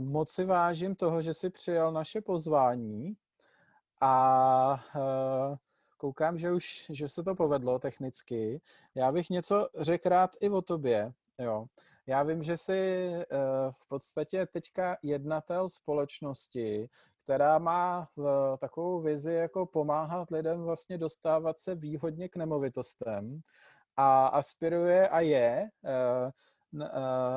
moc si vážím toho, že jsi přijal naše pozvání a uh, koukám, že už že se to povedlo technicky. Já bych něco řekl rád i o tobě. Jo. Já vím, že jsi uh, v podstatě teďka jednatel společnosti, která má v, takovou vizi jako pomáhat lidem vlastně dostávat se výhodně k nemovitostem a aspiruje a je uh,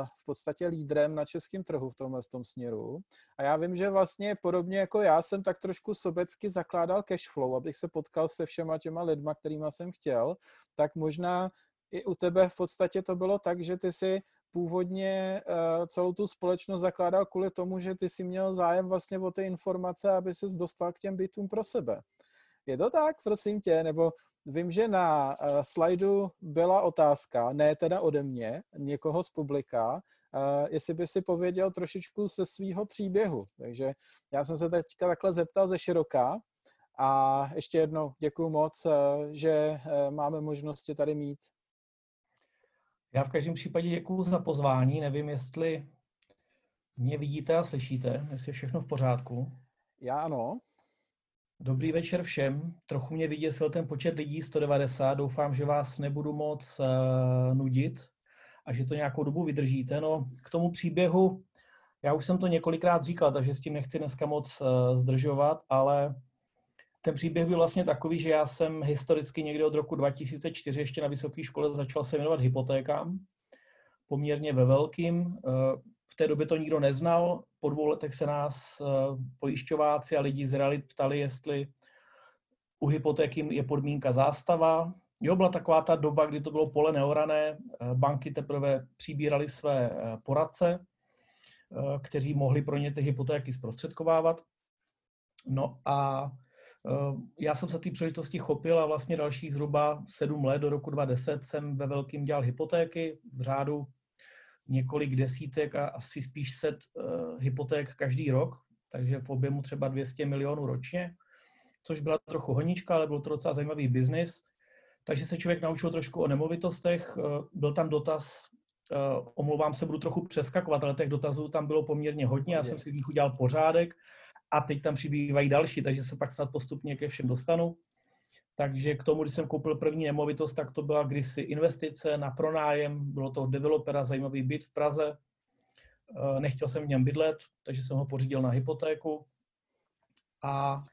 v podstatě lídrem na českém trhu v tomhle tom směru. A já vím, že vlastně podobně jako já jsem tak trošku sobecky zakládal cashflow, abych se potkal se všema těma lidma, kterýma jsem chtěl, tak možná i u tebe v podstatě to bylo tak, že ty si původně uh, celou tu společnost zakládal kvůli tomu, že ty si měl zájem vlastně o ty informace, aby ses dostal k těm bytům pro sebe. Je to tak, prosím tě? Nebo vím, že na uh, slajdu byla otázka, ne teda ode mě, někoho z publika, uh, jestli by si pověděl trošičku ze svého příběhu. Takže já jsem se teďka takhle zeptal ze široká a ještě jednou děkuji moc, uh, že uh, máme možnosti tady mít. Já v každém případě děkuji za pozvání. Nevím, jestli mě vidíte a slyšíte, jestli je všechno v pořádku. Já ano. Dobrý večer všem. Trochu mě vyděsil ten počet lidí 190. Doufám, že vás nebudu moc uh, nudit a že to nějakou dobu vydržíte. No, k tomu příběhu, já už jsem to několikrát říkal, takže s tím nechci dneska moc uh, zdržovat, ale ten příběh byl vlastně takový, že já jsem historicky někdy od roku 2004 ještě na vysoké škole začal se věnovat hypotékám, poměrně ve velkým. Eh, v té době to nikdo neznal. Po dvou letech se nás eh, pojišťováci a lidi z realit ptali, jestli u hypotéky je podmínka zástava. Jo, byla taková ta doba, kdy to bylo pole neorané, eh, banky teprve přibírali své poradce, kteří mohli pro ně ty hypotéky zprostředkovávat. No a já jsem se té příležitosti chopil a vlastně dalších zhruba sedm let do roku 2010 jsem ve velkým dělal hypotéky v řádu několik desítek a asi spíš set uh, hypoték každý rok, takže v objemu třeba 200 milionů ročně, což byla trochu honička, ale byl to docela zajímavý biznis. Takže se člověk naučil trošku o nemovitostech. Uh, byl tam dotaz, uh, omlouvám se, budu trochu přeskakovat, ale těch dotazů tam bylo poměrně hodně, já jsem si v nich udělal pořádek a teď tam přibývají další, takže se pak snad postupně ke všem dostanu. Takže k tomu, když jsem koupil první nemovitost, tak to byla kdysi investice na pronájem, bylo to developera, zajímavý byt v Praze. Eh, nechtěl jsem v něm bydlet, takže jsem ho pořídil na hypotéku. A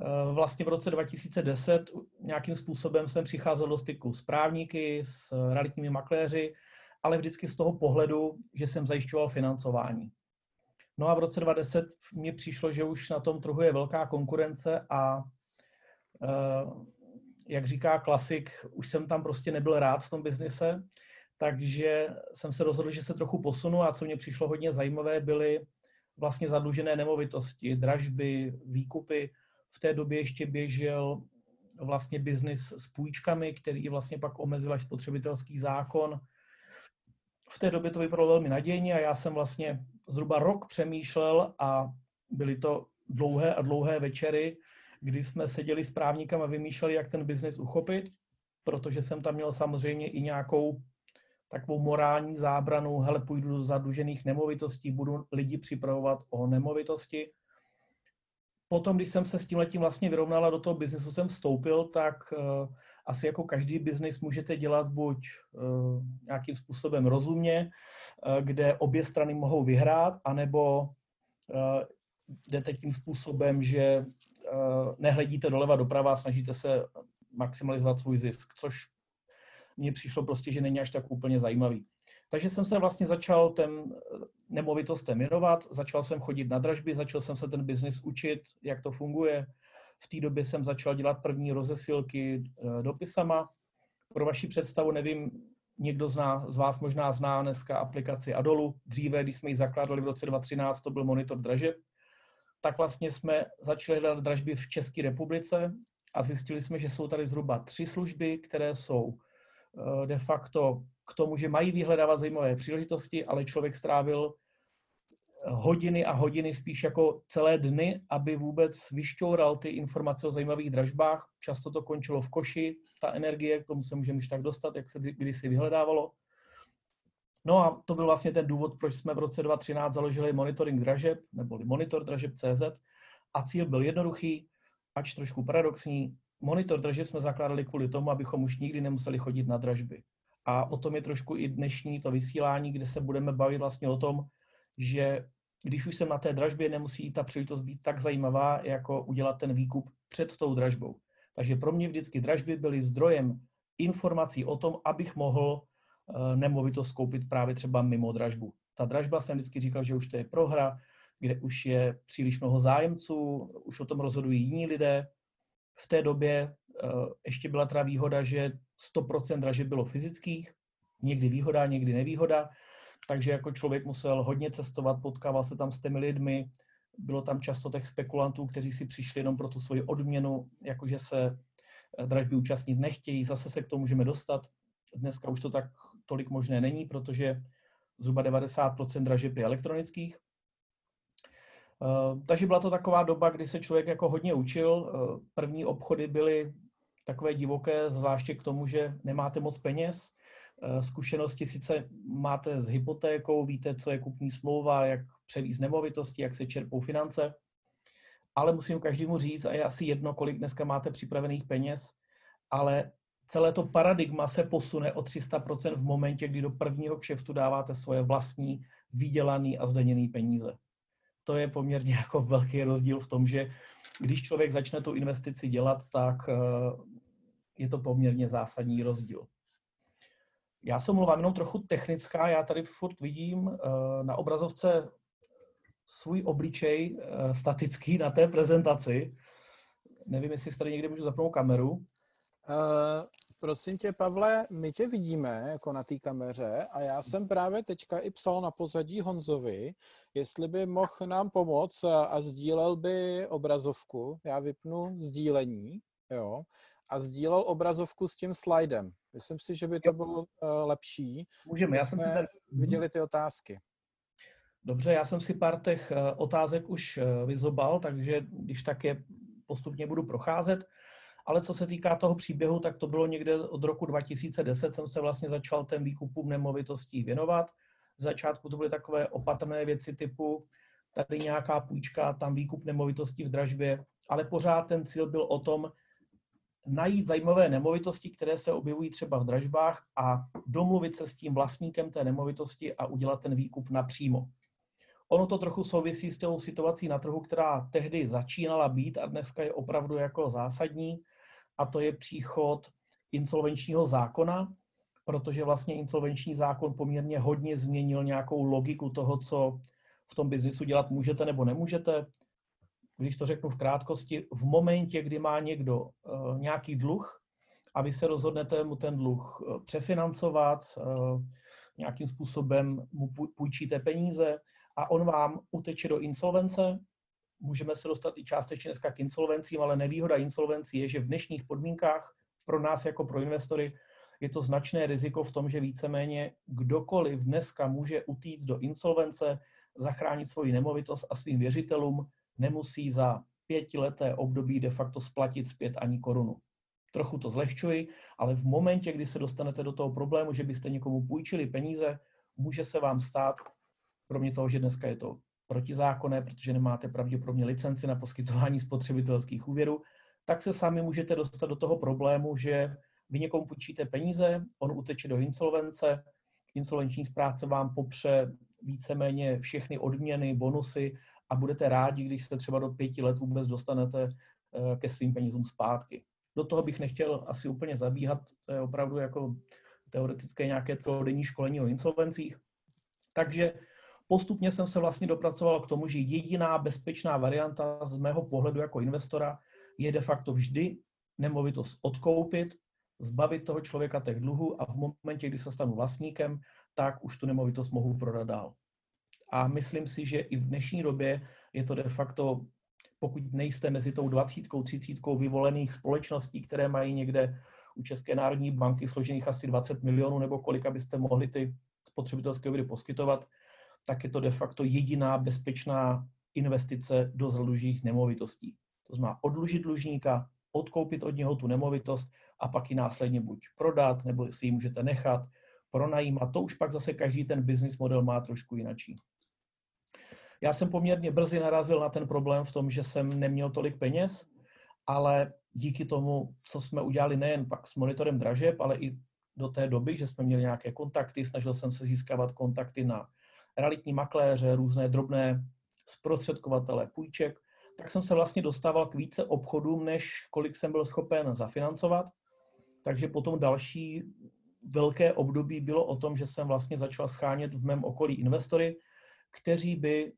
eh, vlastně v roce 2010 nějakým způsobem jsem přicházel do styku s právníky, s realitními makléři, ale vždycky z toho pohledu, že jsem zajišťoval financování. No a v roce 2010 mně přišlo, že už na tom trhu je velká konkurence a eh, jak říká klasik, už jsem tam prostě nebyl rád v tom biznise, takže jsem se rozhodl, že se trochu posunu a co mě přišlo hodně zajímavé, byly vlastně zadlužené nemovitosti, dražby, výkupy. V té době ještě běžel vlastně biznis s půjčkami, který vlastně pak omezil až spotřebitelský zákon. V té době to vypadalo velmi nadějně a já jsem vlastně zhruba rok přemýšlel a byly to dlouhé a dlouhé večery, kdy jsme seděli s právníkem a vymýšleli, jak ten biznis uchopit, protože jsem tam měl samozřejmě i nějakou takovou morální zábranu, hele, půjdu do zadlužených nemovitostí, budu lidi připravovat o nemovitosti. Potom, když jsem se s tím letím vlastně vyrovnal a do toho biznesu jsem vstoupil, tak uh, asi jako každý biznis můžete dělat buď uh, nějakým způsobem rozumně, uh, kde obě strany mohou vyhrát, anebo jdete tím způsobem, že nehledíte doleva doprava snažíte se maximalizovat svůj zisk, což mně přišlo prostě, že není až tak úplně zajímavý. Takže jsem se vlastně začal ten nemovitostem věnovat, začal jsem chodit na dražby, začal jsem se ten biznis učit, jak to funguje. V té době jsem začal dělat první rozesilky eh, dopisama. Pro vaši představu, nevím, někdo zná, z vás možná zná dneska aplikaci Adolu. Dříve, když jsme ji zakládali v roce 2013, to byl monitor dražeb tak vlastně jsme začali hledat dražby v České republice a zjistili jsme, že jsou tady zhruba tři služby, které jsou eh, de facto k tomu, že mají vyhledávat zajímavé příležitosti, ale člověk strávil eh, hodiny a hodiny, spíš jako celé dny, aby vůbec vyšťoural ty informace o zajímavých dražbách. Často to končilo v koši, ta energie, k tomu se můžeme tak dostat, jak se kdysi vyhledávalo. No a to byl vlastně ten důvod, proč jsme v roce 2013 založili monitoring dražeb, neboli monitor dražeb.cz a cíl byl jednoduchý, ač trošku paradoxní. Monitor dražeb jsme zakládali kvůli tomu, abychom už nikdy nemuseli chodit na dražby. A o tom je trošku i dnešní to vysílání, kde se budeme bavit vlastně o tom, že když už jsem na té dražbě, nemusí ta příležitost být tak zajímavá, jako udělat ten výkup před tou dražbou. Takže pro mě vždycky dražby byly zdrojem informací o tom, abych mohl nemovitost koupit právě třeba mimo dražbu. Ta dražba jsem vždycky říkal, že už to je prohra, kde už je příliš mnoho zájemců, už o tom rozhodují jiní lidé. V té době eh, ještě byla teda výhoda, že 100% dražeb bylo fyzických, někdy výhoda, někdy nevýhoda, takže jako člověk musel hodně cestovat, potkával se tam s těmi lidmi, bylo tam často těch spekulantů, kteří si přišli jenom pro tu svoji odměnu, jakože se eh, dražby účastnit nechtějí, zase se k tomu můžeme dostat. Dneska už to tak tolik možné není, protože zhruba 90% dražeb je elektronických. Eh, takže byla to taková doba, kdy se člověk jako hodně učil. Eh, první obchody byly takové divoké, zvláště k tomu, že nemáte moc peněz. Eh, zkušenosti sice máte s hypotékou, víte, co je kupní smlouva, jak převíz nemovitosti, jak se čerpou finance, ale musím každému říct, a je asi jedno, kolik dneska máte připravených peněz, ale celé to paradigma se posune o 300% v momentě, kdy do prvního kšeftu dáváte svoje vlastní vydělaný a zdaněný peníze. To je poměrně jako velký rozdíl v tom, že když člověk začne tu investici dělat, tak eh, je to poměrně zásadní rozdíl. Já se mluvám jenom trochu technická, já tady furt vidím uh, na obrazovce svůj obličej uh, statický na té prezentaci. Nevím, jestli tady někdy můžu zapnout kameru. Uh, prosím tě, Pavle, my tě vidíme jako na té kameře a já jsem právě teďka i psal na pozadí Honzovi, jestli by mohl nám pomoct a, a sdílel by obrazovku. Já vypnu sdílení, jo, a sdílel obrazovku s tím slidem. Myslím si, že by to bylo uh, lepší. Můžeme, já jsem si tady... Mhm. viděli ty otázky. Dobře, já jsem si pár těch uh, otázek už vyzobal, takže když tak je postupně budu procházet. Ale co se týká toho příběhu, tak to bylo někde od roku 2010, jsem se vlastně začal ten výkupům nemovitostí věnovat. Z začátku to byly takové opatrné věci typu tady nějaká půjčka, tam výkup nemovitostí v dražbě, ale pořád ten cíl byl o tom, najít zajímavé nemovitosti, které se objevují třeba v dražbách a domluvit se s tím vlastníkem té nemovitosti a udělat ten výkup napřímo. Ono to trochu souvisí s tou situací na trhu, která tehdy začínala být a dneska je opravdu jako zásadní, a to je příchod insolvenčního zákona, protože vlastně insolvenční zákon poměrně hodně změnil nějakou logiku toho, co v tom biznisu dělat můžete nebo nemůžete. Když to řeknu v krátkosti, v momentě, kdy má někdo uh, nějaký dluh a vy se rozhodnete mu ten dluh uh, přefinancovat, uh, nějakým způsobem mu půjčíte peníze a on vám uteče do insolvence, můžeme se dostat i částečně dneska k insolvencím, ale nevýhoda insolvencí je, že v dnešních podmínkách pro nás jako pro investory je to značné riziko v tom, že víceméně kdokoliv dneska může utíct do insolvence, zachránit svoji nemovitost a svým věřitelům nemusí za pětileté období de facto splatit zpět ani korunu. Trochu to zlehčuji, ale v momentě, kdy se dostanete do toho problému, že byste někomu půjčili peníze, může se vám stát, kromě toho, že dneska je to protizákonné, protože nemáte pravděpodobně licenci na poskytování spotřebitelských úvěrů, tak se sami můžete dostat do toho problému, že vy někomu půjčíte peníze, on uteče do insolvence, insolvenční správce vám popře víceméně všechny odměny, bonusy a budete rádi, když se třeba do pěti let vůbec dostanete eh, ke svým penězům zpátky. Do toho bych nechtěl asi úplně zabíhat, to je opravdu jako teoretické nějaké celodenní školení o insolvencích. Takže postupně jsem se vlastně dopracoval k tomu, že jediná bezpečná varianta z mého pohledu jako investora je de facto vždy nemovitost odkoupit, zbavit toho člověka těch dluhů a v momentě, kdy se stanu vlastníkem, tak už tu nemovitost mohu prodat dál. A myslím si, že i v dnešní době je to de facto, pokud nejste mezi tou 20, 30 vyvolených společností, které mají někde u České národní banky složených asi 20 milionů, nebo kolik abyste mohli ty spotřebitelské úvěry poskytovat, tak je to de facto jediná bezpečná investice do zadlužených nemovitostí. To znamená odlužit dlužníka, odkoupit od něho tu nemovitost a pak ji následně buď prodat, nebo si ji můžete nechat, pronajímat. To už pak zase každý ten business model má trošku jinačí. Já jsem poměrně brzy narazil na ten problém v tom, že jsem neměl tolik peněz, ale díky tomu, co jsme udělali nejen pak s monitorem dražeb, ale i do té doby, že jsme měli nějaké kontakty, snažil jsem se získávat kontakty na realitní makléře, různé drobné zprostředkovatele půjček, tak jsem se vlastně dostával k více obchodům, než kolik jsem byl schopen zafinancovat. Takže potom další velké období bylo o tom, že jsem vlastně začal schánět v mém okolí investory, kteří by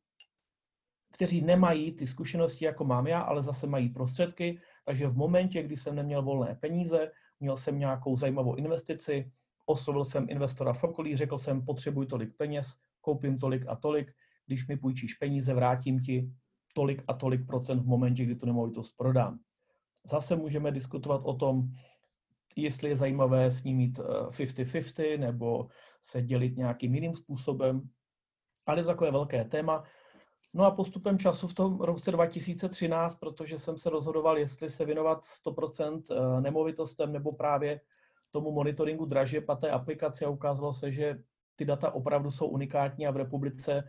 kteří nemají ty zkušenosti, jako mám já, ale zase mají prostředky, takže v momentě, kdy jsem neměl volné peníze, měl jsem nějakou zajímavou investici, oslovil jsem investora v okolí, řekl jsem, potřebuji tolik peněz, koupím tolik a tolik, když mi půjčíš peníze, vrátím ti tolik a tolik procent v momentě, kdy tu nemovitost prodám. Zase můžeme diskutovat o tom, jestli je zajímavé s ním mít 50-50 eh, nebo se dělit nějakým jiným způsobem, ale je velké téma. No a postupem času v tom roce 2013, protože jsem se rozhodoval, jestli se věnovat 100% eh, nemovitostem nebo právě tomu monitoringu dražeb a té aplikace a ukázalo se, že ty data opravdu jsou unikátní a v republice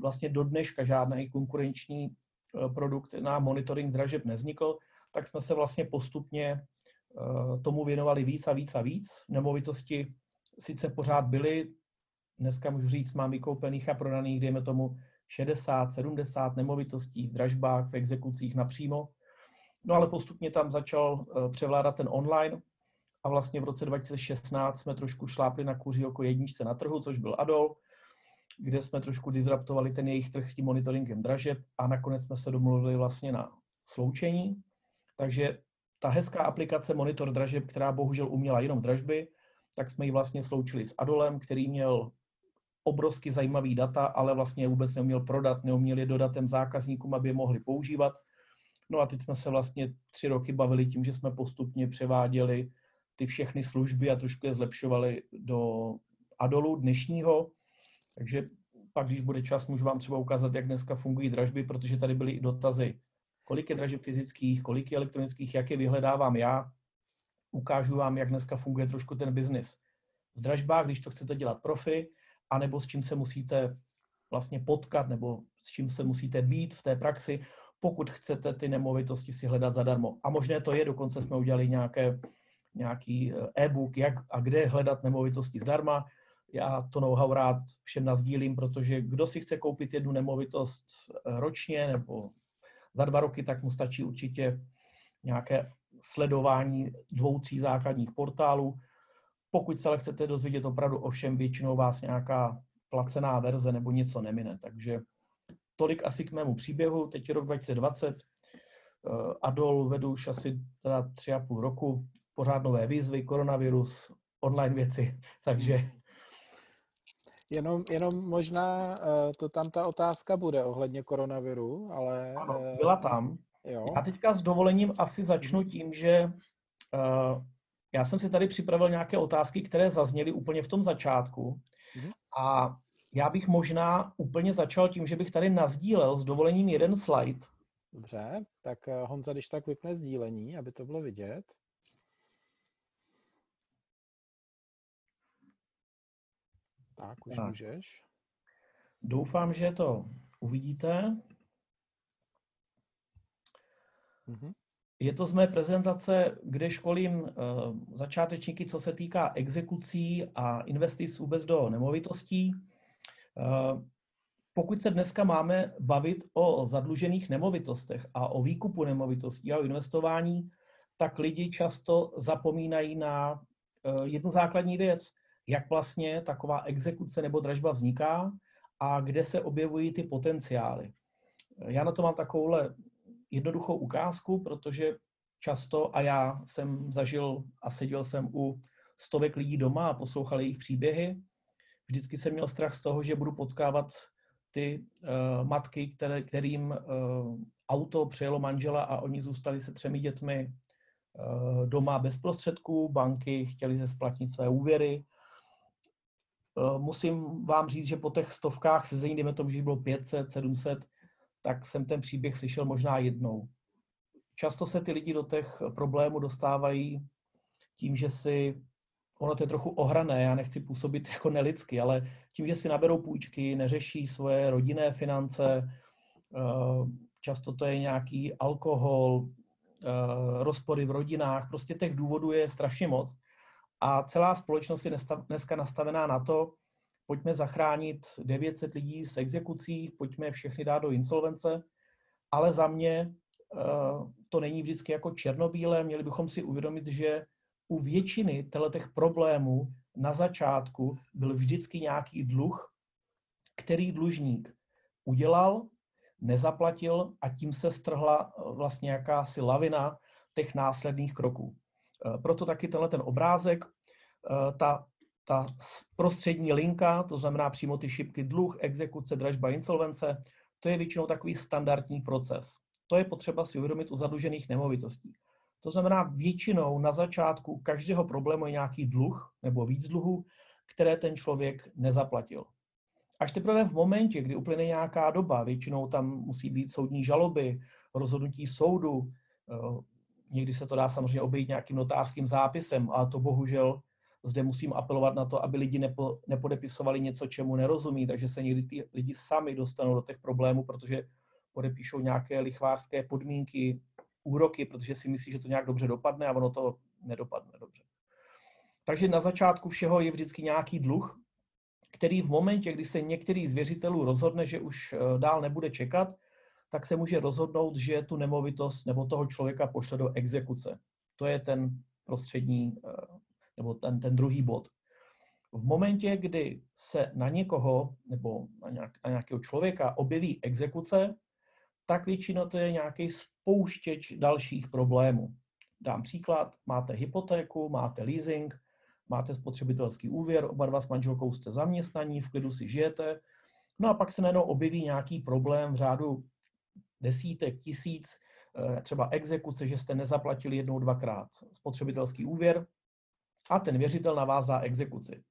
vlastně do dneška žádný konkurenční eh, produkt na monitoring dražeb neznikl, tak jsme se vlastně postupně eh, tomu věnovali víc a víc a víc. Nemovitosti sice pořád byly, dneska můžu říct, mám vykoupených a prodaných, dejme tomu, 60, 70 nemovitostí v dražbách, v exekucích napřímo. No ale postupně tam začal eh, převládat ten online a vlastně v roce 2016 jsme trošku šlápli na kůži oko jedničce na trhu, což byl Adol, kde jsme trošku disruptovali ten jejich trh s tím monitoringem dražeb a nakonec jsme se domluvili vlastně na sloučení. Takže ta hezká aplikace Monitor dražeb, která bohužel uměla jenom dražby, tak jsme ji vlastně sloučili s Adolem, který měl obrovsky zajímavý data, ale vlastně vůbec neuměl prodat, neuměl je dodat těm zákazníkům, aby je mohli používat. No a teď jsme se vlastně tři roky bavili tím, že jsme postupně převáděli ty všechny služby a trošku je zlepšovali do Adolu dnešního. Takže pak, když bude čas, můžu vám třeba ukázat, jak dneska fungují dražby, protože tady byly i dotazy, kolik je dražeb fyzických, kolik je elektronických, jak je vyhledávám já. Ukážu vám, jak dneska funguje trošku ten biznis. V dražbách, když to chcete dělat profi, anebo s čím se musíte vlastně potkat, nebo s čím se musíte být v té praxi, pokud chcete ty nemovitosti si hledat zadarmo. A možné to je, dokonce jsme udělali nějaké, nějaký eh, e-book, jak a kde hledat nemovitosti zdarma. Já to know-how rád všem nazdílím, protože kdo si chce koupit jednu nemovitost eh, ročně nebo za dva roky, tak mu stačí určitě nějaké sledování dvou, tří základních portálů pokud se ale chcete dozvědět opravdu o všem, většinou vás nějaká placená verze nebo něco nemine. Takže tolik asi k mému příběhu. Teď je rok 2020. Eh, Adol vedu už asi teda tři a půl roku. Pořád nové výzvy, koronavirus, online věci. Takže Jenom, jenom možná uh, to tam ta otázka bude ohledně koronaviru, ale... Ano, eh, byla tam. Jo. Já teďka s dovolením asi začnu tím, že uh, já jsem si tady připravil nějaké otázky, které zazněly úplně v tom začátku. Mm-hmm. A já bych možná úplně začal tím, že bych tady nazdílel s dovolením jeden slide. Dobře, tak eh, Honza, když tak vypne sdílení, aby to bylo vidět. Tak, už tak. můžeš. Doufám, že to uvidíte. Mm-hmm. Je to z mé prezentace, kde školím uh, začátečníky, co se týká exekucí a investic vůbec do nemovitostí. Uh, pokud se dneska máme bavit o zadlužených nemovitostech a o výkupu nemovitostí a o investování, tak lidi často zapomínají na uh, jednu základní věc, jak vlastně taková exekuce nebo dražba vzniká a kde se objevují ty potenciály. Já na to mám takovouhle jednoduchou ukázku, protože často, a já jsem zažil a seděl jsem u stovek lidí doma a poslouchal jejich příběhy, vždycky jsem měl strach z toho, že budu potkávat ty uh, matky, které, kterým uh, auto přejelo manžela a oni zůstali se třemi dětmi uh, doma bez prostředků, banky chtěli se splatnit své úvěry. Uh, musím vám říct, že po těch stovkách sezení, dejme tomu, že bylo 500, 700, tak jsem ten příběh slyšel možná jednou. Často se ty lidi do těch problémů dostávají tím, že si ono to je trochu ohrané, já nechci působit jako nelidsky, ale tím, že si naberou půjčky, neřeší svoje rodinné finance, eh, často to je nějaký alkohol, eh, rozpory v rodinách, prostě těch důvodů je strašně moc. A celá společnost je dneska nastavená na to, pojďme zachránit 900 lidí z exekucí, pojďme všechny dát do insolvence, ale za mě to není vždycky jako černobílé, měli bychom si uvědomit, že u většiny těch problémů na začátku byl vždycky nějaký dluh, který dlužník udělal, nezaplatil a tím se strhla eh, vlastně jakási lavina těch následných kroků. Eh, proto taky tenhle ten obrázek, eh, ta, ta prostřední linka, to znamená přímo ty šipky dluh, exekuce, dražba, insolvence, to je většinou takový standardní proces. To je potřeba si uvědomit u zadlužených nemovitostí. To znamená, většinou na začátku každého problému je nějaký dluh nebo víc dluhů, které ten člověk nezaplatil. Až teprve v momentě, kdy uplyne nějaká doba, většinou tam musí být soudní žaloby, rozhodnutí soudu, eh, někdy se to dá samozřejmě obejít nějakým notářským zápisem, ale to bohužel zde musím apelovat na to, aby lidi nepo, nepodepisovali něco, čemu nerozumí, takže se někdy ty lidi sami dostanou do těch problémů, protože podepíšou nějaké lichvářské podmínky, úroky, protože si myslí, že to nějak dobře dopadne a ono to nedopadne dobře. Takže na začátku všeho je vždycky nějaký dluh, který v momentě, kdy se některý z věřitelů rozhodne, že už eh, dál nebude čekat, tak se může rozhodnout, že tu nemovitost nebo toho člověka pošle do exekuce. To je ten prostřední, eh, nebo ten, ten druhý bod. V momentě, kdy se na někoho nebo na, nějak, na nějakého člověka objeví exekuce, tak většinou to je nějaký spouštěč dalších problémů. Dám příklad, máte hypotéku, máte leasing, máte spotřebitelský úvěr, oba dva s manželkou jste zaměstnaní, v klidu si žijete, no a pak se najednou objeví nějaký problém v řádu desítek, tisíc, eh, třeba exekuce, že jste nezaplatili jednou, dvakrát spotřebitelský úvěr a ten věřitel na vás dá exekuci.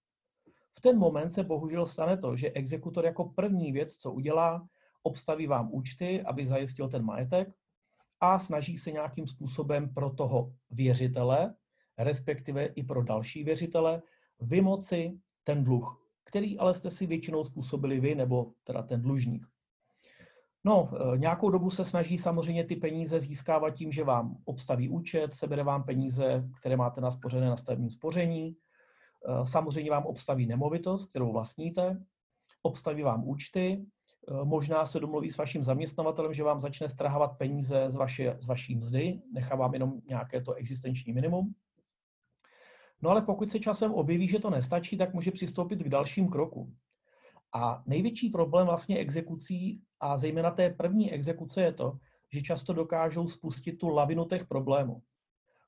V ten moment se bohužel stane to, že exekutor jako první věc, co udělá, obstaví vám účty, aby zajistil ten majetek a snaží se nějakým způsobem pro toho věřitele, respektive i pro další věřitele, vymoci ten dluh, který ale jste si většinou způsobili vy, nebo teda ten dlužník. No, e, nějakou dobu se snaží samozřejmě ty peníze získávat tím, že vám obstaví účet, sebere vám peníze, které máte naspořené na stavebním spoření, e, samozřejmě vám obstaví nemovitost, kterou vlastníte, obstaví vám účty, Eh, možná se domluví s vaším zaměstnavatelem, že vám začne strahovat peníze z, vaše, z vaší mzdy, nechá vám jenom nějaké to existenční minimum. No ale pokud se časem objeví, že to nestačí, tak může přistoupit k dalším krokům. A největší problém vlastně exekucí a zejména té první exekuce je to, že často dokážou spustit tu lavinu těch problémů.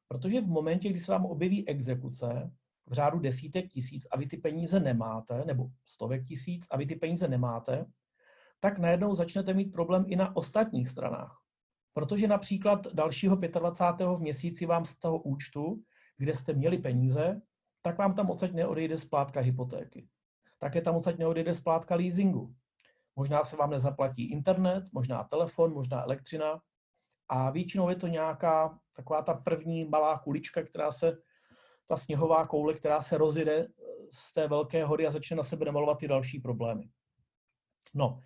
Protože v momentě, kdy se vám objeví exekuce v řádu desítek tisíc a vy ty peníze nemáte, nebo stovek tisíc a vy ty peníze nemáte, tak najednou začnete mít problém i na ostatních stranách. Protože například dalšího 25. v měsíci vám z toho účtu, kde jste měli peníze, tak vám tam odsaď neodejde splátka hypotéky. Také tam odsaď neodejde splátka leasingu. Možná se vám nezaplatí internet, možná telefon, možná elektřina. A většinou je to nějaká taková ta první malá kulička, která se, ta sněhová koule, která se rozjede z té velké hory a začne na sebe namalovat ty další problémy. No,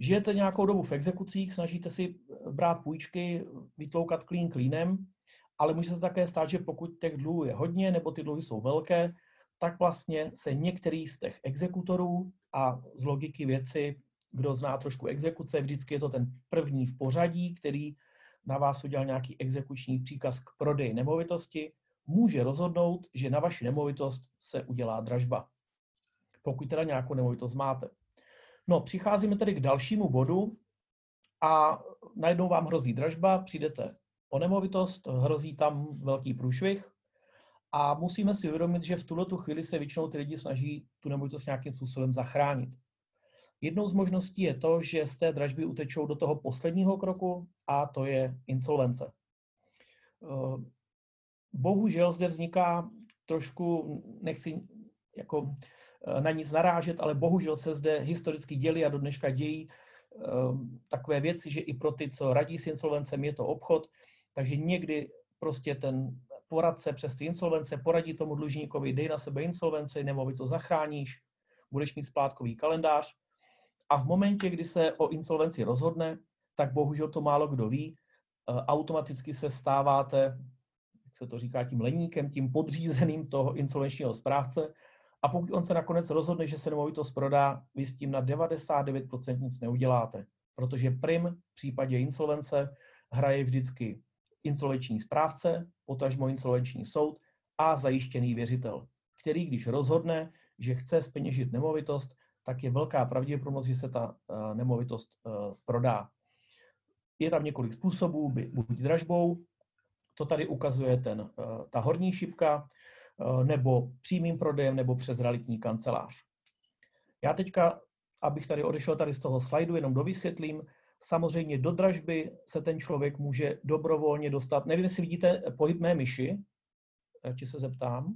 Žijete nějakou dobu v exekucích, snažíte si brát půjčky, vytloukat klín klínem, ale může se také stát, že pokud těch dluhů je hodně nebo ty dluhy jsou velké, tak vlastně se některý z těch exekutorů a z logiky věci, kdo zná trošku exekuce, vždycky je to ten první v pořadí, který na vás udělal nějaký exekuční příkaz k prodeji nemovitosti, může rozhodnout, že na vaši nemovitost se udělá dražba. Pokud teda nějakou nemovitost máte. No, přicházíme tedy k dalšímu bodu a najednou vám hrozí dražba, přijdete o nemovitost, hrozí tam velký průšvih a musíme si uvědomit, že v tuhle tu chvíli se většinou ty lidi snaží tu nemovitost nějakým způsobem zachránit. Jednou z možností je to, že z té dražby utečou do toho posledního kroku a to je insolvence. Bohužel zde vzniká trošku, nechci jako Eh, na nic narážet, ale bohužel se zde historicky děli a do dneška dějí eh, takové věci, že i pro ty, co radí s insolvencem, je to obchod, takže někdy prostě ten poradce přes ty insolvence, poradí tomu dlužníkovi, dej na sebe insolvenci, to zachráníš, budeš mít splátkový kalendář. A v momentě, kdy se o insolvenci rozhodne, tak bohužel to málo kdo ví, eh, automaticky se stáváte, jak se to říká, tím leníkem, tím podřízeným toho insolvenčního správce. A pokud on se nakonec rozhodne, že se nemovitost prodá, vy s tím na 99% nic neuděláte. Protože prim v případě insolvence hraje vždycky insolvenční správce, potažmo insolvenční soud a zajištěný věřitel, který když rozhodne, že chce speněžit nemovitost, tak je velká pravděpodobnost, že se ta uh, nemovitost uh, prodá. Je tam několik způsobů, buď dražbou, to tady ukazuje ten, uh, ta horní šipka, nebo přímým prodejem, nebo přes realitní kancelář. Já teďka, abych tady odešel tady z toho slajdu, jenom dovysvětlím, Samozřejmě do dražby se ten člověk může dobrovolně dostat. Nevím, jestli vidíte pohyb mé myši, či se zeptám.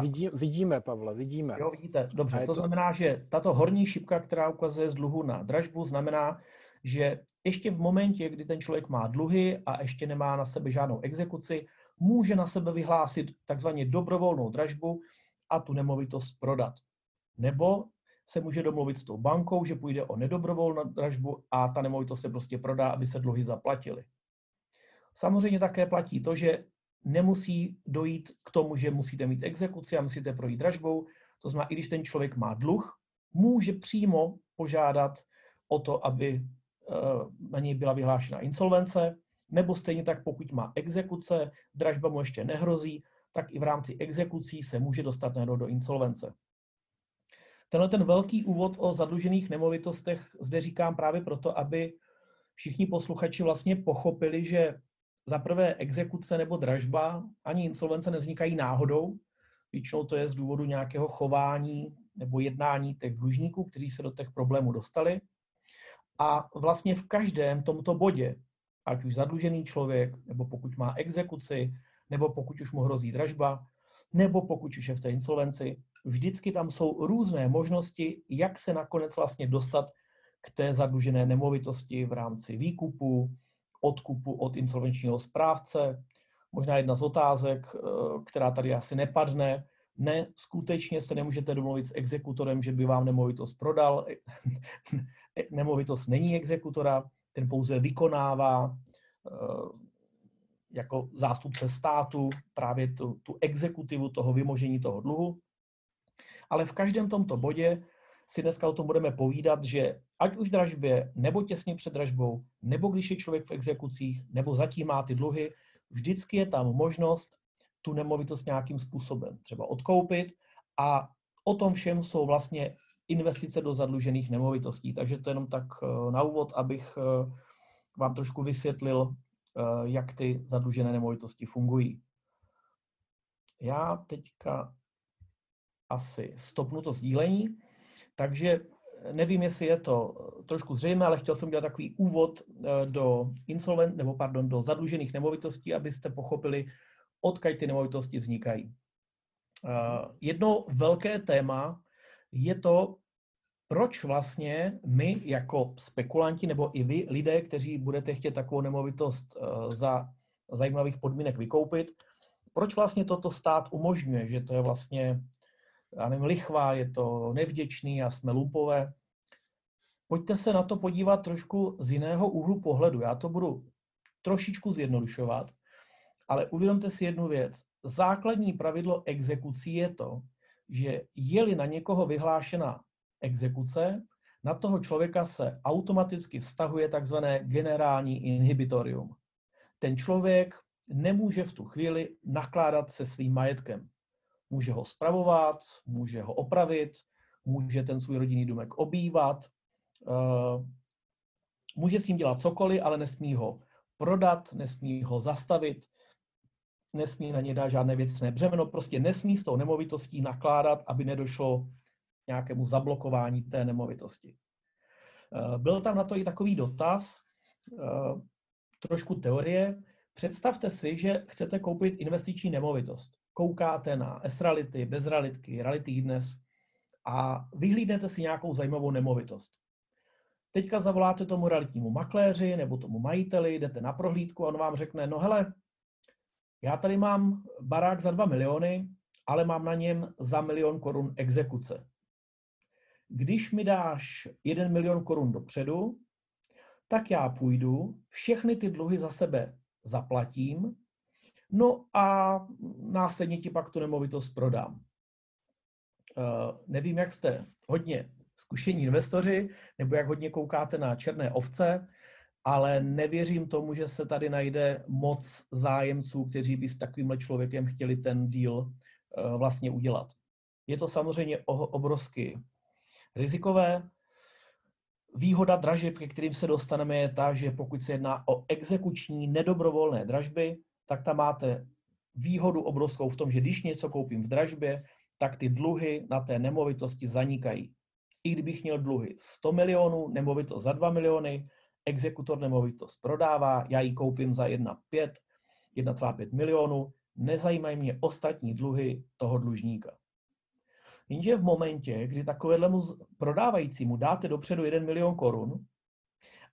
Vidí, vidíme, Pavle, vidíme. Jo, vidíte. Dobře, to, to znamená, že tato horní šipka, která ukazuje z dluhu na dražbu, znamená, že ještě v momentě, kdy ten člověk má dluhy a ještě nemá na sebe žádnou exekuci, může na sebe vyhlásit takzvaně dobrovolnou dražbu a tu nemovitost prodat. Nebo se může domluvit s tou bankou, že půjde o nedobrovolnou dražbu a ta nemovitost se prostě prodá, aby se dluhy zaplatily. Samozřejmě také platí to, že nemusí dojít k tomu, že musíte mít exekuci a musíte projít dražbou. To znamená, i když ten člověk má dluh, může přímo požádat o to, aby eh, na něj byla vyhlášena insolvence, nebo stejně tak, pokud má exekuce, dražba mu ještě nehrozí, tak i v rámci exekucí se může dostat do insolvence. Tenhle ten velký úvod o zadlužených nemovitostech zde říkám právě proto, aby všichni posluchači vlastně pochopili, že za prvé exekuce nebo dražba ani insolvence nevznikají náhodou. Většinou to je z důvodu nějakého chování nebo jednání těch dlužníků, kteří se do těch problémů dostali. A vlastně v každém tomto bodě, ať už zadlužený člověk, nebo pokud má exekuci, nebo pokud už mu hrozí dražba, nebo pokud už je v té insolvenci, vždycky tam jsou různé možnosti, jak se nakonec vlastně dostat k té zadlužené nemovitosti v rámci výkupu, odkupu od insolvenčního správce. Možná jedna z otázek, eh, která tady asi nepadne, ne, skutečně se nemůžete domluvit s exekutorem, že by vám nemovitost prodal. nemovitost není exekutora, ten pouze vykonává eh, jako zástupce státu právě tu, tu exekutivu toho vymožení toho dluhu. Ale v každém tomto bodě si dneska o tom budeme povídat, že ať už dražbě, nebo těsně před dražbou, nebo když je člověk v exekucích, nebo zatím má ty dluhy, vždycky je tam možnost tu nemovitost nějakým způsobem třeba odkoupit a o tom všem jsou vlastně investice do zadlužených nemovitostí. Takže to jenom tak eh, na úvod, abych eh, vám trošku vysvětlil, jak ty zadlužené nemovitosti fungují. Já teďka asi stopnu to sdílení. Takže nevím, jestli je to trošku zřejmé, ale chtěl jsem dělat takový úvod eh, do insolvent, nebo pardon, do zadlužených nemovitostí, abyste pochopili, odkud ty nemovitosti vznikají. Eh, jedno velké téma je to, proč vlastně my jako spekulanti, nebo i vy lidé, kteří budete chtět takovou nemovitost eh, za zajímavých podmínek vykoupit, proč vlastně toto stát umožňuje, že to je vlastně já nevím, lichvá, je to nevděčný a jsme lumpové. Pojďte se na to podívat trošku z jiného úhlu pohledu. Já to budu trošičku zjednodušovat, ale uvědomte si jednu věc. Základní pravidlo exekucí je to, že je-li na někoho vyhlášena exekuce, na toho člověka se automaticky vztahuje takzvané generální inhibitorium. Ten člověk nemůže v tu chvíli nakládat se svým majetkem. Může ho spravovat, může ho opravit, může ten svůj rodinný domek obývat, eh, může s ním dělat cokoliv, ale nesmí ho prodat, nesmí ho zastavit, nesmí na ně dát žádné věcné břemeno, prostě nesmí s tou nemovitostí nakládat, aby nedošlo nějakému zablokování té nemovitosti. Eh, byl tam na to i takový dotaz, eh, trošku teorie. Představte si, že chcete koupit investiční nemovitost koukáte na S-reality, bez realitky, reality dnes a vyhlídnete si nějakou zajímavou nemovitost. Teďka zavoláte tomu realitnímu makléři nebo tomu majiteli, jdete na prohlídku a on vám řekne, no hele, já tady mám barák za 2 miliony, ale mám na něm za milion korun exekuce. Když mi dáš 1 milion korun dopředu, tak já půjdu, všechny ty dluhy za sebe zaplatím, no a následně ti pak tu nemovitost prodám. Uh, nevím, jak jste hodně zkušení investoři, nebo jak hodně koukáte na černé ovce, ale nevěřím tomu, že se tady najde moc zájemců, kteří by s takovýmhle člověkem chtěli ten deal eh, vlastně udělat. Je to samozřejmě obrovsky rizikové. Výhoda dražeb, ke kterým se dostaneme, je ta, že pokud se jedná o exekuční nedobrovolné dražby, tak tam máte výhodu obrovskou v tom, že když něco koupím v dražbě, tak ty dluhy na té nemovitosti zanikají. I kdybych měl dluhy 100 milionů, nemovitost za 2 miliony, exekutor nemovitost prodává, já ji koupím za 1,5, 1,5 milionu, nezajímají mě ostatní dluhy toho dlužníka. Jenže v momentě, kdy takovému prodávajícímu dáte dopředu 1 milion korun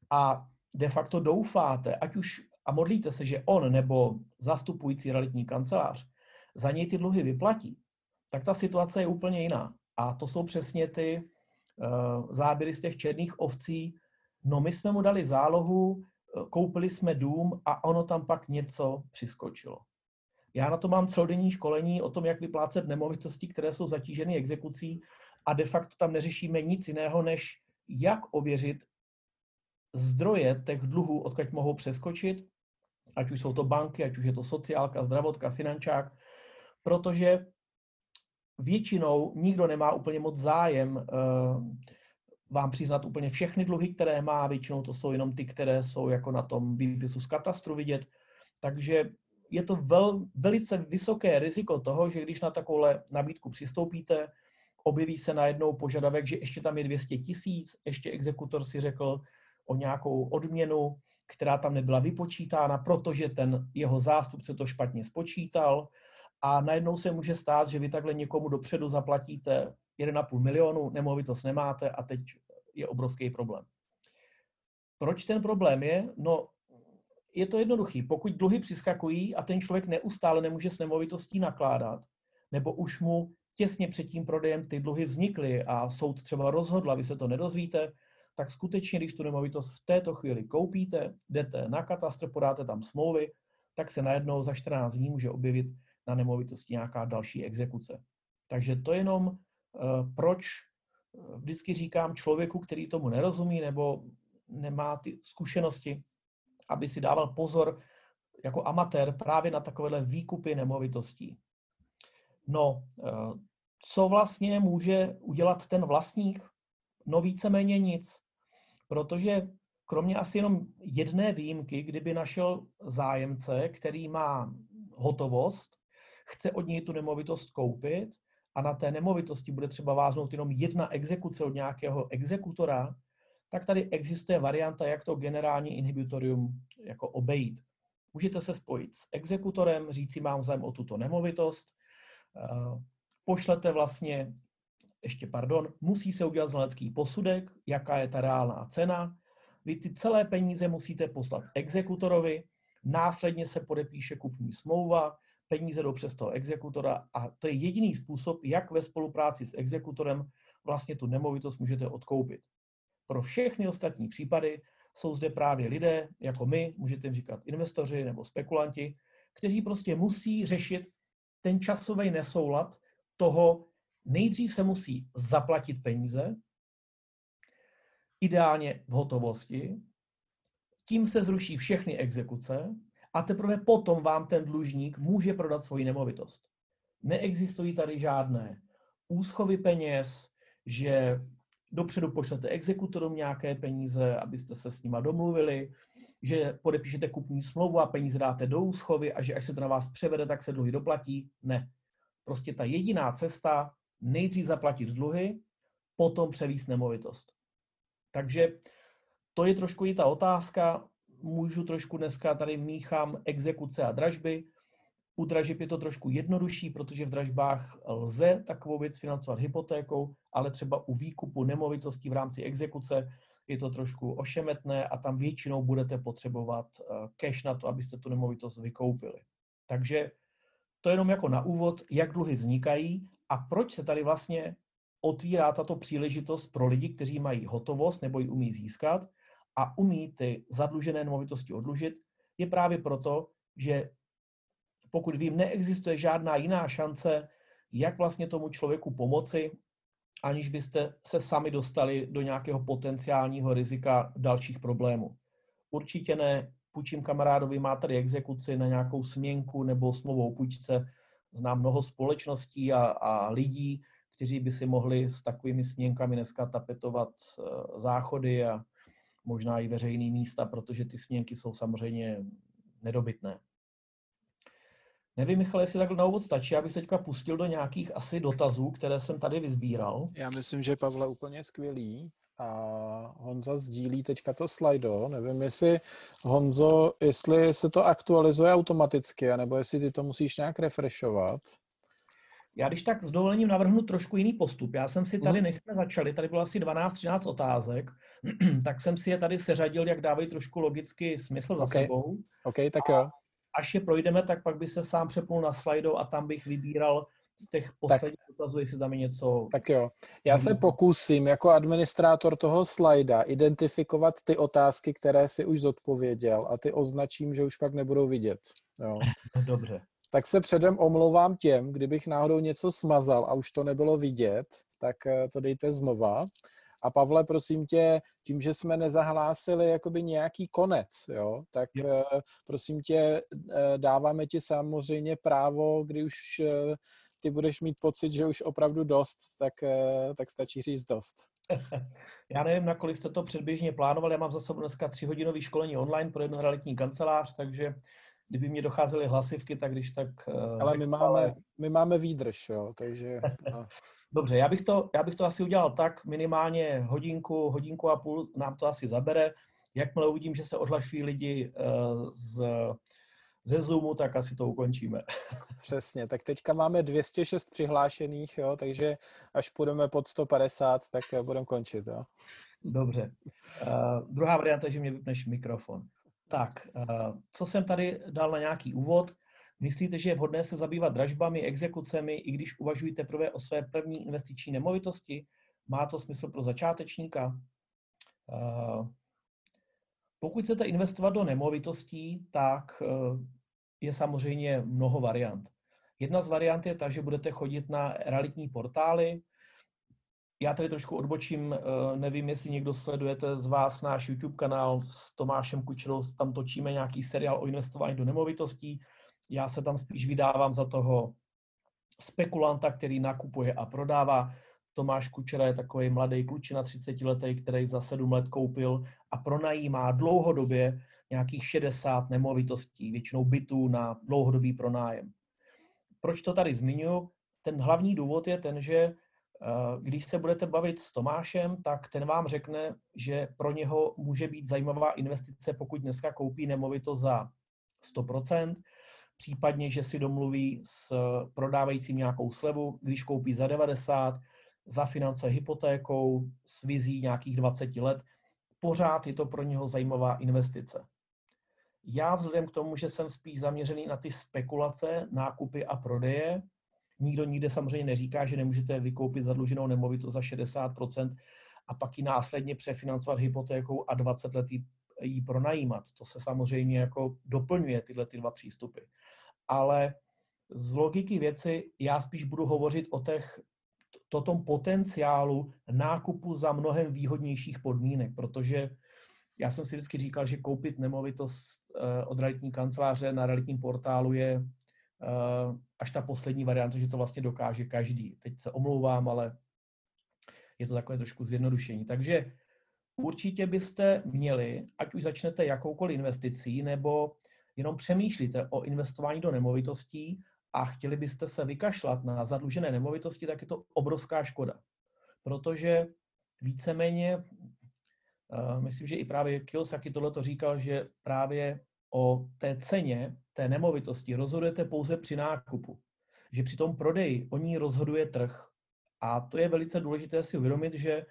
a de facto doufáte, ať už a modlíte se, že on nebo zastupující realitní kancelář za něj ty dluhy vyplatí, tak ta situace je úplně jiná. A to jsou přesně ty uh, záběry z těch černých ovcí, No my jsme mu dali zálohu, eh, koupili jsme dům a ono tam pak něco přiskočilo. Já na to mám celodenní školení o tom, jak vyplácet nemovitosti, které jsou zatíženy exekucí a de facto tam neřešíme nic jiného, než jak ověřit zdroje těch dluhů, odkud mohou přeskočit, ať už jsou to banky, ať už je to sociálka, zdravotka, finančák, protože většinou nikdo nemá úplně moc zájem uh, vám přiznat úplně všechny dluhy, které má, většinou to jsou jenom ty, které jsou jako na tom výpisu z katastru vidět. Takže je to vel, velice vysoké riziko toho, že když na takovouhle nabídku přistoupíte, objeví se najednou požadavek, že ještě tam je 200 tisíc, ještě exekutor si řekl o nějakou odměnu, která tam nebyla vypočítána, protože ten jeho zástupce to špatně spočítal a najednou se může stát, že vy takhle někomu dopředu zaplatíte 1,5 milionu, nemovitost nemáte a teď je obrovský problém. Proč ten problém je? No, je to jednoduchý. Pokud dluhy přiskakují a ten člověk neustále nemůže s nemovitostí nakládat, nebo už mu těsně před tím prodejem ty dluhy vznikly a soud třeba rozhodl, vy se to nedozvíte, tak skutečně, když tu nemovitost v této chvíli koupíte, jdete na katastr, podáte tam smlouvy, tak se najednou za 14 dní může objevit na nemovitosti nějaká další exekuce. Takže to jenom Eh, proč eh, vždycky říkám člověku, který tomu nerozumí nebo nemá ty zkušenosti, aby si dával pozor jako amatér právě na takovéhle výkupy nemovitostí. No, eh, co vlastně může udělat ten vlastník? No víceméně nic, protože kromě asi jenom jedné výjimky, kdyby našel zájemce, který má hotovost, chce od něj tu nemovitost koupit, a na té nemovitosti bude třeba váznout jenom jedna exekuce od nějakého exekutora, tak tady existuje varianta, jak to generální inhibitorium jako obejít. Můžete se spojit s exekutorem, říci mám zájem o tuto nemovitost, eh, pošlete vlastně, ještě pardon, musí se udělat znalecký posudek, jaká je ta reálná cena, vy ty celé peníze musíte poslat exekutorovi, následně se podepíše kupní smlouva, peníze jdou přes toho exekutora a to je jediný způsob, jak ve spolupráci s exekutorem vlastně tu nemovitost můžete odkoupit. Pro všechny ostatní případy jsou zde právě lidé, jako my, můžete jim říkat investoři nebo spekulanti, kteří prostě musí řešit ten časový nesoulad toho, nejdřív se musí zaplatit peníze, ideálně v hotovosti, tím se zruší všechny exekuce a teprve potom vám ten dlužník může prodat svoji nemovitost. Neexistují tady žádné úschovy peněz, že dopředu pošlete exekutorům nějaké peníze, abyste se s nima domluvili, že podepíšete kupní smlouvu a peníze dáte do úschovy a že až se to na vás převede, tak se dluhy doplatí. Ne. Prostě ta jediná cesta, nejdřív zaplatit dluhy, potom převíst nemovitost. Takže to je trošku i ta otázka, můžu trošku dneska tady míchám exekuce a dražby. U dražeb je to trošku jednodušší, protože v dražbách lze takovou věc financovat hypotékou, ale třeba u výkupu nemovitostí v rámci exekuce je to trošku ošemetné a tam většinou budete potřebovat cash na to, abyste tu nemovitost vykoupili. Takže to je jenom jako na úvod, jak dluhy vznikají a proč se tady vlastně otvírá tato příležitost pro lidi, kteří mají hotovost nebo ji umí získat a umí ty zadlužené nemovitosti odlužit, je právě proto, že pokud vím, neexistuje žádná jiná šance, jak vlastně tomu člověku pomoci, aniž byste se sami dostali do nějakého potenciálního rizika dalších problémů. Určitě ne, půjčím kamarádovi, má tady exekuci na nějakou směnku nebo smlouvou půjčce. Znám mnoho společností a, a lidí, kteří by si mohli s takovými směnkami dneska tapetovat eh, záchody a možná i veřejné místa, protože ty směnky jsou samozřejmě nedobytné. Nevím, Michal, jestli takhle na úvod stačí, abych se teďka pustil do nějakých asi dotazů, které jsem tady vyzbíral. Já myslím, že Pavle úplně skvělý a Honza sdílí teďka to slajdo. Nevím, jestli Honzo, jestli se to aktualizuje automaticky, nebo jestli ty to musíš nějak refreshovat. Já když tak s dovolením navrhnu trošku jiný postup. Já jsem si tady, mhm. než jsme začali, tady bylo asi 12-13 otázek, tak jsem si je tady seřadil, jak dávají trošku logicky smysl za okay. sebou. OK, tak jo. Až je projdeme, tak pak by se sám přepnul na slajdo a tam bych vybíral z těch posledních tak, dotazů, jestli tam je něco... Tak jo. Já se pokusím jako administrátor toho slajda identifikovat ty otázky, které si už zodpověděl a ty označím, že už pak nebudou vidět. Jo. Dobře tak se předem omlouvám těm, kdybych náhodou něco smazal a už to nebylo vidět, tak eh, to dejte znova. A Pavle, prosím tě, tím, že jsme nezahlásili jakoby nějaký konec, jo, tak. Eh, prosím tě, eh, dáváme ti samozřejmě právo, kdy už ty budeš mít pocit, že už opravdu dost, tak, tak stačí říct dost. Já nevím, nakolik jste to předběžně plánovali. Já mám za sebou dneska třihodinové školení online pro jednu realitní kancelář, takže kdyby mě docházely hlasivky, tak když tak... Eh, ale my máme, my máme výdrž, jo, takže... No. Dobře, já bych, to, já bych to asi udělal tak, minimálně hodinku, hodinku a půl nám to asi zabere. Jakmile uvidím, že se odhlašují lidi eh, z, ze Zoomu, tak asi to ukončíme. Přesně, tak teďka máme 206 přihlášených, jo, takže až půjdeme pod 150, tak budeme končit. Jo. Dobře. Uh, druhá varianta je, že mě vypneš mikrofon. Tak, eh, co jsem tady dal na nějaký úvod? Myslíte, že je vhodné se zabývat dražbami, exekucemi, i když uvažujete teprve o své první investiční nemovitosti? Má to smysl pro začátečníka? Eh, pokud chcete investovat do nemovitostí, tak eh, je samozřejmě mnoho variant. Jedna z variant je ta, že budete chodit na realitní portály, já tady trošku odbočím, eh, nevím, jestli někdo sledujete z vás náš YouTube kanál s Tomášem Kučerou, tam točíme nějaký seriál o investování do nemovitostí. Já se tam spíš vydávám za toho spekulanta, který nakupuje a prodává. Tomáš Kučera je takový mladý klučina 30 letý, který za 7 let koupil a pronajímá dlouhodobě nějakých 60 nemovitostí, většinou bytů na dlouhodobý pronájem. Proč to tady zmiňuji? Ten hlavní důvod je ten, že Eh, když se budete bavit s Tomášem, tak ten vám řekne, že pro něho může být zajímavá investice, pokud dneska koupí nemovitost za 100%, případně, že si domluví s prodávajícím nějakou slevu, když koupí za 90, zafinancuje hypotékou s vizí nějakých 20 let, pořád je to pro něho zajímavá investice. Já vzhledem k tomu, že jsem spíš zaměřený na ty spekulace, nákupy a prodeje, Nikdo nikde samozřejmě neříká, že nemůžete vykoupit zadluženou nemovitost za 60% a pak ji následně přefinancovat hypotékou a 20 let ji pronajímat. To se samozřejmě jako doplňuje tyhle ty dva přístupy. Ale z logiky věci já spíš budu hovořit o těch, to tom potenciálu nákupu za mnohem výhodnějších podmínek, protože já jsem si vždycky říkal, že koupit nemovitost eh, od realitní kanceláře na realitním portálu je Eh, až ta poslední varianta, že to vlastně dokáže každý. Teď se omlouvám, ale je to takové trošku zjednodušení. Takže určitě byste měli, ať už začnete jakoukoliv investicí, nebo jenom přemýšlíte o investování do nemovitostí a chtěli byste se vykašlat na zadlužené nemovitosti, tak je to obrovská škoda. Protože víceméně, uh, myslím, že i právě Kiyosaki tohle to říkal, že právě o té ceně té nemovitosti rozhodujete pouze při nákupu. Že při tom prodeji o ní rozhoduje trh. A to je velice důležité si uvědomit, že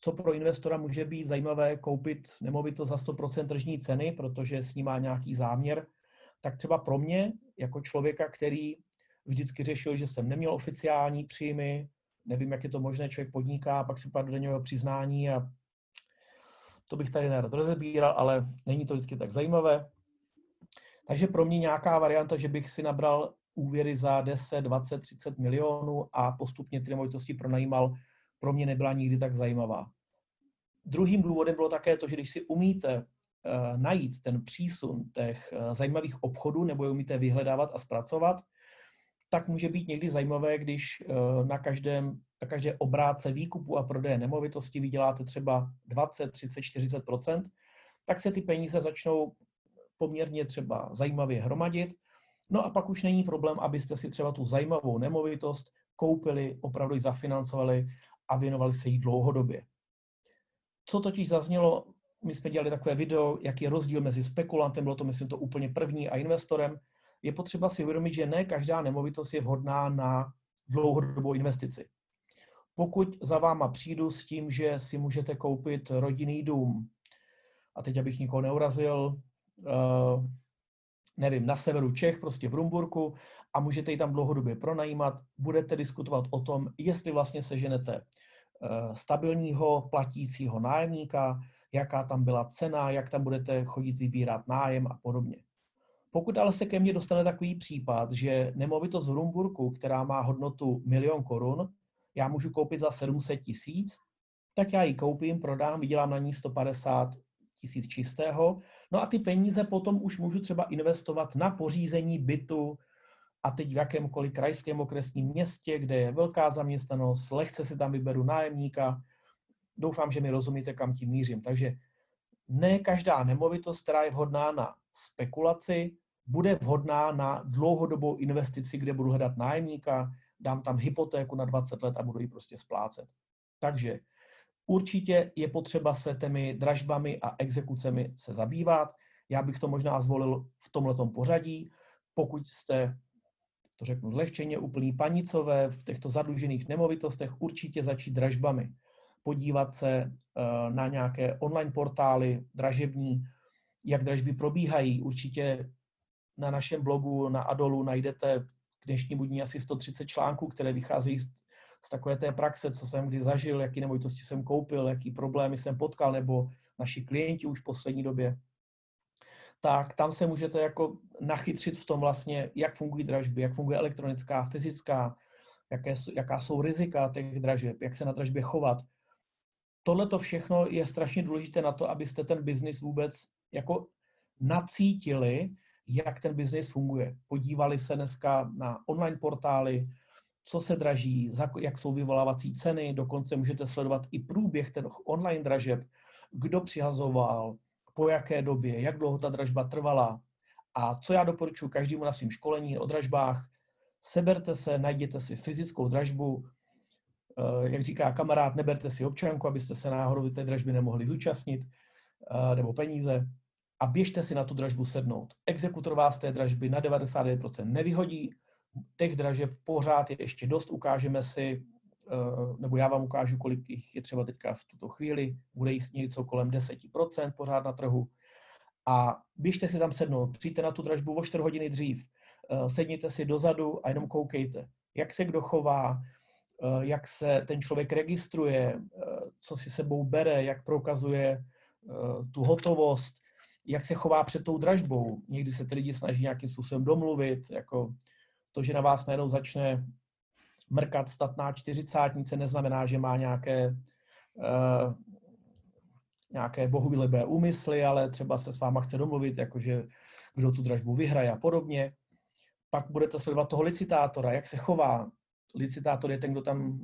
co pro investora může být zajímavé koupit nemovitost za 100% tržní ceny, protože s ní má nějaký záměr, tak třeba pro mě, jako člověka, který vždycky řešil, že jsem neměl oficiální příjmy, nevím, jak je to možné, člověk podniká, pak si padne do něho přiznání a to bych tady nerad rozebíral, ale není to vždycky tak zajímavé. Takže pro mě nějaká varianta, že bych si nabral úvěry za 10, 20, 30 milionů a postupně ty nemovitosti pronajímal, pro mě nebyla nikdy tak zajímavá. Druhým důvodem bylo také to, že když si umíte uh, najít ten přísun těch uh, zajímavých obchodů nebo je umíte vyhledávat a zpracovat, tak může být někdy zajímavé, když uh, na, každém, na každé obrátce výkupu a prodeje nemovitosti vyděláte třeba 20, 30, 40 tak se ty peníze začnou poměrně třeba zajímavě hromadit. No a pak už není problém, abyste si třeba tu zajímavou nemovitost koupili, opravdu ji zafinancovali a věnovali se jí dlouhodobě. Co totiž zaznělo, my jsme dělali takové video, jaký je rozdíl mezi spekulantem, bylo to myslím to úplně první, a investorem. Je potřeba si uvědomit, že ne každá nemovitost je vhodná na dlouhodobou investici. Pokud za váma přijdu s tím, že si můžete koupit rodinný dům, a teď abych nikoho neurazil, uh, nevím, na severu Čech, prostě v Rumburku a můžete ji tam dlouhodobě pronajímat, budete diskutovat o tom, jestli vlastně seženete uh, stabilního platícího nájemníka, jaká tam byla cena, jak tam budete chodit vybírat nájem a podobně. Pokud ale se ke mně dostane takový případ, že nemovitost v Rumburku, která má hodnotu milion korun, já můžu koupit za 700 tisíc, tak já ji koupím, prodám, vydělám na ní 150 tisíc čistého. No a ty peníze potom už můžu třeba investovat na pořízení bytu a teď v jakémkoliv krajském okresním městě, kde je velká zaměstnanost, lehce si tam vyberu nájemníka. Doufám, že mi rozumíte, kam tím mířím. Takže ne každá nemovitost, která je vhodná na spekulaci, bude vhodná na dlouhodobou investici, kde budu hledat nájemníka, dám tam hypotéku na 20 let a budu ji prostě splácet. Takže Určitě je potřeba se těmi dražbami a exekucemi se zabývat. Já bych to možná zvolil v tomto pořadí. Pokud jste, to řeknu zlehčeně, úplný panicové v těchto zadlužených nemovitostech, určitě začít dražbami. Podívat se eh, na nějaké online portály dražební, jak dražby probíhají. Určitě na našem blogu na Adolu najdete k dnešnímu dní asi 130 článků, které vycházejí z takové té praxe, co jsem kdy zažil, jaký nemovitosti jsem koupil, jaký problémy jsem potkal, nebo naši klienti už v poslední době, tak tam se můžete jako nachytřit v tom vlastně, jak fungují dražby, jak funguje elektronická, fyzická, jaké, jaká jsou rizika těch dražeb, jak se na dražbě chovat. Tohle to všechno je strašně důležité na to, abyste ten biznis vůbec jako nacítili, jak ten biznis funguje. Podívali se dneska na online portály, co se draží, jak jsou vyvolávací ceny, dokonce můžete sledovat i průběh ten online dražeb, kdo přihazoval, po jaké době, jak dlouho ta dražba trvala. A co já doporučuji každému na svém školení o dražbách, seberte se, najděte si fyzickou dražbu, eh, jak říká kamarád, neberte si občanku, abyste se náhodou té dražby nemohli zúčastnit, eh, nebo peníze, a běžte si na tu dražbu sednout. Exekutor vás té dražby na 99% nevyhodí, těch dražeb pořád je ještě dost, ukážeme si, nebo já vám ukážu, kolik jich je třeba teďka v tuto chvíli, bude jich něco kolem 10% pořád na trhu. A běžte si tam sednout, přijďte na tu dražbu o 4 hodiny dřív, eh, sedněte si dozadu a jenom koukejte, jak se kdo chová, eh, jak se ten člověk registruje, co si sebou bere, jak prokazuje tu hotovost, jak se chová před tou dražbou. Někdy se ty lidi snaží nějakým způsobem domluvit, jako to, že na vás najednou začne mrkat statná čtyřicátnice, neznamená, že má nějaké, uh, nějaké bohulibé úmysly, ale třeba se s váma chce domluvit, jakože kdo tu dražbu vyhraje a podobně. Pak budete sledovat toho licitátora, jak se chová. Licitátor je ten, kdo tam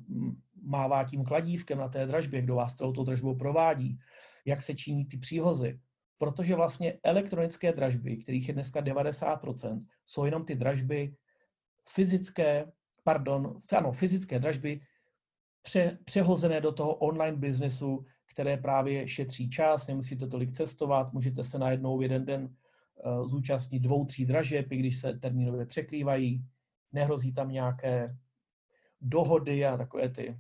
mává tím kladívkem na té dražbě, kdo vás celou tou dražbou provádí, jak se činí ty příhozy. Protože vlastně elektronické dražby, kterých je dneska 90%, jsou jenom ty dražby fyzické, pardon, ano, fyzické dražby pře, přehozené do toho online biznesu, které právě šetří čas, nemusíte tolik cestovat, můžete se najednou jeden den uh, zúčastnit dvou, tří dražeb, i když se termínově překrývají, nehrozí tam nějaké dohody a takové ty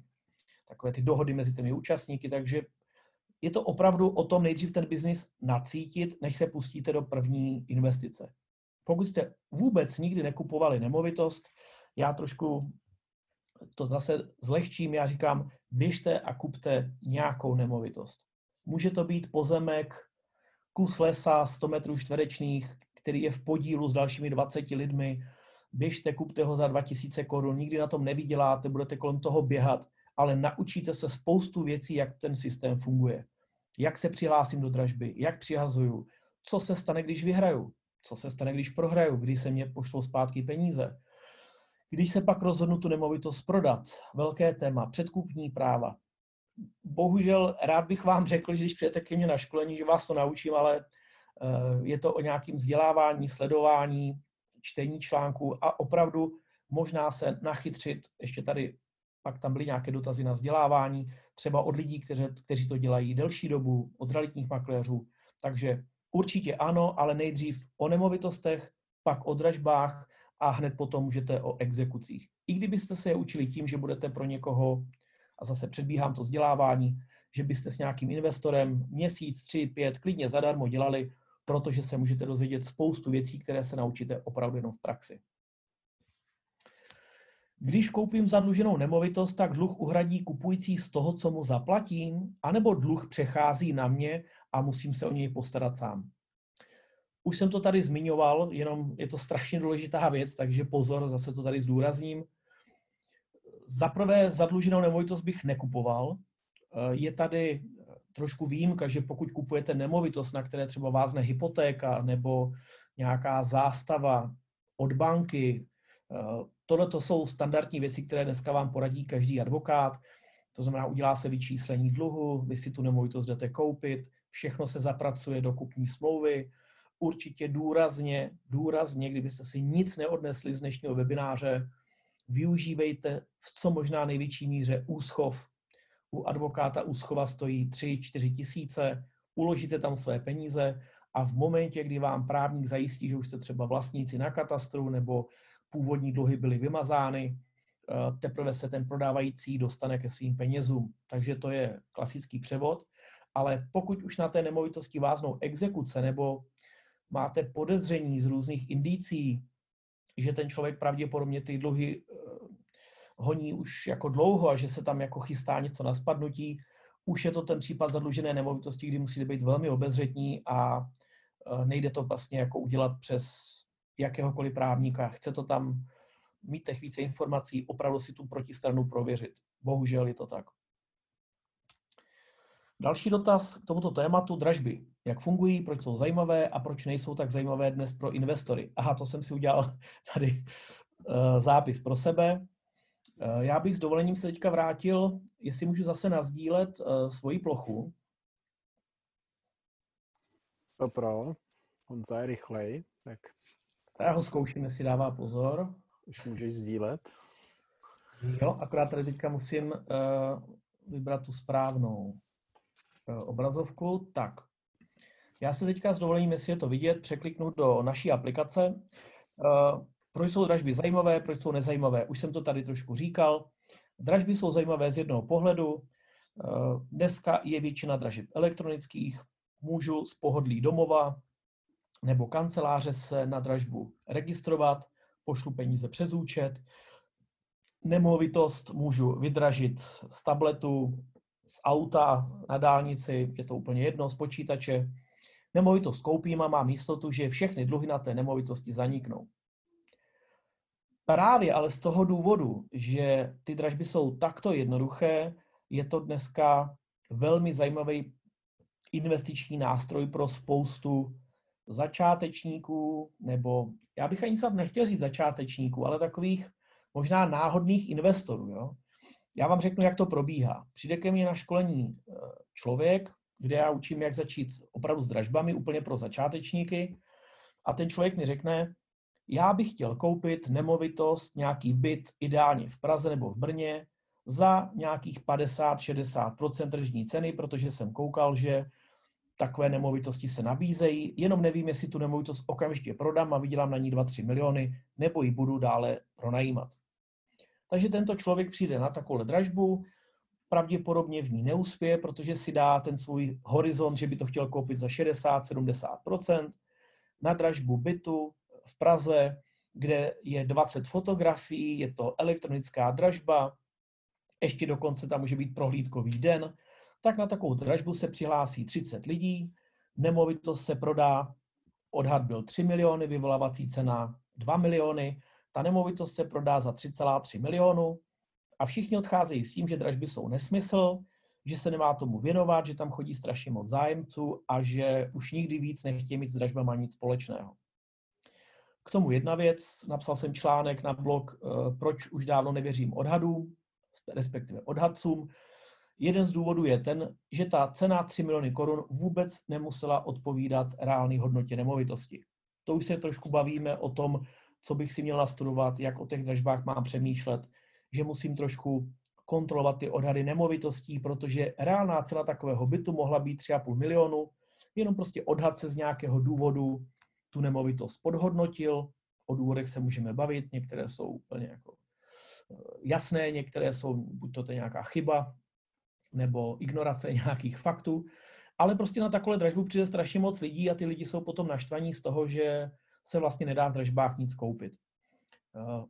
takové ty dohody mezi těmi účastníky, takže je to opravdu o tom nejdřív ten biznis nacítit, než se pustíte do první investice. Pokud jste vůbec nikdy nekupovali nemovitost, já trošku to zase zlehčím, já říkám, běžte a kupte nějakou nemovitost. Může to být pozemek, kus lesa 100 metrů čtverečných, který je v podílu s dalšími 20 lidmi. Běžte, kupte ho za 2000 korun, nikdy na tom nevyděláte, budete kolem toho běhat, ale naučíte se spoustu věcí, jak ten systém funguje. Jak se přihlásím do dražby, jak přihazuju, co se stane, když vyhraju, co se stane, když prohraju, kdy se mě pošlou zpátky peníze. Když se pak rozhodnu tu nemovitost prodat, velké téma, předkupní práva. Bohužel rád bych vám řekl, že když přijete ke mně na školení, že vás to naučím, ale eh, je to o nějakém vzdělávání, sledování, čtení článků a opravdu možná se nachytřit, ještě tady pak tam byly nějaké dotazy na vzdělávání, třeba od lidí, kteři, kteří to dělají delší dobu, od realitních makléřů. Takže určitě ano, ale nejdřív o nemovitostech, pak o dražbách a hned potom můžete o exekucích. I kdybyste se je učili tím, že budete pro někoho, a zase předbíhám to vzdělávání, že byste s nějakým investorem měsíc, tři, pět, klidně zadarmo dělali, protože se můžete dozvědět spoustu věcí, které se naučíte opravdu jenom v praxi. Když koupím zadluženou nemovitost, tak dluh uhradí kupující z toho, co mu zaplatím, anebo dluh přechází na mě a musím se o něj postarat sám. Už jsem to tady zmiňoval, jenom je to strašně důležitá věc, takže pozor, zase to tady zdůrazním. Za prvé zadluženou nemovitost bych nekupoval. Je tady trošku výjimka, že pokud kupujete nemovitost, na které třeba vázne hypotéka nebo nějaká zástava od banky, Tohle to jsou standardní věci, které dneska vám poradí každý advokát. To znamená, udělá se vyčíslení dluhu, vy si tu nemovitost jdete koupit, všechno se zapracuje do kupní smlouvy. Určitě důrazně, důrazně, kdybyste si nic neodnesli z dnešního webináře, využívejte v co možná největší míře úschov. U advokáta úschova stojí 3-4 tisíce, uložíte tam své peníze a v momentě, kdy vám právník zajistí, že už jste třeba vlastníci na katastru nebo původní dluhy byly vymazány, eh, teprve se ten prodávající dostane ke svým penězům. Takže to je klasický převod. Ale pokud už na té nemovitosti váznou exekuce nebo máte podezření z různých indicí, že ten člověk pravděpodobně ty dluhy eh, honí už jako dlouho a že se tam jako chystá něco na spadnutí, už je to ten případ zadlužené nemovitosti, kdy musíte být velmi obezřetní a eh, nejde to vlastně jako udělat přes jakéhokoliv právníka, chce to tam mít těch více informací, opravdu si tu protistranu prověřit. Bohužel je to tak. Další dotaz k tomuto tématu dražby. Jak fungují, proč jsou zajímavé a proč nejsou tak zajímavé dnes pro investory? Aha, to jsem si udělal tady uh, zápis pro sebe. Uh, já bych s dovolením se teďka vrátil, jestli můžu zase nazdílet uh, svoji plochu. To pro. Honza je rychlej, tak já ho zkouším, jestli dává pozor. Už můžeš sdílet. Jo, akorát tady teďka musím uh, vybrat tu správnou obrazovku. Tak, já se teďka s dovolením, jestli je to vidět, překliknu do naší aplikace. Uh, proč jsou dražby zajímavé, proč jsou nezajímavé? Už jsem to tady trošku říkal. Dražby jsou zajímavé z jednoho pohledu. Dneska je většina dražeb elektronických. Můžu z pohodlí domova nebo kanceláře se na dražbu registrovat, pošlu peníze přes účet, nemovitost můžu vydražit z tabletu, z auta, na dálnici, je to úplně jedno, z počítače. Nemovitost koupím a mám jistotu, že všechny dluhy na té nemovitosti zaniknou. Právě ale z toho důvodu, že ty dražby jsou takto jednoduché, je to dneska velmi zajímavý investiční nástroj pro spoustu začátečníků, nebo já bych ani snad nechtěl říct začátečníků, ale takových možná náhodných investorů. Jo? Já vám řeknu, jak to probíhá. Přijde ke mně na školení eh, člověk, kde já učím, jak začít opravdu s dražbami, úplně pro začátečníky. A ten člověk mi řekne, já bych chtěl koupit nemovitost, nějaký byt, ideálně v Praze nebo v Brně, za nějakých 50-60% tržní ceny, protože jsem koukal, že takové nemovitosti se nabízejí, jenom nevím, jestli tu nemovitost okamžitě prodám a vydělám na ní 2-3 miliony, nebo ji budu dále pronajímat. Takže tento člověk přijde na takovou dražbu, pravděpodobně v ní neuspěje, protože si dá ten svůj horizont, že by to chtěl koupit za 60-70% na dražbu bytu v Praze, kde je 20 fotografií, je to elektronická dražba, ještě dokonce tam může být prohlídkový den, tak na takovou dražbu se přihlásí 30 lidí, nemovitost se prodá, odhad byl 3 miliony, vyvolávací cena 2 miliony, ta nemovitost se prodá za 3,3 milionu a všichni odcházejí s tím, že dražby jsou nesmysl, že se nemá tomu věnovat, že tam chodí strašně moc zájemců a že už nikdy víc nechtějí mít s dražbama nic společného. K tomu jedna věc, napsal jsem článek na blog, eh, proč už dávno nevěřím odhadům, respektive odhadcům. Jeden z důvodů je ten, že ta cena 3 miliony korun vůbec nemusela odpovídat reálné hodnotě nemovitosti. To už se trošku bavíme o tom, co bych si měl nastudovat, jak o těch dražbách mám přemýšlet, že musím trošku kontrolovat ty odhady nemovitostí, protože reálná cena takového bytu mohla být 3,5 milionu, jenom prostě odhad se z nějakého důvodu tu nemovitost podhodnotil, o důvodech se můžeme bavit, některé jsou úplně jako eh, jasné, některé jsou buď to je nějaká chyba, nebo ignorace nějakých faktů, ale prostě na takové dražbu přijde strašně moc lidí a ty lidi jsou potom naštvaní z toho, že se vlastně nedá v dražbách nic koupit. Eh,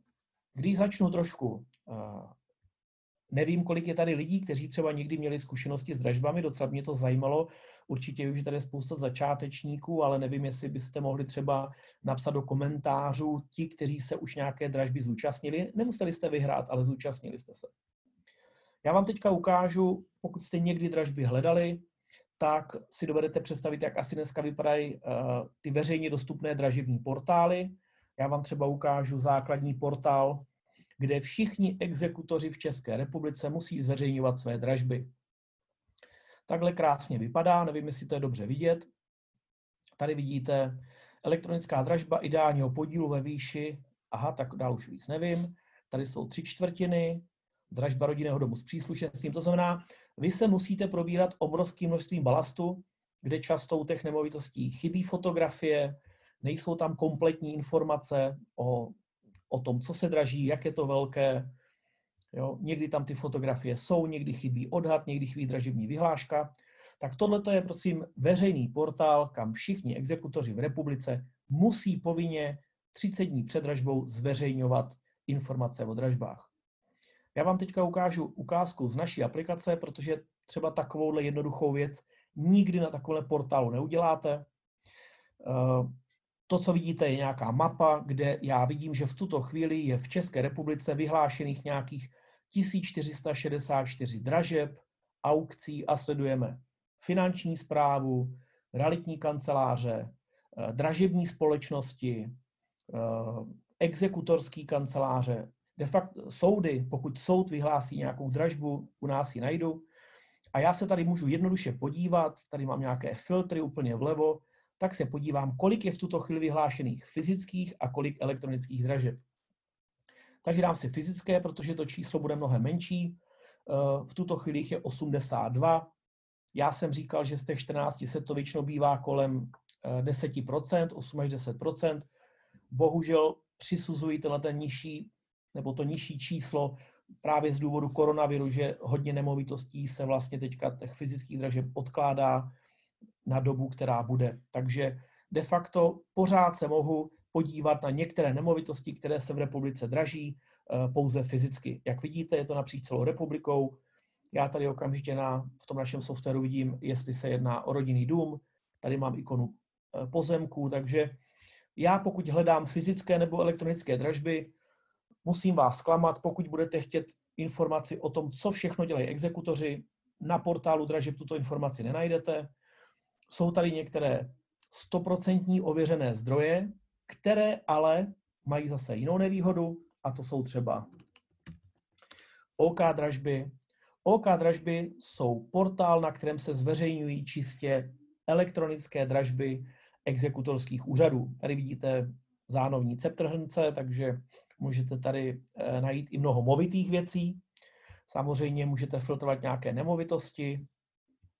když začnu trošku, eh, nevím, kolik je tady lidí, kteří třeba někdy měli zkušenosti s dražbami, docela mě to zajímalo, určitě už tady je spousta začátečníků, ale nevím, jestli byste mohli třeba napsat do komentářů ti, kteří se už nějaké dražby zúčastnili. Nemuseli jste vyhrát, ale zúčastnili jste se. Já vám teďka ukážu, pokud jste někdy dražby hledali, tak si dovedete představit, jak asi dneska vypadají uh, ty veřejně dostupné dražební portály. Já vám třeba ukážu základní portál, kde všichni exekutoři v České republice musí zveřejňovat své dražby. Takhle krásně vypadá, nevím, jestli to je dobře vidět. Tady vidíte elektronická dražba ideálního podílu ve výši, aha, tak dál už víc nevím. Tady jsou tři čtvrtiny, dražba rodinného domu s příslušenstvím. To znamená, vy se musíte probírat obrovským množstvím balastu, kde často u těch nemovitostí chybí fotografie, nejsou tam kompletní informace o, o tom, co se draží, jak je to velké. Jo? Někdy tam ty fotografie jsou, někdy chybí odhad, někdy chybí dražební vyhláška. Tak tohle je, prosím, veřejný portál, kam všichni exekutoři v republice musí povinně 30 dní před dražbou zveřejňovat informace o dražbách. Já vám teďka ukážu ukázku z naší aplikace, protože třeba takovouhle jednoduchou věc nikdy na takovémhle portálu neuděláte. Eh, to, co vidíte, je nějaká mapa, kde já vidím, že v tuto chvíli je v České republice vyhlášených nějakých 1464 dražeb, aukcí a sledujeme finanční zprávu, realitní kanceláře, eh, dražební společnosti, eh, exekutorský kanceláře, de facto soudy, pokud soud vyhlásí nějakou dražbu, u nás ji najdu. A já se tady můžu jednoduše podívat, tady mám nějaké filtry úplně vlevo, tak se podívám, kolik je v tuto chvíli vyhlášených fyzických a kolik elektronických dražeb. Takže dám si fyzické, protože to číslo bude mnohem menší. Eh, v tuto chvíli je 82. Já jsem říkal, že z těch 14 se to většinou bývá kolem 10%, eh, 8 až 10%. Bohužel přisuzují tenhle ten nižší nebo to nižší číslo právě z důvodu koronaviru, že hodně nemovitostí se vlastně teďka těch fyzických dražeb odkládá na dobu, která bude. Takže de facto pořád se mohu podívat na některé nemovitosti, které se v republice draží eh, pouze fyzicky. Jak vidíte, je to napříč celou republikou. Já tady okamžitě na, v tom našem softwaru vidím, jestli se jedná o rodinný dům. Tady mám ikonu eh, pozemků, takže já pokud hledám fyzické nebo elektronické dražby, musím vás zklamat, pokud budete chtět informaci o tom, co všechno dělají exekutoři, na portálu dražeb tuto informaci nenajdete. Jsou tady některé stoprocentní ověřené zdroje, které ale mají zase jinou nevýhodu, a to jsou třeba OK dražby. OK dražby jsou portál, na kterém se zveřejňují čistě elektronické dražby exekutorských úřadů. Tady vidíte zánovní ceptrhrnce, takže Můžete tady eh, najít i mnoho movitých věcí. Samozřejmě můžete filtrovat nějaké nemovitosti,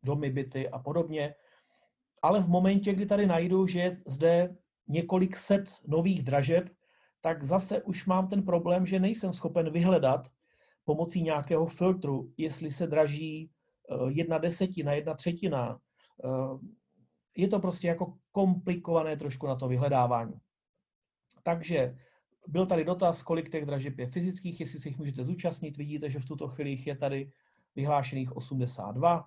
domy, byty a podobně. Ale v momentě, kdy tady najdu, že je zde několik set nových dražeb, tak zase už mám ten problém, že nejsem schopen vyhledat pomocí nějakého filtru, jestli se draží eh, jedna desetina, jedna třetina. Eh, je to prostě jako komplikované trošku na to vyhledávání. Takže byl tady dotaz, kolik těch dražeb je fyzických, jestli si jich můžete zúčastnit. Vidíte, že v tuto chvíli je tady vyhlášených 82.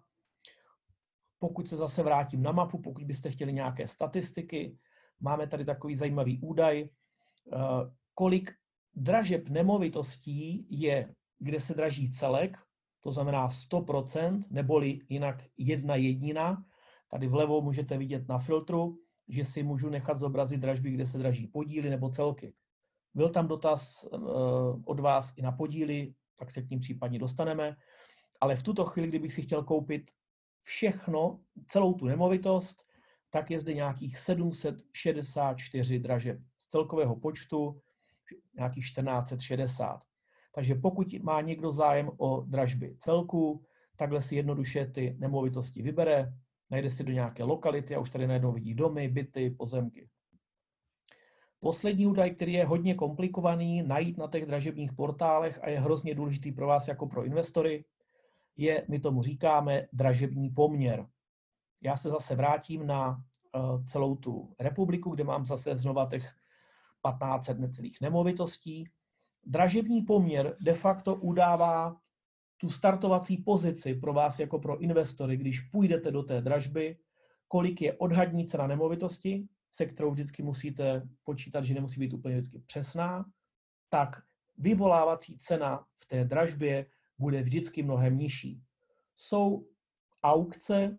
Pokud se zase vrátím na mapu, pokud byste chtěli nějaké statistiky, máme tady takový zajímavý údaj, eh, kolik dražeb nemovitostí je, kde se draží celek, to znamená 100%, neboli jinak jedna jedina. Tady vlevo můžete vidět na filtru, že si můžu nechat zobrazit dražby, kde se draží podíly nebo celky. Byl tam dotaz eh, od vás i na podíly, tak se k ním případně dostaneme. Ale v tuto chvíli, kdybych si chtěl koupit všechno, celou tu nemovitost, tak je zde nějakých 764 dražeb z celkového počtu nějakých 1460. Takže pokud má někdo zájem o dražby celku, takhle si jednoduše ty nemovitosti vybere, najde si do nějaké lokality a už tady najednou vidí domy, byty, pozemky. Poslední údaj, který je hodně komplikovaný najít na těch dražebních portálech a je hrozně důležitý pro vás jako pro investory, je, my tomu říkáme, dražební poměr. Já se zase vrátím na uh, celou tu republiku, kde mám zase znova těch 1500 necelých nemovitostí. Dražební poměr de facto udává tu startovací pozici pro vás jako pro investory, když půjdete do té dražby, kolik je odhadní cena nemovitosti, se kterou vždycky musíte počítat, že nemusí být úplně vždycky přesná, tak vyvolávací cena v té dražbě bude vždycky mnohem nižší. Jsou aukce,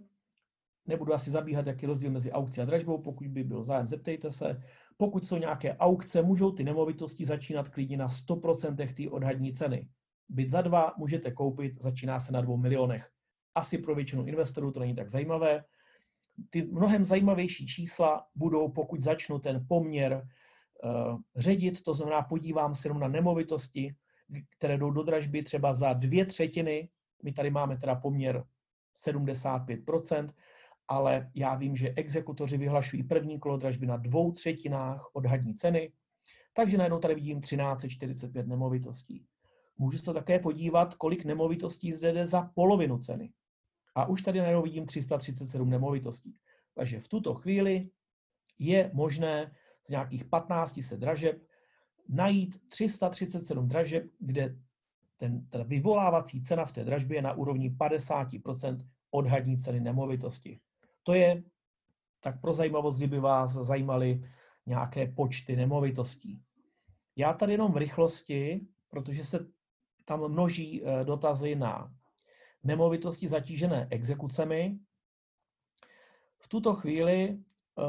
nebudu asi zabíhat, jaký je rozdíl mezi aukcí a dražbou, pokud by byl zájem, zeptejte se. Pokud jsou nějaké aukce, můžou ty nemovitosti začínat klidně na 100% té odhadní ceny. Byt za dva můžete koupit, začíná se na dvou milionech. Asi pro většinu investorů to není tak zajímavé. Ty mnohem zajímavější čísla budou, pokud začnu ten poměr uh, ředit, to znamená podívám se na nemovitosti, které jdou do dražby třeba za dvě třetiny, my tady máme teda poměr 75%, ale já vím, že exekutoři vyhlašují první kolo dražby na dvou třetinách odhadní ceny, takže najednou tady vidím 1345 nemovitostí. Můžu se také podívat, kolik nemovitostí zde jde za polovinu ceny. A už tady najednou vidím 337 nemovitostí. Takže v tuto chvíli je možné z nějakých 1500 dražeb najít 337 dražeb, kde ten, ta vyvolávací cena v té dražbě je na úrovni 50% odhadní ceny nemovitosti. To je tak pro zajímavost, kdyby vás zajímaly nějaké počty nemovitostí. Já tady jenom v rychlosti, protože se tam množí eh, dotazy na nemovitosti zatížené exekucemi. V tuto chvíli eh,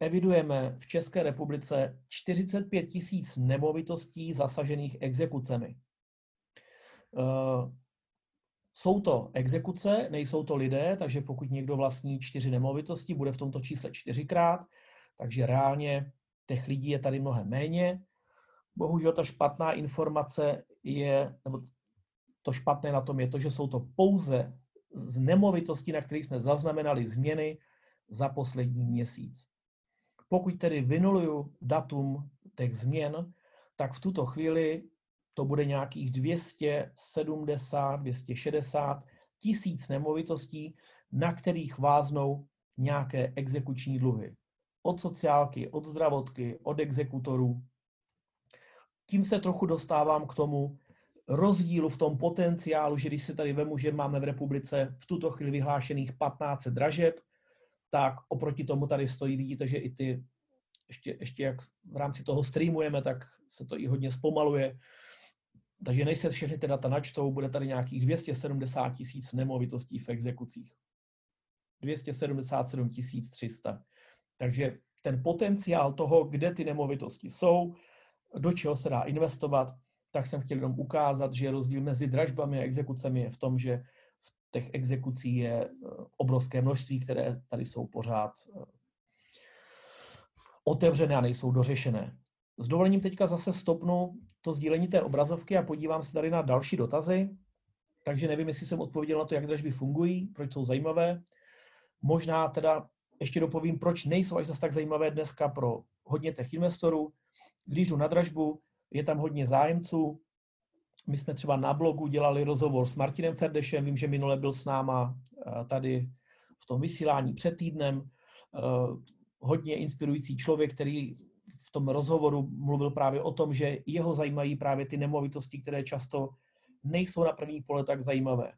evidujeme v České republice 45 tisíc nemovitostí zasažených exekucemi. Eh, jsou to exekuce, nejsou to lidé, takže pokud někdo vlastní čtyři nemovitosti, bude v tomto čísle čtyřikrát, takže reálně těch lidí je tady mnohem méně. Bohužel ta špatná informace je, nebo to špatné na tom je to, že jsou to pouze z nemovitostí, na kterých jsme zaznamenali změny za poslední měsíc. Pokud tedy vynuluju datum těch změn, tak v tuto chvíli to bude nějakých 270, 260 tisíc nemovitostí, na kterých váznou nějaké exekuční dluhy. Od sociálky, od zdravotky, od exekutorů. Tím se trochu dostávám k tomu rozdílu v tom potenciálu, že když se tady vemu, že máme v republice v tuto chvíli vyhlášených 15 dražeb, tak oproti tomu tady stojí, vidíte, že i ty, ještě, ještě jak v rámci toho streamujeme, tak se to i hodně zpomaluje, takže než se všechny ty data načtou, bude tady nějakých 270 tisíc nemovitostí v exekucích. 277 300. Takže ten potenciál toho, kde ty nemovitosti jsou, do čeho se dá investovat, tak jsem chtěl jenom ukázat, že rozdíl mezi dražbami a exekucemi je v tom, že v těch exekucí je eh, obrovské množství, které tady jsou pořád eh, otevřené a nejsou dořešené. S dovolením teďka zase stopnu to sdílení té obrazovky a podívám se tady na další dotazy. Takže nevím, jestli jsem odpověděl na to, jak dražby fungují, proč jsou zajímavé. Možná teda ještě dopovím, proč nejsou až zase tak zajímavé dneska pro hodně těch investorů. Když jdu na dražbu, je tam hodně zájemců, my jsme třeba na blogu dělali rozhovor s Martinem Ferdešem, vím, že minule byl s náma tady v tom vysílání před týdnem. Hodně inspirující člověk, který v tom rozhovoru mluvil právě o tom, že jeho zajímají právě ty nemovitosti, které často nejsou na první pole tak zajímavé.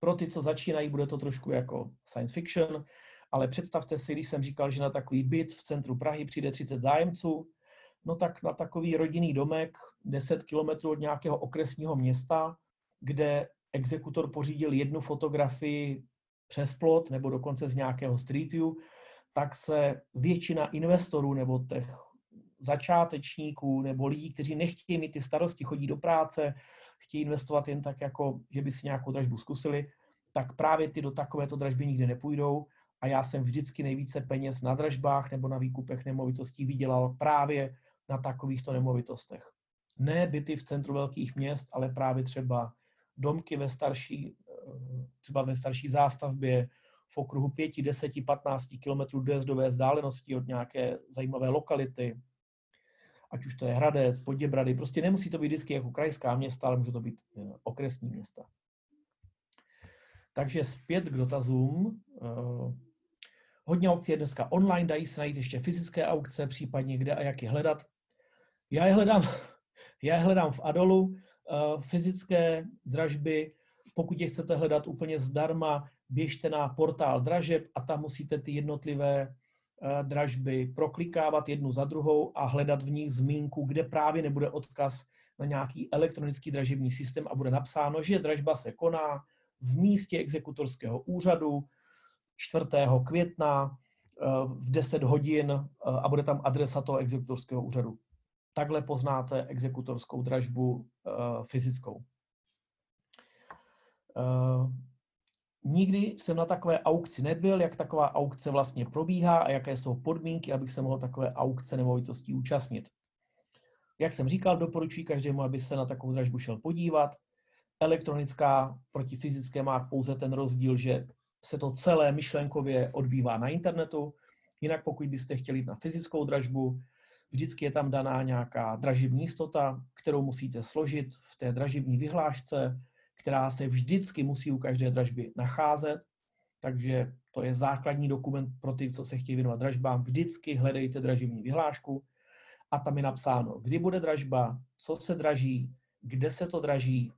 Pro ty, co začínají, bude to trošku jako science fiction, ale představte si, když jsem říkal, že na takový byt v centru Prahy přijde 30 zájemců, no tak na takový rodinný domek 10 kilometrů od nějakého okresního města, kde exekutor pořídil jednu fotografii přes plot nebo dokonce z nějakého street view, tak se většina investorů nebo těch začátečníků nebo lidí, kteří nechtějí mít ty starosti, chodí do práce, chtějí investovat jen tak, jako že by si nějakou dražbu zkusili, tak právě ty do takovéto dražby nikdy nepůjdou. A já jsem vždycky nejvíce peněz na dražbách nebo na výkupech nemovitostí vydělal právě na takovýchto nemovitostech. Ne byty v centru velkých měst, ale právě třeba domky ve starší, eh, třeba ve starší zástavbě, v okruhu 5, 10, 15 kilometrů dojezdové vzdálenosti od nějaké zajímavé lokality, ať už to je Hradec, Poděbrady, prostě nemusí to být vždycky jako krajská města, ale může to být eh, okresní města. Takže zpět k dotazům. Eh, hodně aukcí je dneska online, dají se najít ještě fyzické aukce, případně kde a jak je hledat. Já je hledám, já je hledám v Adolu, eh, fyzické dražby, pokud je chcete hledat úplně zdarma, běžte na portál dražeb a tam musíte ty jednotlivé Eh, dražby proklikávat jednu za druhou a hledat v nich zmínku, kde právě nebude odkaz na nějaký elektronický dražební systém a bude napsáno, že dražba se koná v místě exekutorského úřadu 4. května eh, v 10 hodin a bude tam adresa toho exekutorského úřadu. Takhle poznáte exekutorskou dražbu fyzickou. Nikdy jsem na takové aukci nebyl, jak taková aukce vlastně probíhá a jaké jsou podmínky, abych se mohl takové aukce nemovitostí účastnit. Jak jsem říkal, doporučuji každému, aby se na takovou dražbu šel podívat. Elektronická proti fyzické má pouze ten rozdíl, že se to celé myšlenkově odbývá na internetu. Jinak pokud byste chtěli jít na fyzickou dražbu, vždycky je tam daná nějaká dražební jistota, kterou musíte složit v té dražební vyhlášce, která se vždycky musí u každé dražby nacházet, takže to je základní dokument pro ty, co se chtějí věnovat dražbám. Vždycky hledejte dražební vyhlášku a tam je napsáno, kdy bude dražba, co se draží, kde se to draží,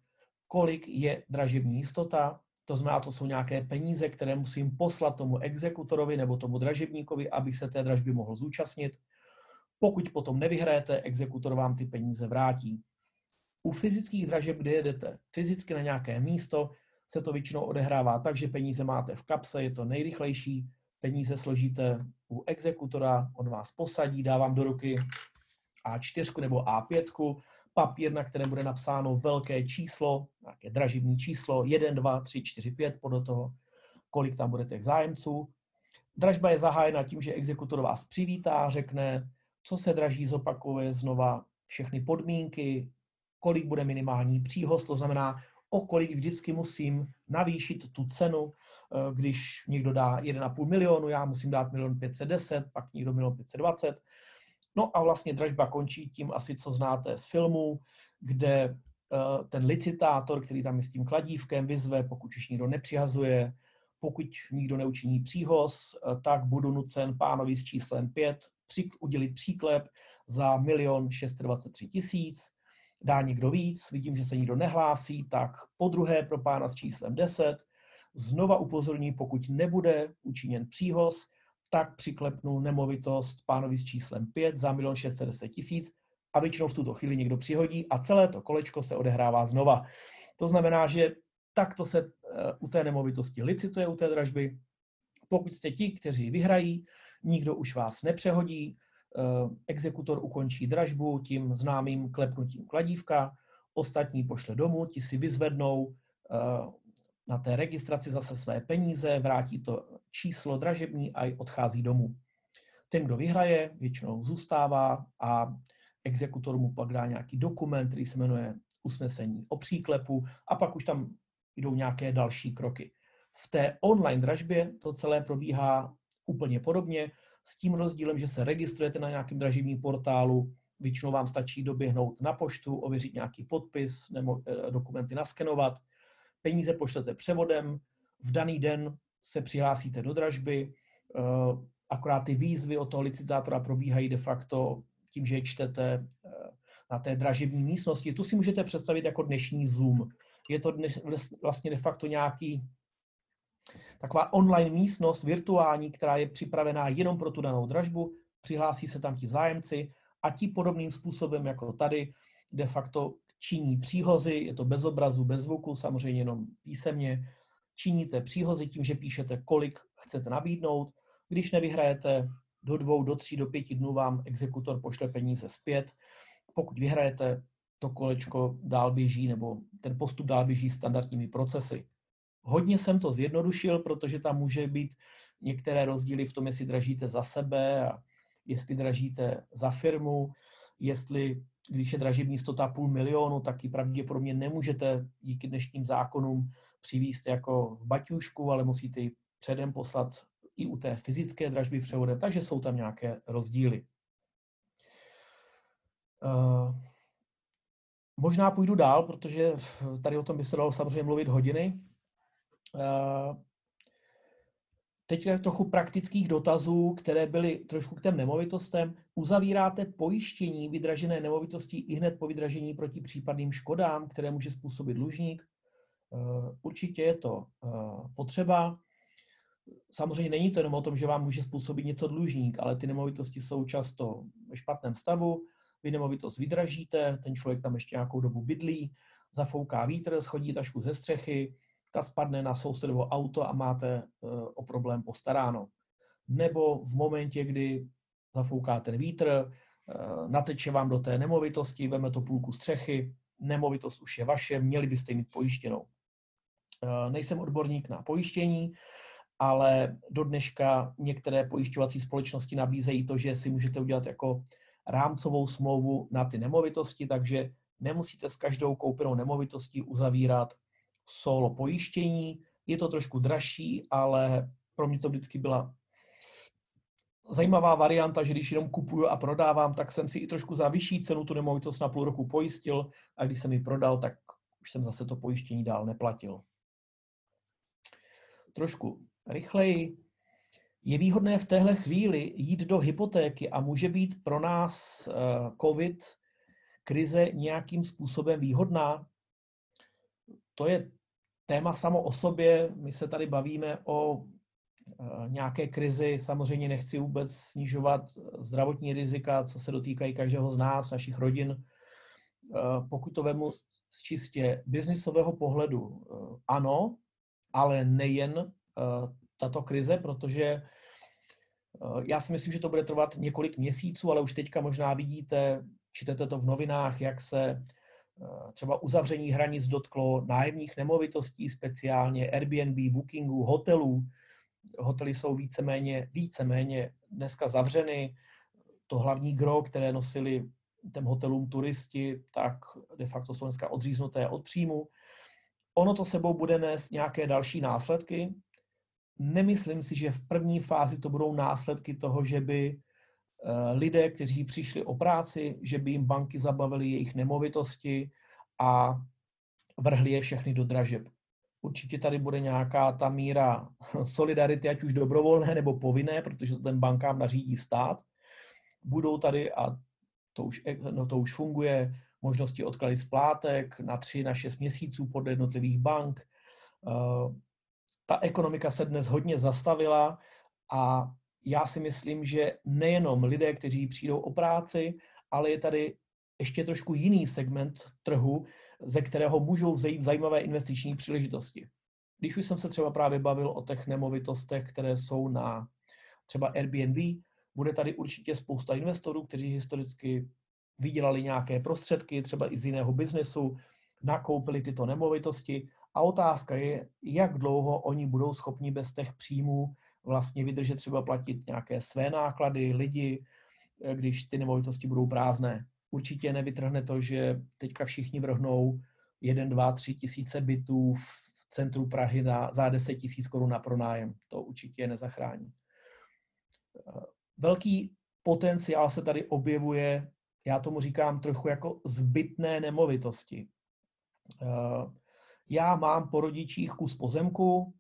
kolik je dražební jistota, to znamená, to jsou nějaké peníze, které musím poslat tomu exekutorovi nebo tomu dražebníkovi, abych se té dražby mohl zúčastnit. Pokud potom nevyhrajete, exekutor vám ty peníze vrátí. U fyzických dražeb, kde jedete fyzicky na nějaké místo, se to většinou odehrává tak, že peníze máte v kapse, je to nejrychlejší, peníze složíte u exekutora, on vás posadí, dá vám do ruky A4 nebo A5, papír, na kterém bude napsáno velké číslo, nějaké dražební číslo, 1, 2, 3, 4, 5, podle toho, kolik tam bude těch zájemců. Dražba je zahájena tím, že exekutor vás přivítá, řekne, co se draží, zopakuje znova všechny podmínky, kolik bude minimální příhoz, to znamená, o kolik vždycky musím navýšit tu cenu, eh, když někdo dá 1,5 milionu, já musím dát milion 510, pak někdo milion 520. No a vlastně dražba končí tím asi, co znáte z filmu, kde eh, ten licitátor, který tam je s tím kladívkem, vyzve, pokud už nikdo nepřihazuje, pokud nikdo neučiní příhoz, eh, tak budu nucen pánovi s číslem 5 udělit příklep za milion 623 tisíc dá někdo víc, vidím, že se nikdo nehlásí, tak po druhé pro pána s číslem 10, znova upozorní, pokud nebude učiněn příhoz, tak přiklepnu nemovitost pánovi s číslem 5 za 1 610 tisíc a většinou v tuto chvíli někdo přihodí a celé to kolečko se odehrává znova. To znamená, že takto se eh, u té nemovitosti licituje u té dražby. Pokud jste ti, kteří vyhrají, nikdo už vás nepřehodí, Eh, exekutor ukončí dražbu tím známým klepnutím kladívka, ostatní pošle domů, ti si vyzvednou eh, na té registraci zase své peníze, vrátí to číslo dražební a odchází domů. Ten, kdo vyhraje, většinou zůstává a exekutor mu pak dá nějaký dokument, který se jmenuje usnesení o příklepu a pak už tam jdou nějaké další kroky. V té online dražbě to celé probíhá úplně podobně s tím rozdílem, že se registrujete na nějakém dražebním portálu Většinou vám stačí doběhnout na poštu, ověřit nějaký podpis nebo eh, dokumenty naskenovat. Peníze pošlete převodem, v daný den se přihlásíte do dražby, eh, akorát ty výzvy od toho licitátora probíhají de facto tím, že je čtete na té dražební místnosti. Tu si můžete představit jako dnešní Zoom. Je to dnes, vlastně de facto nějaký taková online místnost virtuální, která je připravená jenom pro tu danou dražbu, přihlásí se tam ti zájemci a ti podobným způsobem jako tady de facto činí příhozy, je to bez obrazu, bez zvuku, samozřejmě jenom písemně, činíte příhozy tím, že píšete, kolik chcete nabídnout. Když nevyhrajete, do dvou, do tří, do pěti dnů vám exekutor pošle peníze zpět. Pokud vyhrajete, to kolečko dál běží, nebo ten postup dál běží standardními procesy. Hodně jsem to zjednodušil, protože tam může být některé rozdíly v tom, jestli dražíte za sebe a jestli dražíte za firmu, jestli když je dražební jistota půl milionu, tak ji pravděpodobně nemůžete díky dnešním zákonům přivíst jako v baťušku, ale musíte ji předem poslat i u té fyzické dražby převodem, takže jsou tam nějaké rozdíly. Uh, možná půjdu dál, protože tady o tom by se dalo samozřejmě mluvit hodiny. Uh, teď trochu praktických dotazů, které byly trošku k těm nemovitostem. Uzavíráte pojištění vydražené nemovitosti i hned po vydražení proti případným škodám, které může způsobit dlužník? Určitě je to potřeba. Samozřejmě není to jenom o tom, že vám může způsobit něco dlužník, ale ty nemovitosti jsou často ve špatném stavu. Vy nemovitost vydražíte, ten člověk tam ještě nějakou dobu bydlí, zafouká vítr, schodí tašku ze střechy, ta spadne na sousedovo auto a máte eh, o problém postaráno. Nebo v momentě, kdy zafouká ten vítr, eh, nateče vám do té nemovitosti, veme to půlku střechy, nemovitost už je vaše, měli byste mít pojištěnou. Eh, nejsem odborník na pojištění, ale do dneška některé pojišťovací společnosti nabízejí to, že si můžete udělat jako rámcovou smlouvu na ty nemovitosti, takže nemusíte s každou koupenou nemovitostí uzavírat solo pojištění. Je to trošku dražší, ale pro mě to vždycky byla zajímavá varianta, že když jenom kupuju a prodávám, tak jsem si i trošku za vyšší cenu tu nemovitost na půl roku pojistil a když jsem ji prodal, tak už jsem zase to pojištění dál neplatil. Trošku rychleji. Je výhodné v téhle chvíli jít do hypotéky a může být pro nás eh, COVID krize nějakým způsobem výhodná? To je téma samo o sobě. My se tady bavíme o eh, nějaké krizi. Samozřejmě nechci vůbec snižovat zdravotní rizika, co se dotýkají každého z nás, našich rodin. Eh, pokud to vemu z čistě biznisového pohledu, ano, ale nejen tato krize, protože eh, já si myslím, že to bude trvat několik měsíců, ale už teďka možná vidíte, čtete to v novinách, jak se eh, třeba uzavření hranic dotklo nájemních nemovitostí, speciálně Airbnb, Bookingu, hotelů. Hotely jsou víceméně, víceméně dneska zavřeny. To hlavní gro, které nosili těm hotelům turisti, tak de facto jsou dneska odříznuté od příjmu. Ono to sebou bude nést nějaké další následky, nemyslím si, že v první fázi to budou následky toho, že by eh, lidé, kteří přišli o práci, že by jim banky zabavily jejich nemovitosti a vrhli je všechny do dražeb. Určitě tady bude nějaká ta míra solidarity, ať už dobrovolné nebo povinné, protože to ten bankám nařídí stát. Budou tady, a to už, no to už funguje, možnosti odklady splátek na 3 na 6 měsíců podle jednotlivých bank. Eh, ta ekonomika se dnes hodně zastavila a já si myslím, že nejenom lidé, kteří přijdou o práci, ale je tady ještě trošku jiný segment trhu, ze kterého můžou vzejít zajímavé investiční příležitosti. Když už jsem se třeba právě bavil o těch nemovitostech, které jsou na třeba Airbnb, bude tady určitě spousta investorů, kteří historicky vydělali nějaké prostředky, třeba i z jiného biznesu, nakoupili tyto nemovitosti a otázka je, jak dlouho oni budou schopni bez těch příjmů vlastně vydržet třeba platit nějaké své náklady, lidi, eh, když ty nemovitosti budou prázdné. Určitě nevytrhne to, že teďka všichni vrhnou 1, 2, 3 tisíce bytů v centru Prahy na, za 10 tisíc korun na pronájem. To určitě nezachrání. Eh, velký potenciál se tady objevuje já tomu říkám trochu jako zbytné nemovitosti. Eh, já mám po rodičích kus pozemku,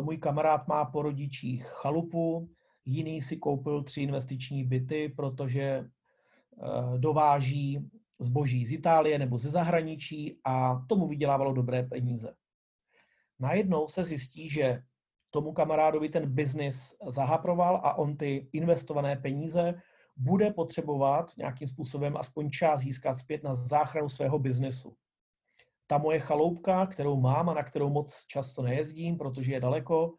můj kamarád má po rodičích chalupu, jiný si koupil tři investiční byty, protože eh, dováží zboží z Itálie nebo ze zahraničí a tomu vydělávalo dobré peníze. Najednou se zjistí, že tomu kamarádovi ten biznis zahaproval a on ty investované peníze bude potřebovat nějakým způsobem aspoň čas získat zpět na záchranu svého biznesu. Ta moje chaloupka, kterou mám a na kterou moc často nejezdím, protože je daleko,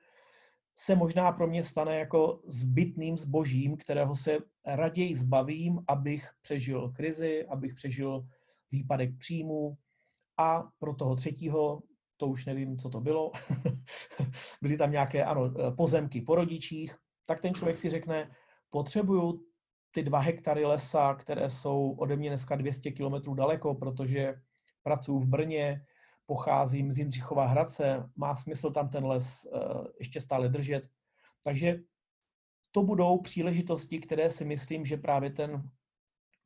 se možná pro mě stane jako zbytným zbožím, kterého se raději zbavím, abych přežil krizi, abych přežil výpadek příjmů. A pro toho třetího, to už nevím, co to bylo, byly tam nějaké ano, pozemky po rodičích, tak ten člověk si řekne, potřebuju ty dva hektary lesa, které jsou ode mě dneska 200 kilometrů daleko, protože pracuji v Brně, pocházím z Jindřichova Hradce, má smysl tam ten les eh, ještě stále držet. Takže to budou příležitosti, které si myslím, že právě ten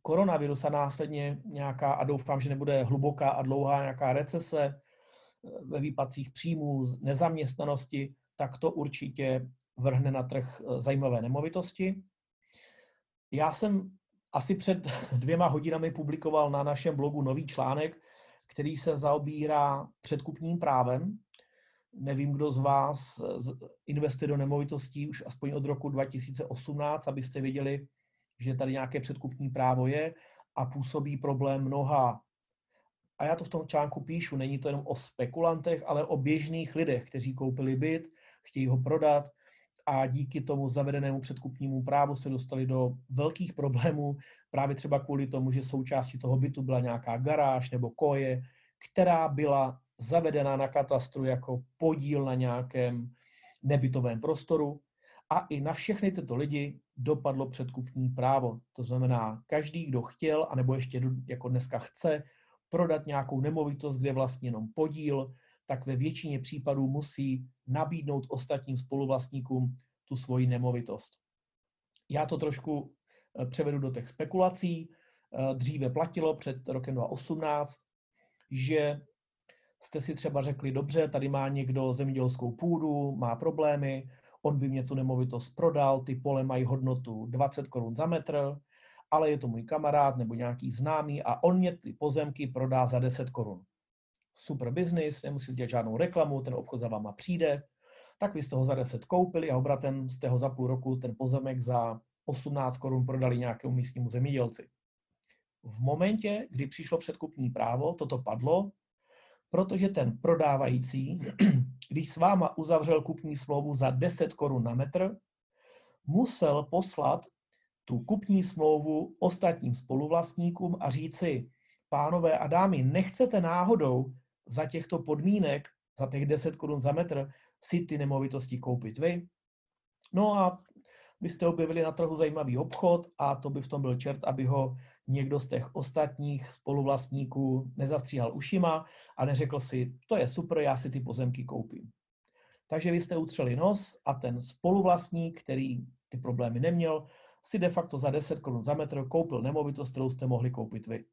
koronavirus a následně nějaká, a doufám, že nebude hluboká a dlouhá nějaká recese eh, ve výpadcích příjmů, nezaměstnanosti, tak to určitě vrhne na trh eh, zajímavé nemovitosti. Já jsem asi před dvěma hodinami publikoval na našem blogu nový článek, který se zaobírá předkupním právem. Nevím, kdo z vás investuje do nemovitostí už aspoň od roku 2018, abyste věděli, že tady nějaké předkupní právo je a působí problém mnoha. A já to v tom článku píšu, není to jenom o spekulantech, ale o běžných lidech, kteří koupili byt, chtějí ho prodat, a díky tomu zavedenému předkupnímu právu se dostali do velkých problémů, právě třeba kvůli tomu, že součástí toho bytu byla nějaká garáž nebo koje, která byla zavedena na katastru jako podíl na nějakém nebytovém prostoru a i na všechny tyto lidi dopadlo předkupní právo. To znamená, každý, kdo chtěl, anebo ještě jako dneska chce, prodat nějakou nemovitost, kde vlastně jenom podíl, tak ve většině případů musí nabídnout ostatním spoluvlastníkům tu svoji nemovitost. Já to trošku eh, převedu do těch spekulací. Eh, dříve platilo před rokem 2018, že jste si třeba řekli, dobře, tady má někdo zemědělskou půdu, má problémy, on by mě tu nemovitost prodal, ty pole mají hodnotu 20 korun za metr, ale je to můj kamarád nebo nějaký známý a on mě ty pozemky prodá za 10 korun super business, nemusíte dělat žádnou reklamu, ten obchod za váma přijde, tak vy jste ho za 10 koupili a obratem jste ho za půl roku ten pozemek za 18 korun prodali nějakému místnímu zemědělci. V momentě, kdy přišlo předkupní právo, toto padlo, protože ten prodávající, když s váma uzavřel kupní smlouvu za 10 korun na metr, musel poslat tu kupní smlouvu ostatním spoluvlastníkům a říci, pánové a dámy, nechcete náhodou za těchto podmínek, za těch 10 korun za metr, si ty nemovitosti koupit vy. No a vy jste objevili na trhu zajímavý obchod a to by v tom byl čert, aby ho někdo z těch ostatních spoluvlastníků nezastříhal ušima a neřekl si, to je super, já si ty pozemky koupím. Takže vy jste utřeli nos a ten spoluvlastník, který ty problémy neměl, si de facto za 10 korun za metr koupil nemovitost, kterou jste mohli koupit vy.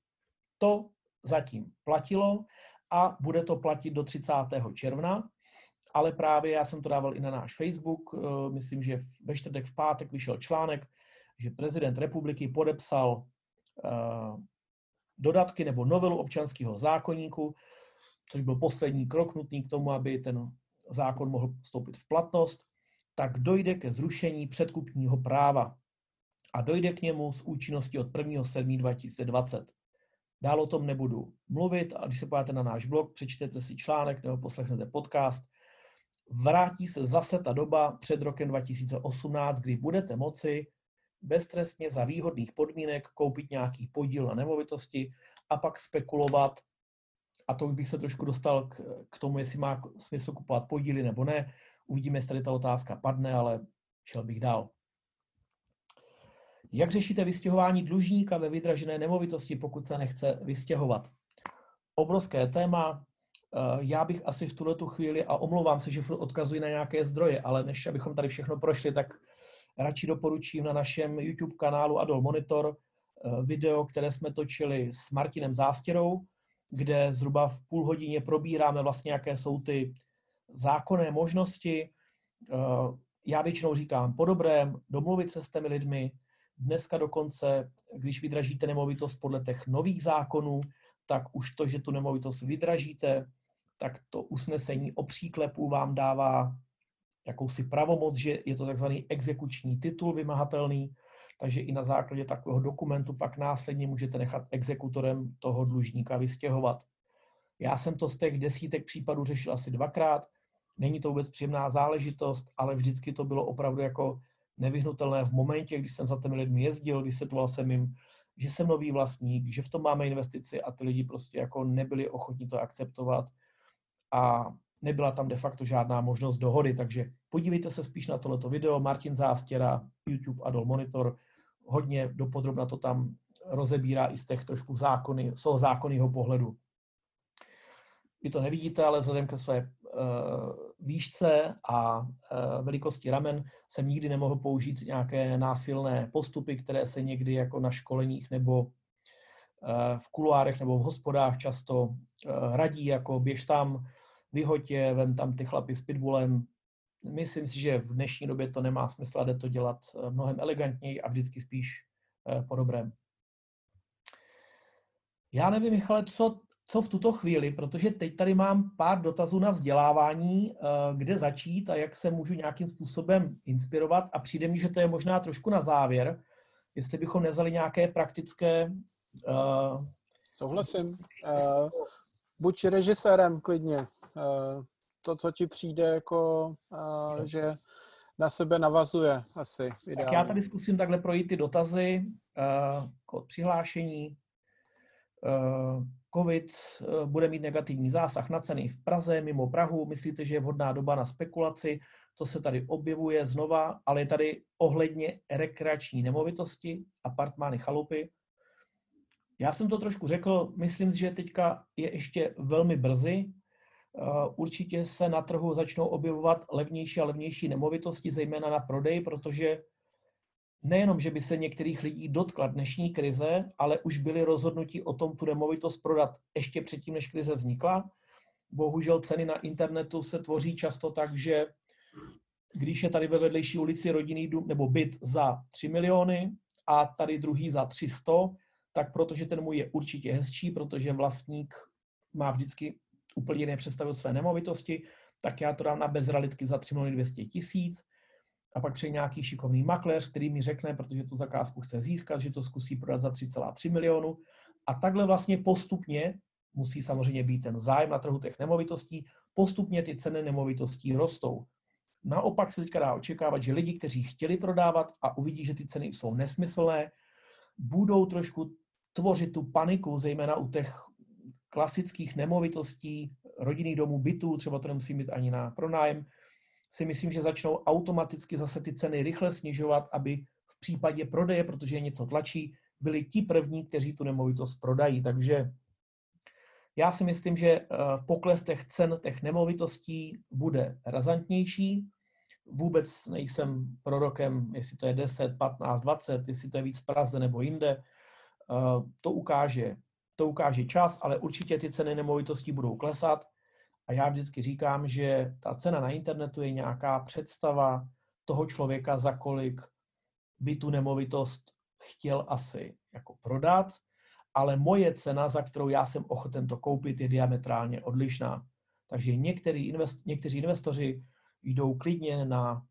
To zatím platilo a bude to platit do 30. června, ale právě já jsem to dával i na náš Facebook, eh, myslím, že ve čtvrtek v pátek vyšel článek, že prezident republiky podepsal eh, dodatky nebo novelu občanského zákonníku, což byl poslední krok nutný k tomu, aby ten zákon mohl vstoupit v platnost, tak dojde ke zrušení předkupního práva a dojde k němu s účinností od 1.7.2020. Dál o tom nebudu mluvit a když se podíváte na náš blog, přečtete si článek nebo poslechnete podcast, vrátí se zase ta doba před rokem 2018, kdy budete moci beztrestně za výhodných podmínek koupit nějaký podíl na nemovitosti a pak spekulovat, a to už bych se trošku dostal k, k tomu, jestli má smysl kupovat podíly nebo ne. Uvidíme, jestli tady ta otázka padne, ale šel bych dál. Jak řešíte vystěhování dlužníka ve vydražené nemovitosti, pokud se nechce vystěhovat? Obrovské téma. Eh, já bych asi v tuhle chvíli, a omlouvám se, že odkazuji na nějaké zdroje, ale než abychom tady všechno prošli, tak radši doporučím na našem YouTube kanálu Adol Monitor video, které jsme točili s Martinem Zástěrou, kde zhruba v půl hodině probíráme vlastně, jaké jsou ty zákonné možnosti. Já většinou říkám po dobrém, domluvit se s těmi lidmi. Dneska dokonce, když vydražíte nemovitost podle těch nových zákonů, tak už to, že tu nemovitost vydražíte, tak to usnesení o příklepu vám dává jakousi pravomoc, že je to takzvaný exekuční titul vymahatelný, takže i na základě takového dokumentu pak následně můžete nechat exekutorem toho dlužníka vystěhovat. Já jsem to z těch desítek případů řešil asi dvakrát. Není to vůbec příjemná záležitost, ale vždycky to bylo opravdu jako nevyhnutelné v momentě, když jsem za těmi lidmi jezdil, vysvětloval jsem jim, že jsem nový vlastník, že v tom máme investici a ty lidi prostě jako nebyli ochotní to akceptovat a nebyla tam de facto žádná možnost dohody, takže podívejte se spíš na tohleto video, Martin Zástěra, YouTube Adol Monitor, hodně dopodrobna to tam rozebírá i z těch trošku zákony, z toho pohledu. Vy to nevidíte, ale vzhledem ke své výšce a uh, velikosti ramen jsem nikdy nemohl použít nějaké násilné postupy, které se někdy jako na školeních nebo uh, v kuloárech nebo v hospodách často radí, jako běž tam, vyhoď je, vem tam ty chlapy s pitbullem. Myslím si, že v dnešní době to nemá smysl jde to dělat mnohem elegantněji a vždycky spíš po dobrém. Já nevím, Michale, co co v tuto chvíli, protože teď tady mám pár dotazů na vzdělávání, eh, kde začít a jak se můžu nějakým způsobem inspirovat a přijde mi, že to je možná trošku na závěr, jestli bychom nezali nějaké praktické... Uh, Souhlasím. Uh, buď režisérem klidně. Uh, to, co ti přijde, jako, uh, že na sebe navazuje asi ideálně. Tak já tady zkusím takhle projít ty dotazy, uh, kód přihlášení, uh, COVID eh, bude mít negativní zásah na ceny v Praze, mimo Prahu. Myslíte, že je vhodná doba na spekulaci? To se tady objevuje znova, ale je tady ohledně rekreační nemovitosti, apartmány, chalupy. Já jsem to trošku řekl, myslím, že teďka je ještě velmi brzy. Eh, určitě se na trhu začnou objevovat levnější a levnější nemovitosti, zejména na prodej, protože nejenom, že by se některých lidí dotkla dnešní krize, ale už byli rozhodnutí o tom tu nemovitost prodat ještě předtím, než krize vznikla. Bohužel ceny na internetu se tvoří často tak, že když je tady ve vedlejší ulici rodinný dům nebo byt za 3 miliony a tady druhý za 300, tak protože ten můj je určitě hezčí, protože vlastník má vždycky úplně jiné představy o své nemovitosti, tak já to dám na bezrealitky za 3 miliony 200 tisíc a pak přijde nějaký šikovný makléř, který mi řekne, protože tu zakázku chce získat, že to zkusí prodat za 3,3 milionu. A takhle vlastně postupně, musí samozřejmě být ten zájem na trhu těch nemovitostí, postupně ty ceny nemovitostí rostou. Naopak se teďka dá očekávat, že lidi, kteří chtěli prodávat a uvidí, že ty ceny jsou nesmyslné, budou trošku tvořit tu paniku, zejména u těch klasických nemovitostí, rodinných domů, bytů, třeba to nemusí být ani na pronájem, si myslím, že začnou automaticky zase ty ceny rychle snižovat, aby v případě prodeje, protože je něco tlačí, byli ti první, kteří tu nemovitost prodají. Takže já si myslím, že eh, pokles těch cen těch nemovitostí bude razantnější. Vůbec nejsem prorokem, jestli to je 10, 15, 20, jestli to je víc v Praze nebo jinde. Eh, to ukáže, to ukáže čas, ale určitě ty ceny nemovitostí budou klesat. A já vždycky říkám, že ta cena na internetu je nějaká představa toho člověka, za kolik by tu nemovitost chtěl asi jako prodat, ale moje cena, za kterou já jsem ochoten to koupit, je diametrálně odlišná. Takže některý invest, někteří investoři jdou klidně na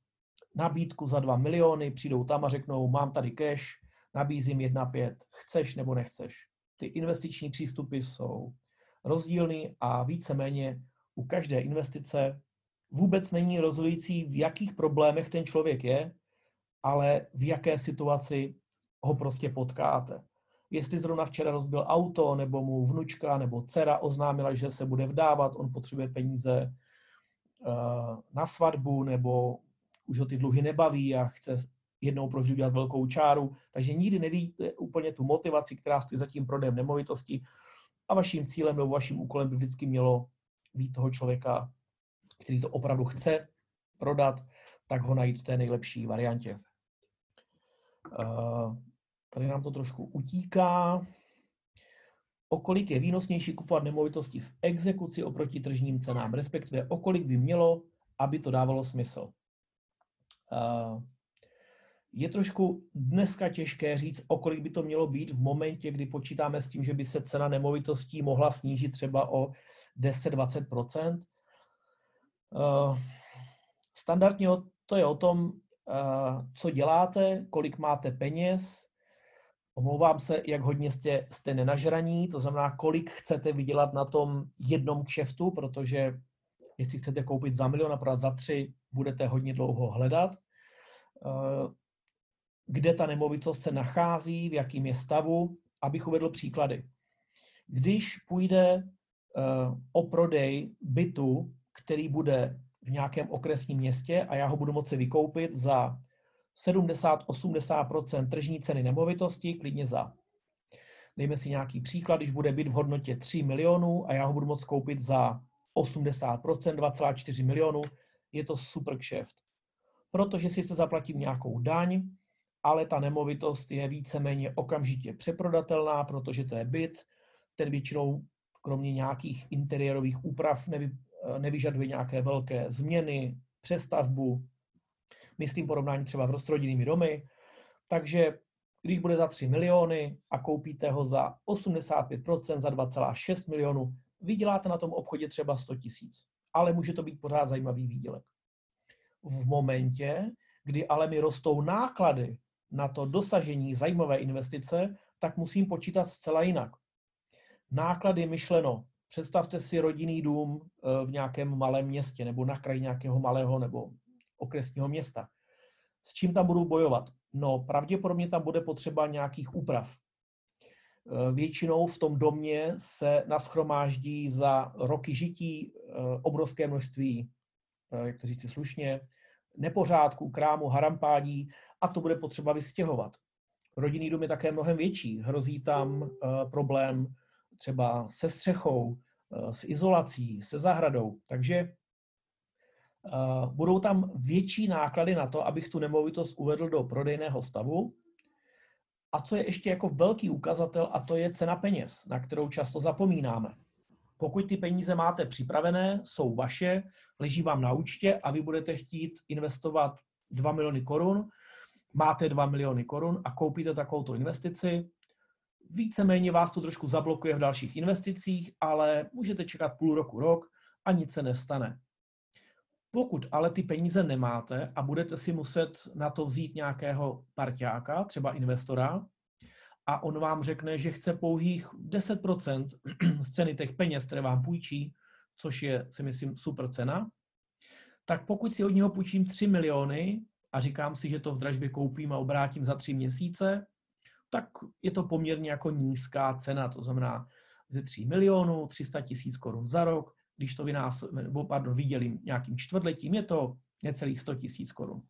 nabídku za 2 miliony, přijdou tam a řeknou, mám tady cash, nabízím 1,5, chceš nebo nechceš. Ty investiční přístupy jsou rozdílný a víceméně u každé investice vůbec není rozhodující, v jakých problémech ten člověk je, ale v jaké situaci ho prostě potkáte. Jestli zrovna včera rozbil auto, nebo mu vnučka nebo dcera oznámila, že se bude vdávat, on potřebuje peníze uh, na svatbu, nebo už ho ty dluhy nebaví a chce jednou prožít udělat velkou čáru, takže nikdy nevíte úplně tu motivaci, která stojí za tím prodejem nemovitosti a vaším cílem nebo vaším úkolem by vždycky mělo být toho člověka, který to opravdu chce prodat, tak ho najít v té nejlepší variantě. Uh, Tady nám to trošku utíká. O kolik je výnosnější kupovat nemovitosti v exekuci oproti tržním cenám, respektive o kolik by mělo, aby to dávalo smysl. Uh, je trošku dneska těžké říct, o kolik by to mělo být v momentě, kdy počítáme s tím, že by se cena nemovitostí mohla snížit třeba o 10-20 uh, Standardně to je o tom, uh, co děláte, kolik máte peněz, omlouvám se, jak hodně jste, jste nenažraní, to znamená, kolik chcete vydělat na tom jednom kšeftu, protože jestli chcete koupit za milion a prodat za tři, budete hodně dlouho hledat. Uh, kde ta nemovitost se nachází, v jakým je stavu, abych uvedl příklady. Když půjde o prodej bytu, který bude v nějakém okresním městě a já ho budu moci vykoupit za 70-80 tržní ceny nemovitosti, klidně za. Dejme si nějaký příklad, když bude byt v hodnotě 3 milionů a já ho budu moct koupit za 80% 2,4 milionů, je to super kšeft. Protože sice zaplatím nějakou daň, ale ta nemovitost je víceméně okamžitě přeprodatelná, protože to je byt, ten většinou kromě nějakých interiérových úprav nevy, nevyžaduje nějaké velké změny, přestavbu, myslím porovnání třeba v rodinnými domy. Takže když bude za 3 miliony a koupíte ho za 85%, za 2,6 milionů, vyděláte na tom obchodě třeba 100 tisíc. Ale může to být pořád zajímavý výdělek. V momentě, kdy ale mi rostou náklady na to dosažení zajímavé investice, tak musím počítat zcela jinak. Náklady myšleno. Představte si rodinný dům eh, v nějakém malém městě nebo na kraji nějakého malého nebo okresního města. S čím tam budu bojovat? No, pravděpodobně tam bude potřeba nějakých úprav. Eh, většinou v tom domě se naschromáždí za roky žití eh, obrovské množství, jak to říci slušně, nepořádků, krámu, harampádí a to bude potřeba vystěhovat. Rodinný dům je také mnohem větší. Hrozí tam problém třeba se střechou, s izolací, se zahradou. Takže Uh, budou tam větší náklady na to, abych tu nemovitost uvedl do prodejného stavu. A co je ještě jako velký ukazatel, a to je cena peněz, na kterou často zapomínáme. Pokud ty peníze máte připravené, jsou vaše, leží vám na účtě a vy budete chtít investovat 2 miliony korun, máte 2 miliony korun a koupíte takovouto investici, víceméně vás to trošku zablokuje v dalších investicích, ale můžete čekat půl roku, rok a nic se nestane. Pokud ale ty peníze nemáte a budete si muset na to vzít nějakého parťáka, třeba investora, a on vám řekne, že chce pouhých 10% z ceny těch peněz, které vám půjčí, což je, si myslím, super cena, tak pokud si od něho půjčím 3 miliony a říkám si, že to v dražbě koupím a obrátím za 3 měsíce, tak je to poměrně jako nízká cena, to znamená ze 3 milionů, 300 tisíc korun za rok, když to vynásob, nebo pardon, vydělím nějakým čtvrtletím, je to necelých 100 tisíc korun.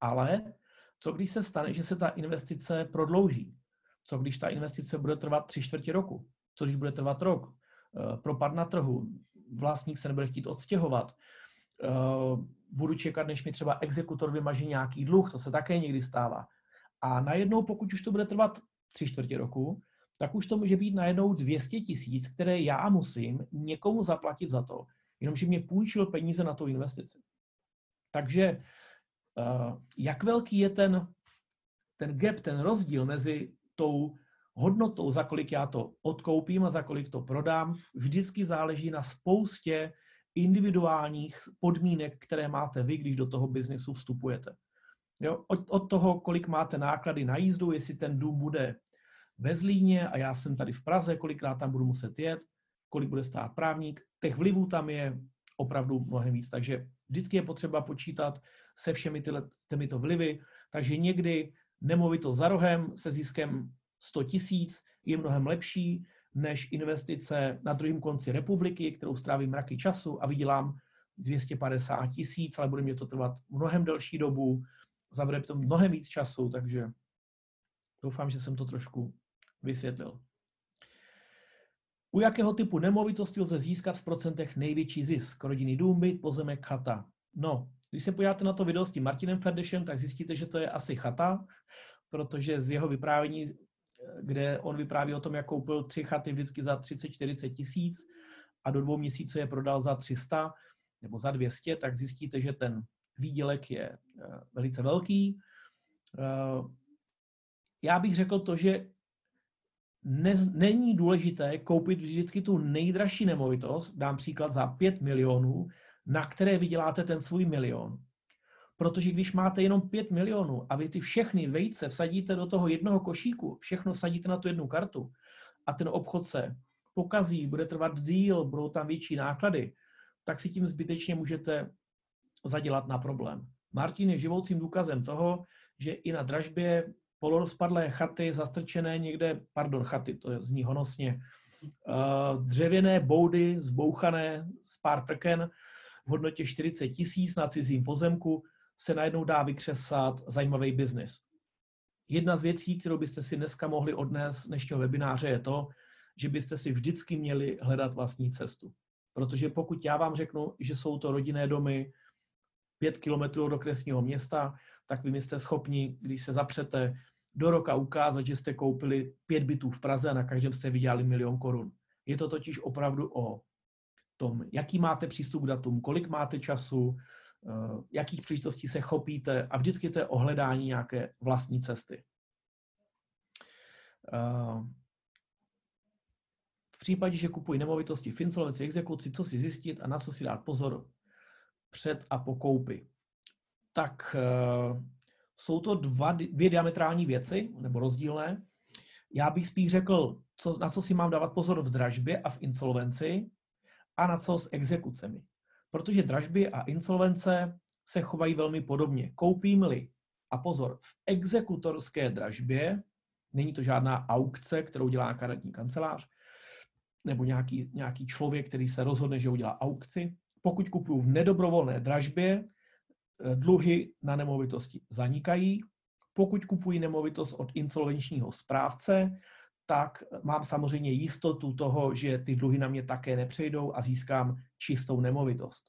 Ale co když se stane, že se ta investice prodlouží? Co když ta investice bude trvat tři čtvrtě roku? Co když bude trvat rok? Eh, propad na trhu, vlastník se nebude chtít odstěhovat, eh, budu čekat, než mi třeba exekutor vymaže nějaký dluh, to se také někdy stává. A najednou, pokud už to bude trvat tři čtvrtě roku, tak už to může být najednou 200 tisíc, které já musím někomu zaplatit za to, jenomže mě půjčil peníze na tu investici. Takže eh, jak velký je ten, ten gap, ten rozdíl mezi tou hodnotou, za kolik já to odkoupím a za kolik to prodám, vždycky záleží na spoustě individuálních podmínek, které máte vy, když do toho biznesu vstupujete. Jo, od, od toho, kolik máte náklady na jízdu, jestli ten dům bude ve Zlíně a já jsem tady v Praze, kolikrát tam budu muset jet, kolik bude stát právník. Těch vlivů tam je opravdu mnohem víc, takže vždycky je potřeba počítat se všemi tyhle, těmito vlivy, takže někdy nemovito za rohem se ziskem 100 tisíc je mnohem lepší než investice na druhém konci republiky, kterou strávím mraky času a vydělám 250 tisíc, ale bude mě to trvat mnohem delší dobu, zabere to mnohem víc času, takže doufám, že jsem to trošku vysvětlil. U jakého typu nemovitosti lze získat v procentech největší zisk? Rodinný dům, byt, pozemek, chata. No, když se podíváte na to video s tím Martinem Ferdešem, tak zjistíte, že to je asi chata, protože z jeho vyprávění, kde on vypráví o tom, jak koupil tři chaty vždycky za 30-40 tisíc a do dvou měsíců je prodal za 300 nebo za 200, tak zjistíte, že ten výdělek je eh, velice velký. Eh, já bych řekl to, že ne, není důležité koupit vždycky tu nejdražší nemovitost, dám příklad za 5 milionů, na které vyděláte ten svůj milion. Protože když máte jenom 5 milionů a vy ty všechny vejce vsadíte do toho jednoho košíku, všechno vsadíte na tu jednu kartu a ten obchod se pokazí, bude trvat díl, budou tam větší náklady, tak si tím zbytečně můžete zadělat na problém. Martin je živoucím důkazem toho, že i na dražbě polorozpadlé chaty zastrčené někde, pardon, chaty, to zní honosně, eh, dřevěné boudy zbouchané z pár prken v hodnotě 40 tisíc na cizím pozemku se najednou dá vykřesat zajímavý biznis. Jedna z věcí, kterou byste si dneska mohli odnést z dnešního webináře, je to, že byste si vždycky měli hledat vlastní cestu. Protože pokud já vám řeknu, že jsou to rodinné domy pět kilometrů od okresního města, tak vy jste schopni, když se zapřete, do roka ukázat, že jste koupili pět bytů v Praze a na každém jste vydělali milion korun. Je to totiž opravdu o tom, jaký máte přístup k datům, kolik máte času, eh, jakých příležitostí se chopíte a vždycky to je ohledání nějaké vlastní cesty. Eh, v případě, že kupují nemovitosti v insolvenci, exekuci, co si zjistit a na co si dát pozor před a po koupi. Tak eh, jsou to dva, dvě diametrální věci, nebo rozdílné. Já bych spíš řekl, co, na co si mám dávat pozor v dražbě a v insolvenci a na co s exekucemi. Protože dražby a insolvence se chovají velmi podobně. Koupím-li, a pozor, v exekutorské dražbě, není to žádná aukce, kterou dělá karetní kancelář, nebo nějaký, nějaký člověk, který se rozhodne, že udělá aukci. Pokud kupuju v nedobrovolné dražbě, eh, dluhy na nemovitosti zanikají. Pokud kupuji nemovitost od insolvenčního správce, tak mám samozřejmě jistotu toho, že ty dluhy na mě také nepřejdou a získám čistou nemovitost.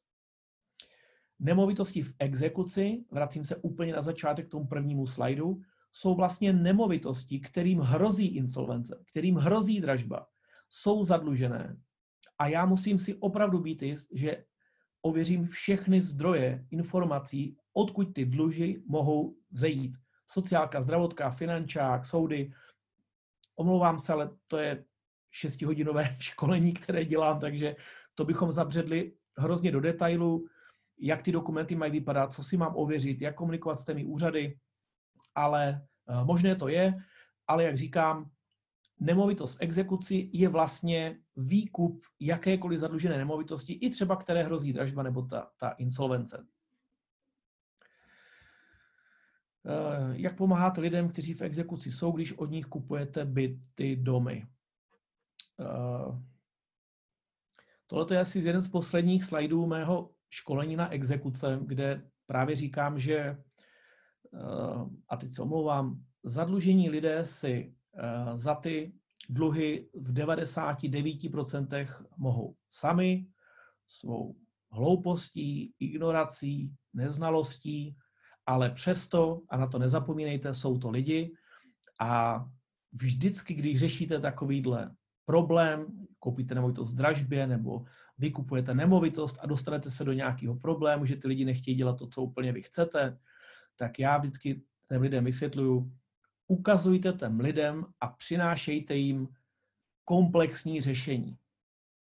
Nemovitosti v exekuci, vracím se úplně na začátek k tomu prvnímu slajdu, jsou vlastně nemovitosti, kterým hrozí insolvence, kterým hrozí dražba, jsou zadlužené. A já musím si opravdu být jist, že ověřím všechny zdroje informací, odkud ty dlužy mohou vzejít. Sociálka, zdravotka, finančák, soudy, Omlouvám se, ale to je šestihodinové školení, které dělám, takže to bychom zabředli hrozně do detailu, jak ty dokumenty mají vypadat, co si mám ověřit, jak komunikovat s těmi úřady, ale uh, možné to je, ale jak říkám, nemovitost v exekuci je vlastně výkup jakékoliv zadlužené nemovitosti, i třeba které hrozí dražba nebo ta, ta insolvence. Eh, jak pomáháte lidem, kteří v exekuci jsou, když od nich kupujete byty, domy? Eh, tohle je asi jeden z posledních slajdů mého školení na exekuce, kde právě říkám, že, eh, a teď se omlouvám, zadlužení lidé si za ty dluhy v 99% mohou sami, svou hloupostí, ignorací, neznalostí, ale přesto, a na to nezapomínejte, jsou to lidi. A vždycky, když řešíte takovýhle problém, koupíte nemovitost v dražbě nebo vykupujete nemovitost a dostanete se do nějakého problému, že ty lidi nechtějí dělat to, co úplně vy chcete, tak já vždycky těm lidem vysvětluju, ukazujte těm lidem a přinášejte jim komplexní řešení.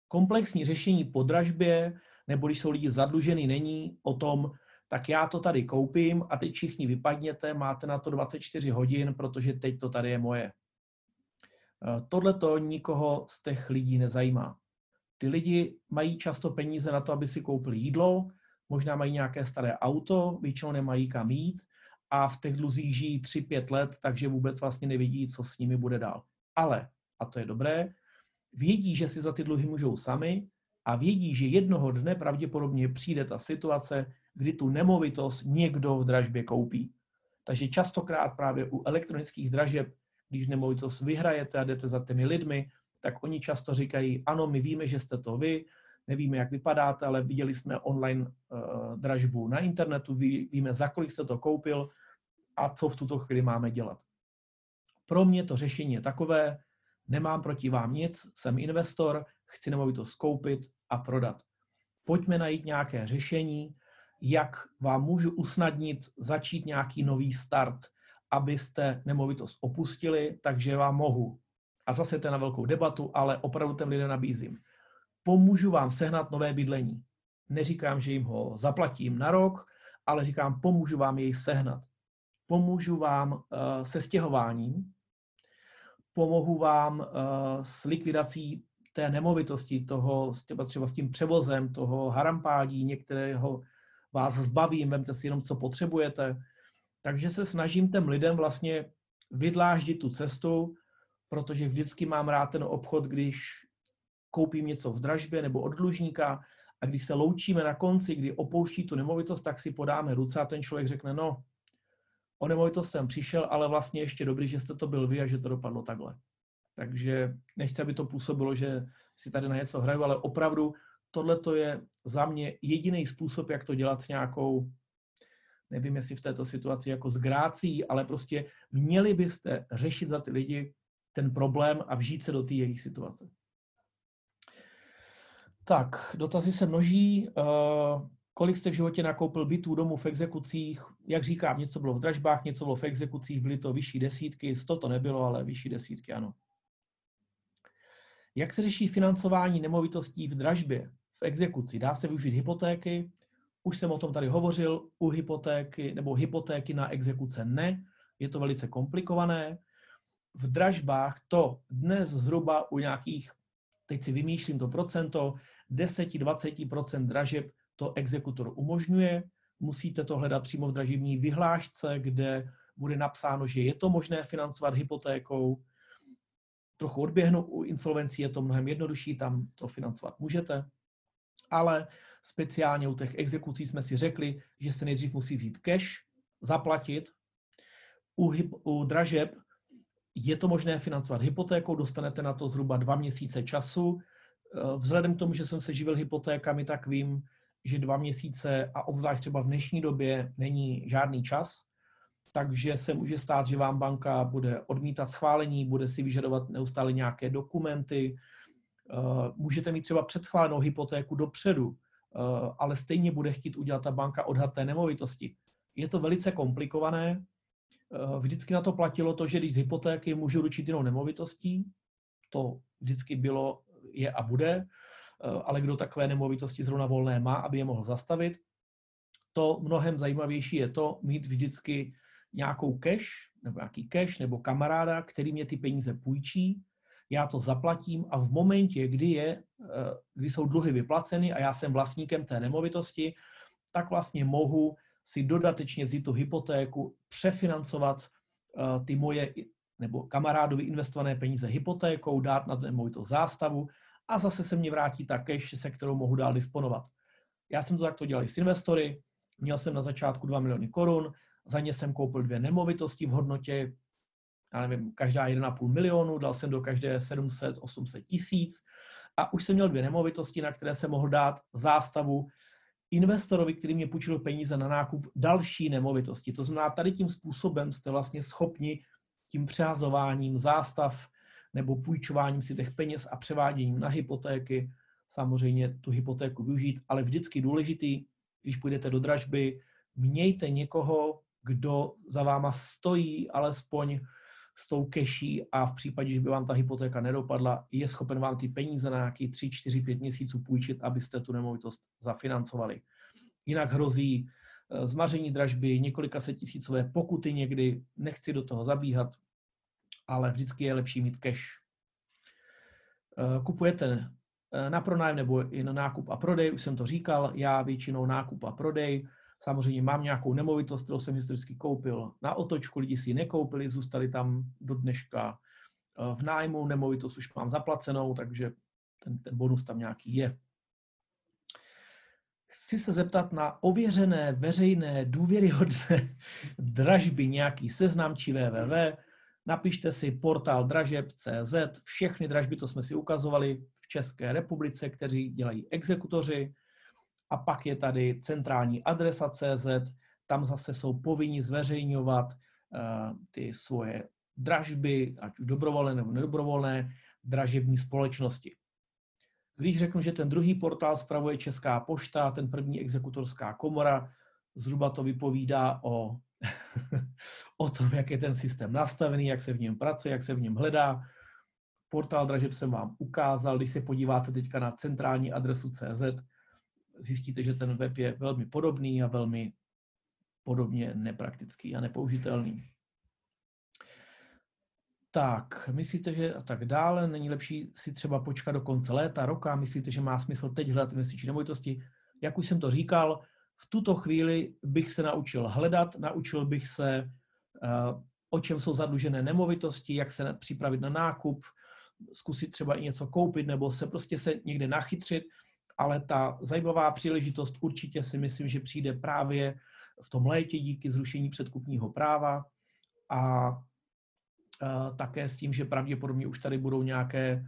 Komplexní řešení po dražbě, nebo když jsou lidi zadlužený, není o tom, tak já to tady koupím a teď všichni vypadněte, máte na to 24 hodin, protože teď to tady je moje. Eh, tohle to nikoho z těch lidí nezajímá. Ty lidi mají často peníze na to, aby si koupili jídlo, možná mají nějaké staré auto, většinou nemají kam jít a v těch dluzích žijí 3-5 let, takže vůbec vlastně nevidí, co s nimi bude dál. Ale, a to je dobré, vědí, že si za ty dluhy můžou sami a vědí, že jednoho dne pravděpodobně přijde ta situace, kdy tu nemovitost někdo v dražbě koupí. Takže častokrát právě u elektronických dražeb, když nemovitost vyhrajete a jdete za těmi lidmi, tak oni často říkají, ano, my víme, že jste to vy, nevíme, jak vypadáte, ale viděli jsme online uh, dražbu na internetu, ví, víme, za kolik jste to koupil a co v tuto chvíli máme dělat. Pro mě to řešení je takové, nemám proti vám nic, jsem investor, chci nemovitost koupit a prodat. Pojďme najít nějaké řešení, jak vám můžu usnadnit začít nějaký nový start, abyste nemovitost opustili, takže vám mohu. A zase to je na velkou debatu, ale opravdu ten lidem nabízím. Pomůžu vám sehnat nové bydlení. Neříkám, že jim ho zaplatím na rok, ale říkám, pomůžu vám jej sehnat. Pomůžu vám uh, se stěhováním, pomohu vám uh, s likvidací té nemovitosti, toho, třeba, s tím převozem, toho harampádí, některého vás zbavím, vemte si jenom, co potřebujete. Takže se snažím těm lidem vlastně vydláždit tu cestu, protože vždycky mám rád ten obchod, když koupím něco v dražbě nebo od dlužníka a když se loučíme na konci, kdy opouští tu nemovitost, tak si podáme ruce a ten člověk řekne, no, o nemovitost jsem přišel, ale vlastně ještě dobrý, že jste to byl vy a že to dopadlo takhle. Takže nechci, aby to působilo, že si tady na něco hraju, ale opravdu tohle to je za mě jediný způsob, jak to dělat s nějakou, nevím, jestli v této situaci jako s grácí, ale prostě měli byste řešit za ty lidi ten problém a vžít se do té jejich situace. Tak, dotazy se množí. Uh, kolik jste v životě nakoupil bytů, domů v exekucích? Jak říkám, něco bylo v dražbách, něco bylo v exekucích, byly to vyšší desítky, sto to nebylo, ale vyšší desítky, ano. Jak se řeší financování nemovitostí v dražbě, v exekuci? Dá se využít hypotéky? Už jsem o tom tady hovořil, u hypotéky nebo hypotéky na exekuce ne, je to velice komplikované. V dražbách to dnes zhruba u nějakých, teď si vymýšlím to procento, 10-20% dražeb to exekutor umožňuje. Musíte to hledat přímo v dražební vyhlášce, kde bude napsáno, že je to možné financovat hypotékou. Trochu odběhnu, u insolvencí je to mnohem jednodušší, tam to financovat můžete. Ale speciálně u těch exekucí jsme si řekli, že se nejdřív musí vzít cash, zaplatit. U, u dražeb je to možné financovat hypotékou, dostanete na to zhruba dva měsíce času. Eh, vzhledem k tomu, že jsem se živil hypotékami, tak vím, že dva měsíce a obzvlášť třeba v dnešní době není žádný čas, takže se může stát, že vám banka bude odmítat schválení, bude si vyžadovat neustále nějaké dokumenty, eh, můžete mít třeba předschválenou hypotéku dopředu, eh, ale stejně bude chtít udělat ta banka odhad té nemovitosti. Je to velice komplikované. Vždycky na to platilo to, že když z hypotéky můžu ručit jinou nemovitostí, to vždycky bylo je a bude, eh, ale kdo takové nemovitosti zrovna volné má, aby je mohl zastavit. To mnohem zajímavější je to mít vždycky nějakou cash, nebo nějaký cash, nebo kamaráda, který mě ty peníze půjčí, já to zaplatím a v momentě, kdy, je, eh, kdy jsou dluhy vyplaceny a já jsem vlastníkem té nemovitosti, tak vlastně mohu si dodatečně vzít tu hypotéku, přefinancovat eh, ty moje nebo kamarádovi investované peníze hypotékou, dát na nemovitost zástavu a zase se mě vrátí ta cash, se kterou mohu dál disponovat. Já jsem to takto dělal s investory, měl jsem na začátku 2 miliony korun, za ně jsem koupil dvě nemovitosti v hodnotě, já nevím, každá 1,5 milionu, dal jsem do každé 700-800 tisíc a už jsem měl dvě nemovitosti, na které jsem mohl dát zástavu investorovi, který mě půjčil peníze na nákup další nemovitosti. To znamená, tady tím způsobem jste vlastně schopni tím přehazováním zástav nebo půjčováním si těch peněz a převáděním na hypotéky, samozřejmě tu hypotéku využít, ale vždycky důležitý, když půjdete do dražby, mějte někoho, kdo za váma stojí alespoň s tou keší a v případě, že by vám ta hypotéka nedopadla, je schopen vám ty peníze na nějaký 3, 4, 5 měsíců půjčit, abyste tu nemovitost zafinancovali. Jinak hrozí eh, zmaření dražby, několika set tisícové pokuty někdy, nechci do toho zabíhat, ale vždycky je lepší mít cash. Eh, kupujete eh, na pronájem nebo i na nákup a prodej, už jsem to říkal, já většinou nákup a prodej, samozřejmě mám nějakou nemovitost, kterou jsem historicky koupil na otočku, lidi si ji nekoupili, zůstali tam do dneška eh, v nájmu, nemovitost už mám zaplacenou, takže ten, ten bonus tam nějaký je. Chci se zeptat na ověřené, veřejné, důvěryhodné dražby, nějaký seznam či www napište si portál dražeb.cz, všechny dražby, to jsme si ukazovali v České republice, kteří dělají exekutoři, a pak je tady centrální adresa CZ, tam zase jsou povinni zveřejňovat uh, ty svoje dražby, ať už dobrovolné nebo nedobrovolné, dražební společnosti. Když řeknu, že ten druhý portál spravuje Česká pošta, ten první exekutorská komora, zhruba to vypovídá o, o tom, jak je ten systém nastavený, jak se v něm pracuje, jak se v něm hledá. Portál dražeb jsem vám ukázal, když se podíváte teďka na centrální adresu CZ, zjistíte, že ten web je velmi podobný a velmi podobně nepraktický a nepoužitelný. Tak, myslíte, že a tak dále, není lepší si třeba počkat do konce léta, roka, myslíte, že má smysl teď hledat investiční nemovitosti? Jak už jsem to říkal, v tuto chvíli bych se naučil hledat, naučil bych se, uh, o čem jsou zadlužené nemovitosti, jak se připravit na nákup, zkusit třeba i něco koupit nebo se prostě se někde nachytřit, ale ta zajímavá příležitost určitě si myslím, že přijde právě v tom létě díky zrušení předkupního práva a také s tím, že pravděpodobně už tady budou nějaké,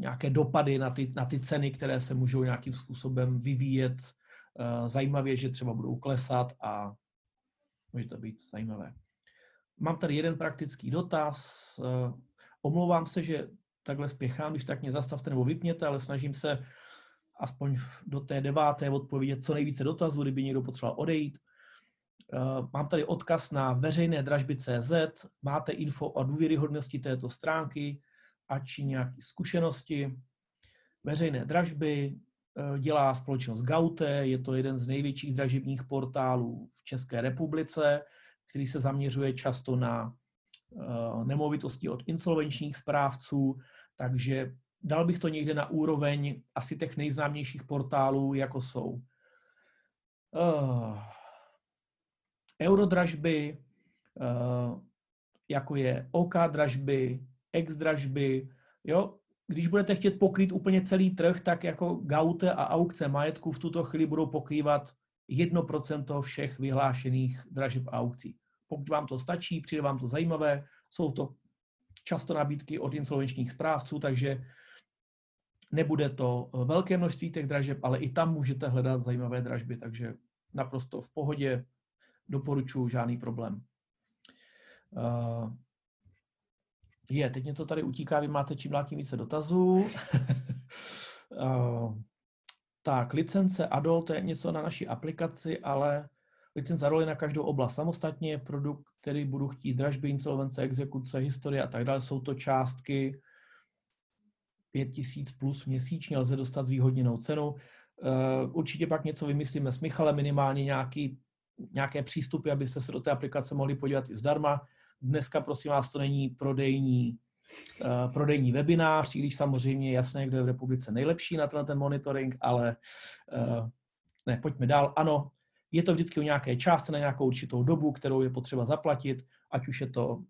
nějaké dopady na ty, na ty ceny, které se můžou nějakým způsobem vyvíjet zajímavě, že třeba budou klesat a může to být zajímavé. Mám tady jeden praktický dotaz. Omlouvám se, že takhle spěchám, když tak mě zastavte nebo vypněte, ale snažím se aspoň do té deváté odpovědět co nejvíce dotazů, kdyby někdo potřeboval odejít. Eh, mám tady odkaz na veřejné dražby CZ, máte info o důvěryhodnosti této stránky a či nějaké zkušenosti. Veřejné dražby eh, dělá společnost Gaute, je to jeden z největších dražebních portálů v České republice, který se zaměřuje často na eh, nemovitosti od insolvenčních správců, takže dal bych to někde na úroveň asi těch nejznámějších portálů, jako jsou eurodražby, eh, jako je OK dražby, X dražby, jo, když budete chtět pokrýt úplně celý trh, tak jako gaute a aukce majetku v tuto chvíli budou pokrývat 1% všech vyhlášených dražeb a aukcí. Pokud vám to stačí, přijde vám to zajímavé, jsou to často nabídky od insolvenčních správců, takže nebude to velké množství těch dražeb, ale i tam můžete hledat zajímavé dražby, takže naprosto v pohodě, doporučuji, žádný problém. Uh, je, teď mě to tady utíká, vy máte čím dál tím více dotazů. uh, tak, licence ADOL, to je něco na naší aplikaci, ale licence ADOL je na každou oblast samostatně, produkt, který budu chtít, dražby, insolvence, exekuce, historie a tak dále, jsou to částky 5000 plus měsíčně, lze dostat zvýhodněnou cenu. Určitě pak něco vymyslíme s Michalem, minimálně nějaký nějaké přístupy, abyste se do té aplikace mohli podívat i zdarma. Dneska, prosím vás, to není prodejní, uh, prodejní webinář, i když samozřejmě je jasné, kdo je v republice nejlepší na ten monitoring, ale uh, ne, pojďme dál. Ano, je to vždycky o nějaké částce na nějakou určitou dobu, kterou je potřeba zaplatit, ať už je to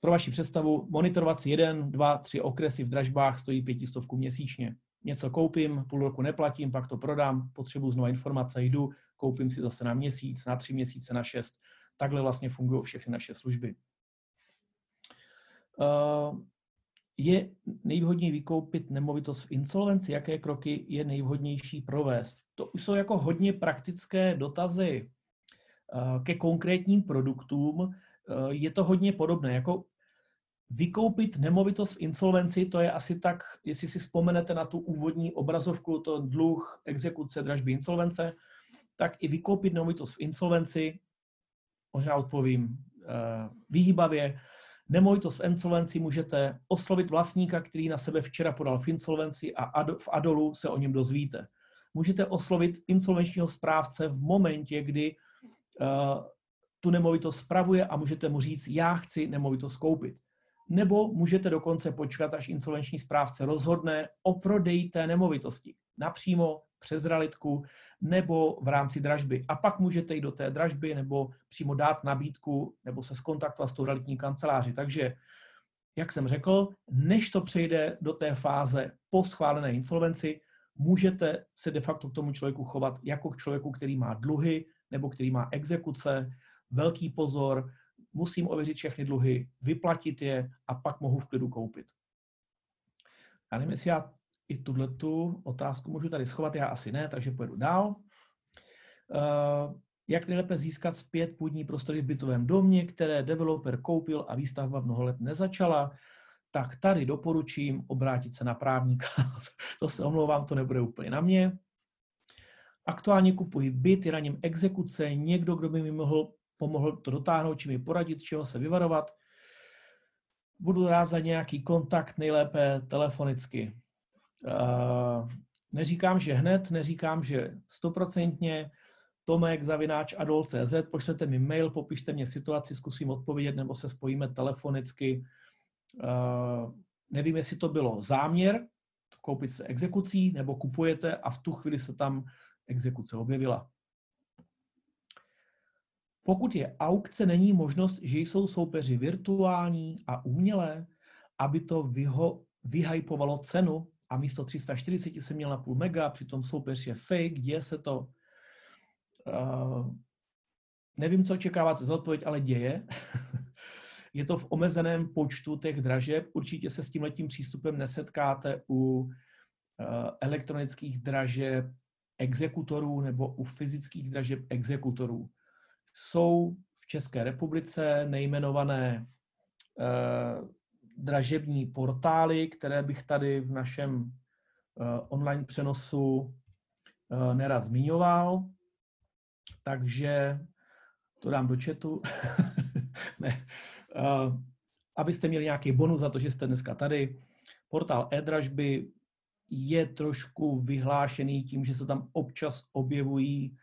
pro vaši představu, monitorovat si jeden, dva, tři okresy v dražbách stojí pětistovku měsíčně. Něco koupím, půl roku neplatím, pak to prodám, potřebuji znovu informace, jdu, koupím si zase na měsíc, na tři měsíce, na šest. Takhle vlastně fungují všechny naše služby. Uh, je nejvhodněji vykoupit nemovitost v insolvenci? Jaké kroky je nejvhodnější provést? To už jsou jako hodně praktické dotazy uh, ke konkrétním produktům. Uh, je to hodně podobné. Jako vykoupit nemovitost v insolvenci, to je asi tak, jestli si vzpomenete na tu úvodní obrazovku, to dluh, exekuce, dražby, insolvence, tak i vykoupit nemovitost v insolvenci, možná odpovím eh, výhybavě, nemovitost v insolvenci můžete oslovit vlastníka, který na sebe včera podal v insolvenci a v Adolu se o něm dozvíte. Můžete oslovit insolvenčního správce v momentě, kdy uh, tu nemovitost spravuje a můžete mu říct, já chci nemovitost koupit. Nebo můžete dokonce počkat, až insolvenční správce rozhodne o prodeji té nemovitosti. Napřímo přes realitku nebo v rámci dražby. A pak můžete jít do té dražby nebo přímo dát nabídku nebo se skontaktovat s tou realitní kanceláři. Takže, jak jsem řekl, než to přejde do té fáze po schválené insolvenci, můžete se de facto k tomu člověku chovat jako k člověku, který má dluhy nebo který má exekuce. Velký pozor, musím ověřit všechny dluhy, vyplatit je a pak mohu v klidu koupit. Já nevím, jestli já i tuto otázku můžu tady schovat, já asi ne, takže pojedu dál. Uh, jak nejlépe získat zpět půdní prostory v bytovém domě, které developer koupil a výstavba mnoho let nezačala, tak tady doporučím obrátit se na právníka. to se omlouvám, to nebude úplně na mě. Aktuálně kupuji byt, je na něm exekuce, někdo, kdo by mi mohl, pomohl to dotáhnout, či mi poradit, čeho se vyvarovat. Budu rád za nějaký kontakt, nejlépe telefonicky. Uh, neříkám, že hned, neříkám, že stoprocentně, tomek zavináč adol.cz, pošlete mi mail, popište mě situaci, zkusím odpovědět, nebo se spojíme telefonicky. Uh, nevím, jestli to bylo záměr, koupit se exekucí, nebo kupujete a v tu chvíli se tam exekuce objevila. Pokud je aukce, není možnost, že jsou soupeři virtuální a umělé, aby to vyho, vyhypovalo cenu a místo 340 jsem měl na půl mega, přitom soupeř je fake, děje se to. Uh, nevím, co očekáváte za odpověď, ale děje. je to v omezeném počtu těch dražeb. Určitě se s tím letím přístupem nesetkáte u uh, elektronických dražeb exekutorů nebo u fyzických dražeb exekutorů. Jsou v České republice nejmenované uh, dražební portály, které bych tady v našem uh, online přenosu uh, nerad zmiňoval. Takže to dám do chatu. ne. Uh, abyste měli nějaký bonus za to, že jste dneska tady. Portál e-dražby je trošku vyhlášený tím, že se tam občas objevují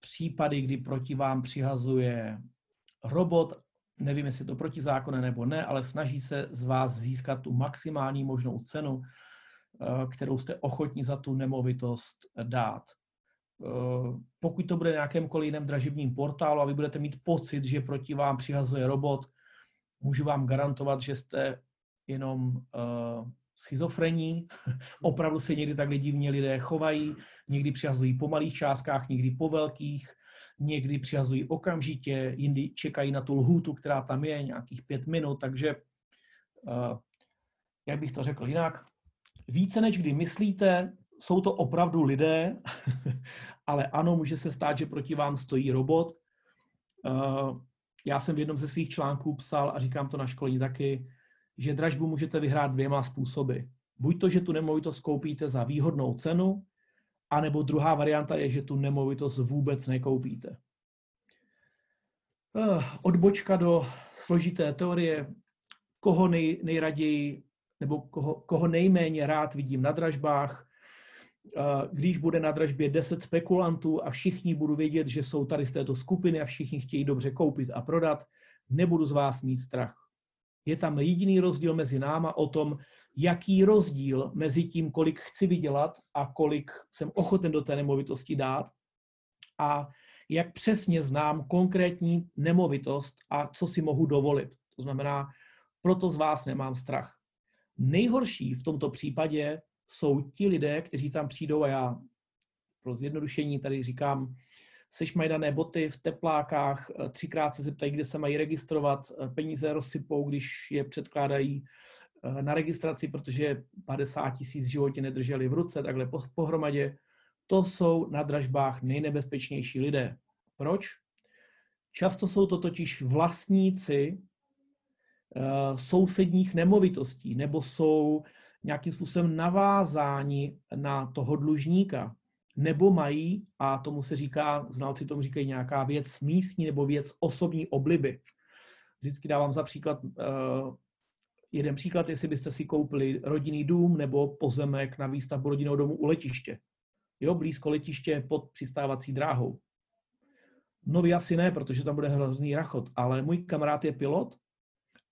případy, kdy proti vám přihazuje robot, nevím, jestli to protizákonné nebo ne, ale snaží se z vás získat tu maximální možnou cenu, eh, kterou jste ochotní za tu nemovitost dát. Eh, pokud to bude nějakémkoliv jiném dražebním portálu a vy budete mít pocit, že proti vám přihazuje robot, můžu vám garantovat, že jste jenom uh, schizofrení. Opravdu se někdy takhle divně lidé chovají, někdy přihazují po malých částkách, někdy po velkých, někdy přihazují okamžitě, jindy čekají na tu lhůtu, která tam je, nějakých pět minut, takže uh, jak bych to řekl jinak, více než kdy myslíte, jsou to opravdu lidé, ale ano, může se stát, že proti vám stojí robot. Uh, já jsem v jednom ze svých článků psal a říkám to na školení taky, že dražbu můžete vyhrát dvěma způsoby. Buď to, že tu nemovitost koupíte za výhodnou cenu, anebo druhá varianta je, že tu nemovitost vůbec nekoupíte. Uh, odbočka do složité teorie, koho nej, nejraději nebo koho, koho nejméně rád vidím na dražbách, když bude na dražbě 10 spekulantů a všichni budu vědět, že jsou tady z této skupiny a všichni chtějí dobře koupit a prodat, nebudu z vás mít strach. Je tam jediný rozdíl mezi náma o tom, jaký rozdíl mezi tím, kolik chci vydělat a kolik jsem ochoten do té nemovitosti dát a jak přesně znám konkrétní nemovitost a co si mohu dovolit. To znamená, proto z vás nemám strach. Nejhorší v tomto případě jsou ti lidé, kteří tam přijdou a já pro zjednodušení tady říkám, sešmajdané boty v teplákách, třikrát se zeptají, kde se mají registrovat, peníze rozsypou, když je předkládají na registraci, protože 50 tisíc v životě nedrželi v ruce, takhle pohromadě. To jsou na dražbách nejnebezpečnější lidé. Proč? Často jsou to totiž vlastníci sousedních nemovitostí nebo jsou nějakým způsobem navázáni na toho dlužníka, nebo mají, a tomu se říká, znalci tomu říkají nějaká věc místní nebo věc osobní obliby. Vždycky dávám za příklad, uh, jeden příklad, jestli byste si koupili rodinný dům nebo pozemek na výstavbu rodinného domu u letiště. Jo, blízko letiště pod přistávací dráhou. No vy asi ne, protože tam bude hrozný rachot, ale můj kamarád je pilot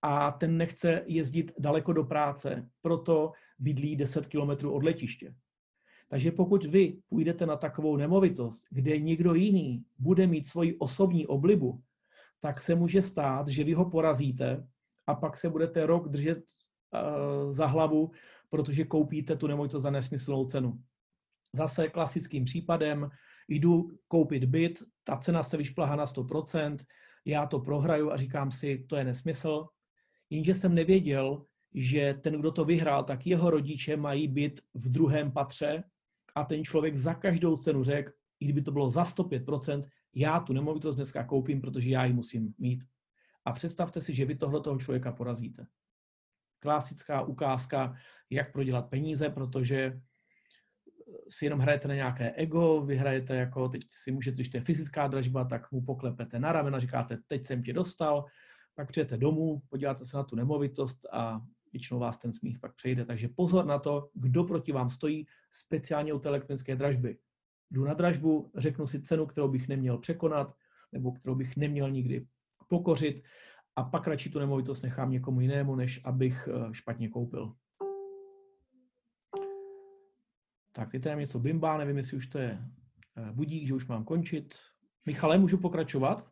a ten nechce jezdit daleko do práce, proto bydlí 10 kilometrů od letiště. Takže pokud vy půjdete na takovou nemovitost, kde někdo jiný bude mít svoji osobní oblibu, tak se může stát, že vy ho porazíte a pak se budete rok držet uh, za hlavu, protože koupíte tu nemovitost za nesmyslnou cenu. Zase klasickým případem, jdu koupit byt, ta cena se vyšplhá na 100%, já to prohraju a říkám si, to je nesmysl, jenže jsem nevěděl, že ten, kdo to vyhrál, tak jeho rodiče mají být v druhém patře a ten člověk za každou cenu řekl, i kdyby to bylo za 105%, já tu nemovitost dneska koupím, protože já ji musím mít. A představte si, že vy tohle toho člověka porazíte. Klasická ukázka, jak prodělat peníze, protože si jenom hrajete na nějaké ego, vyhrajete jako, teď si můžete, když to je fyzická dražba, tak mu poklepete na ramena, říkáte, teď jsem tě dostal, pak přijete domů, podíváte se na tu nemovitost a většinou vás ten smích pak přejde. Takže pozor na to, kdo proti vám stojí, speciálně u té elektronické dražby. Jdu na dražbu, řeknu si cenu, kterou bych neměl překonat, nebo kterou bych neměl nikdy pokořit a pak radši tu nemovitost nechám někomu jinému, než abych eh, špatně koupil. Tak, teď tam něco bimbá, nevím, jestli už to je eh, budík, že už mám končit. Michale, můžu pokračovat?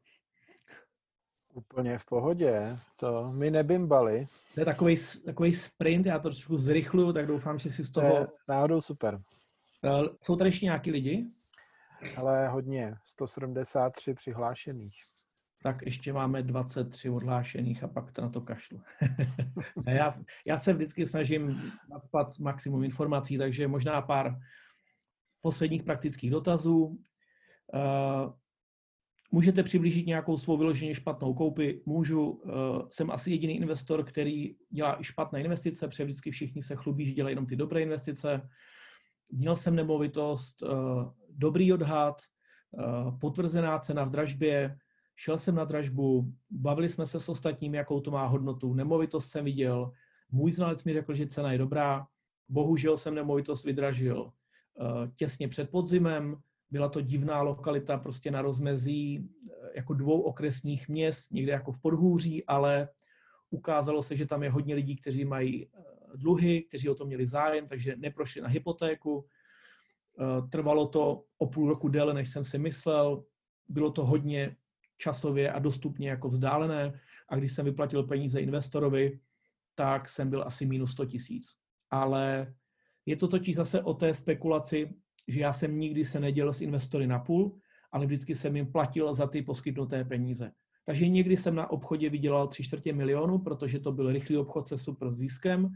Úplně v pohodě, to my nebimbali. To je takový, takový sprint, já to trošku zrychluju, tak doufám, že si z toho... To je náhodou super. Eh, jsou tady ještě nějaký lidi? Ale hodně, 173 přihlášených. Tak ještě máme 23 odhlášených a pak to na to kašlu. já, já se vždycky snažím nadspat maximum informací, takže možná pár posledních praktických dotazů. Uh, můžete přiblížit nějakou svou vyloženě špatnou koupi? Můžu. Uh, jsem asi jediný investor, který dělá i špatné investice, protože vždycky všichni se chlubí, že dělají jenom ty dobré investice. Měl jsem nemovitost, uh, dobrý odhad, potvrzená cena v dražbě, šel jsem na dražbu, bavili jsme se s ostatními, jakou to má hodnotu, nemovitost jsem viděl, můj znalec mi řekl, že cena je dobrá, bohužel jsem nemovitost vydražil eh, těsně před podzimem, byla to divná lokalita prostě na rozmezí eh, jako dvou okresních měst, někde jako v Podhůří, ale ukázalo se, že tam je hodně lidí, kteří mají eh, dluhy, kteří o to měli zájem, takže neprošli na hypotéku. Trvalo to o půl roku déle, než jsem si myslel. Bylo to hodně časově a dostupně jako vzdálené a když jsem vyplatil peníze investorovi, tak jsem byl asi minus 100 tisíc. Ale je to totiž zase o té spekulaci, že já jsem nikdy se nedělal s investory na půl, ale vždycky jsem jim platil za ty poskytnuté peníze. Takže někdy jsem na obchodě vydělal tři čtvrtě milionu, protože to byl rychlý obchod se super ziskem.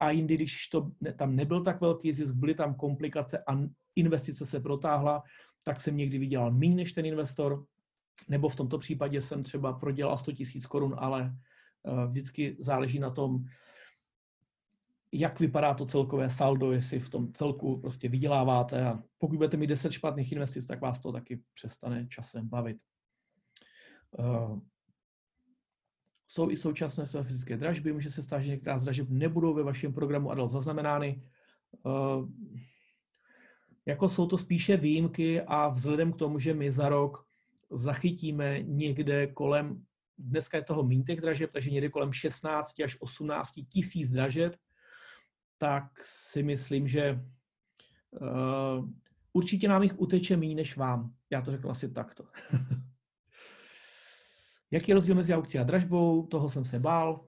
A jindy, když to, tam nebyl tak velký zisk, byly tam komplikace a investice se protáhla, tak jsem někdy vydělal méně než ten investor nebo v tomto případě jsem třeba prodělal 100 000 korun, ale eh, vždycky záleží na tom, jak vypadá to celkové saldo, jestli v tom celku prostě vyděláváte a pokud budete mít 10 špatných investic, tak vás to taky přestane časem bavit. Uh, jsou i současné své fyzické dražby, může se stát, že některá z dražeb nebudou ve vašem programu ADAL zaznamenány. Uh, jako jsou to spíše výjimky a vzhledem k tomu, že my za rok zachytíme někde kolem, dneska je toho méně těch dražeb, takže někde kolem 16 až 18 tisíc dražeb, tak si myslím, že uh, určitě nám jich uteče méně než vám. Já to řeknu asi takto. Jaký je rozdíl mezi aukcí a dražbou? Toho jsem se bál, uh,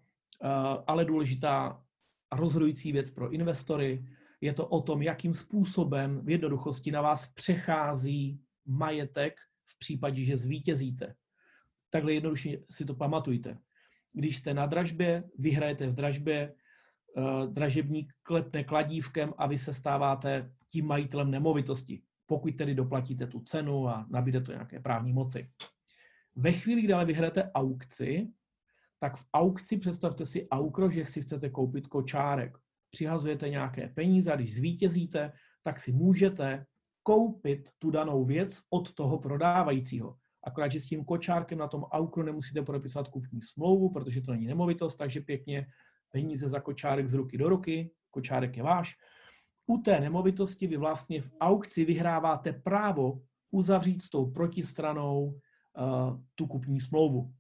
ale důležitá a rozhodující věc pro investory je to o tom, jakým způsobem v jednoduchosti na vás přechází majetek případě, že zvítězíte. Takhle jednoduše si to pamatujte. Když jste na dražbě, vyhrajete v dražbě, eh, dražebník klepne kladívkem a vy se stáváte tím majitelem nemovitosti, pokud tedy doplatíte tu cenu a nabíde to nějaké právní moci. Ve chvíli, kdy ale vyhrajete aukci, tak v aukci představte si aukro, že si chcete koupit kočárek. Přihazujete nějaké peníze a když zvítězíte, tak si můžete koupit tu danou věc od toho prodávajícího. Akorát, že s tím kočárkem na tom aukru nemusíte podepisovat kupní smlouvu, protože to není nemovitost, takže pěkně peníze za kočárek z ruky do ruky, kočárek je váš. U té nemovitosti vy vlastně v aukci vyhráváte právo uzavřít s tou protistranou uh, tu kupní smlouvu.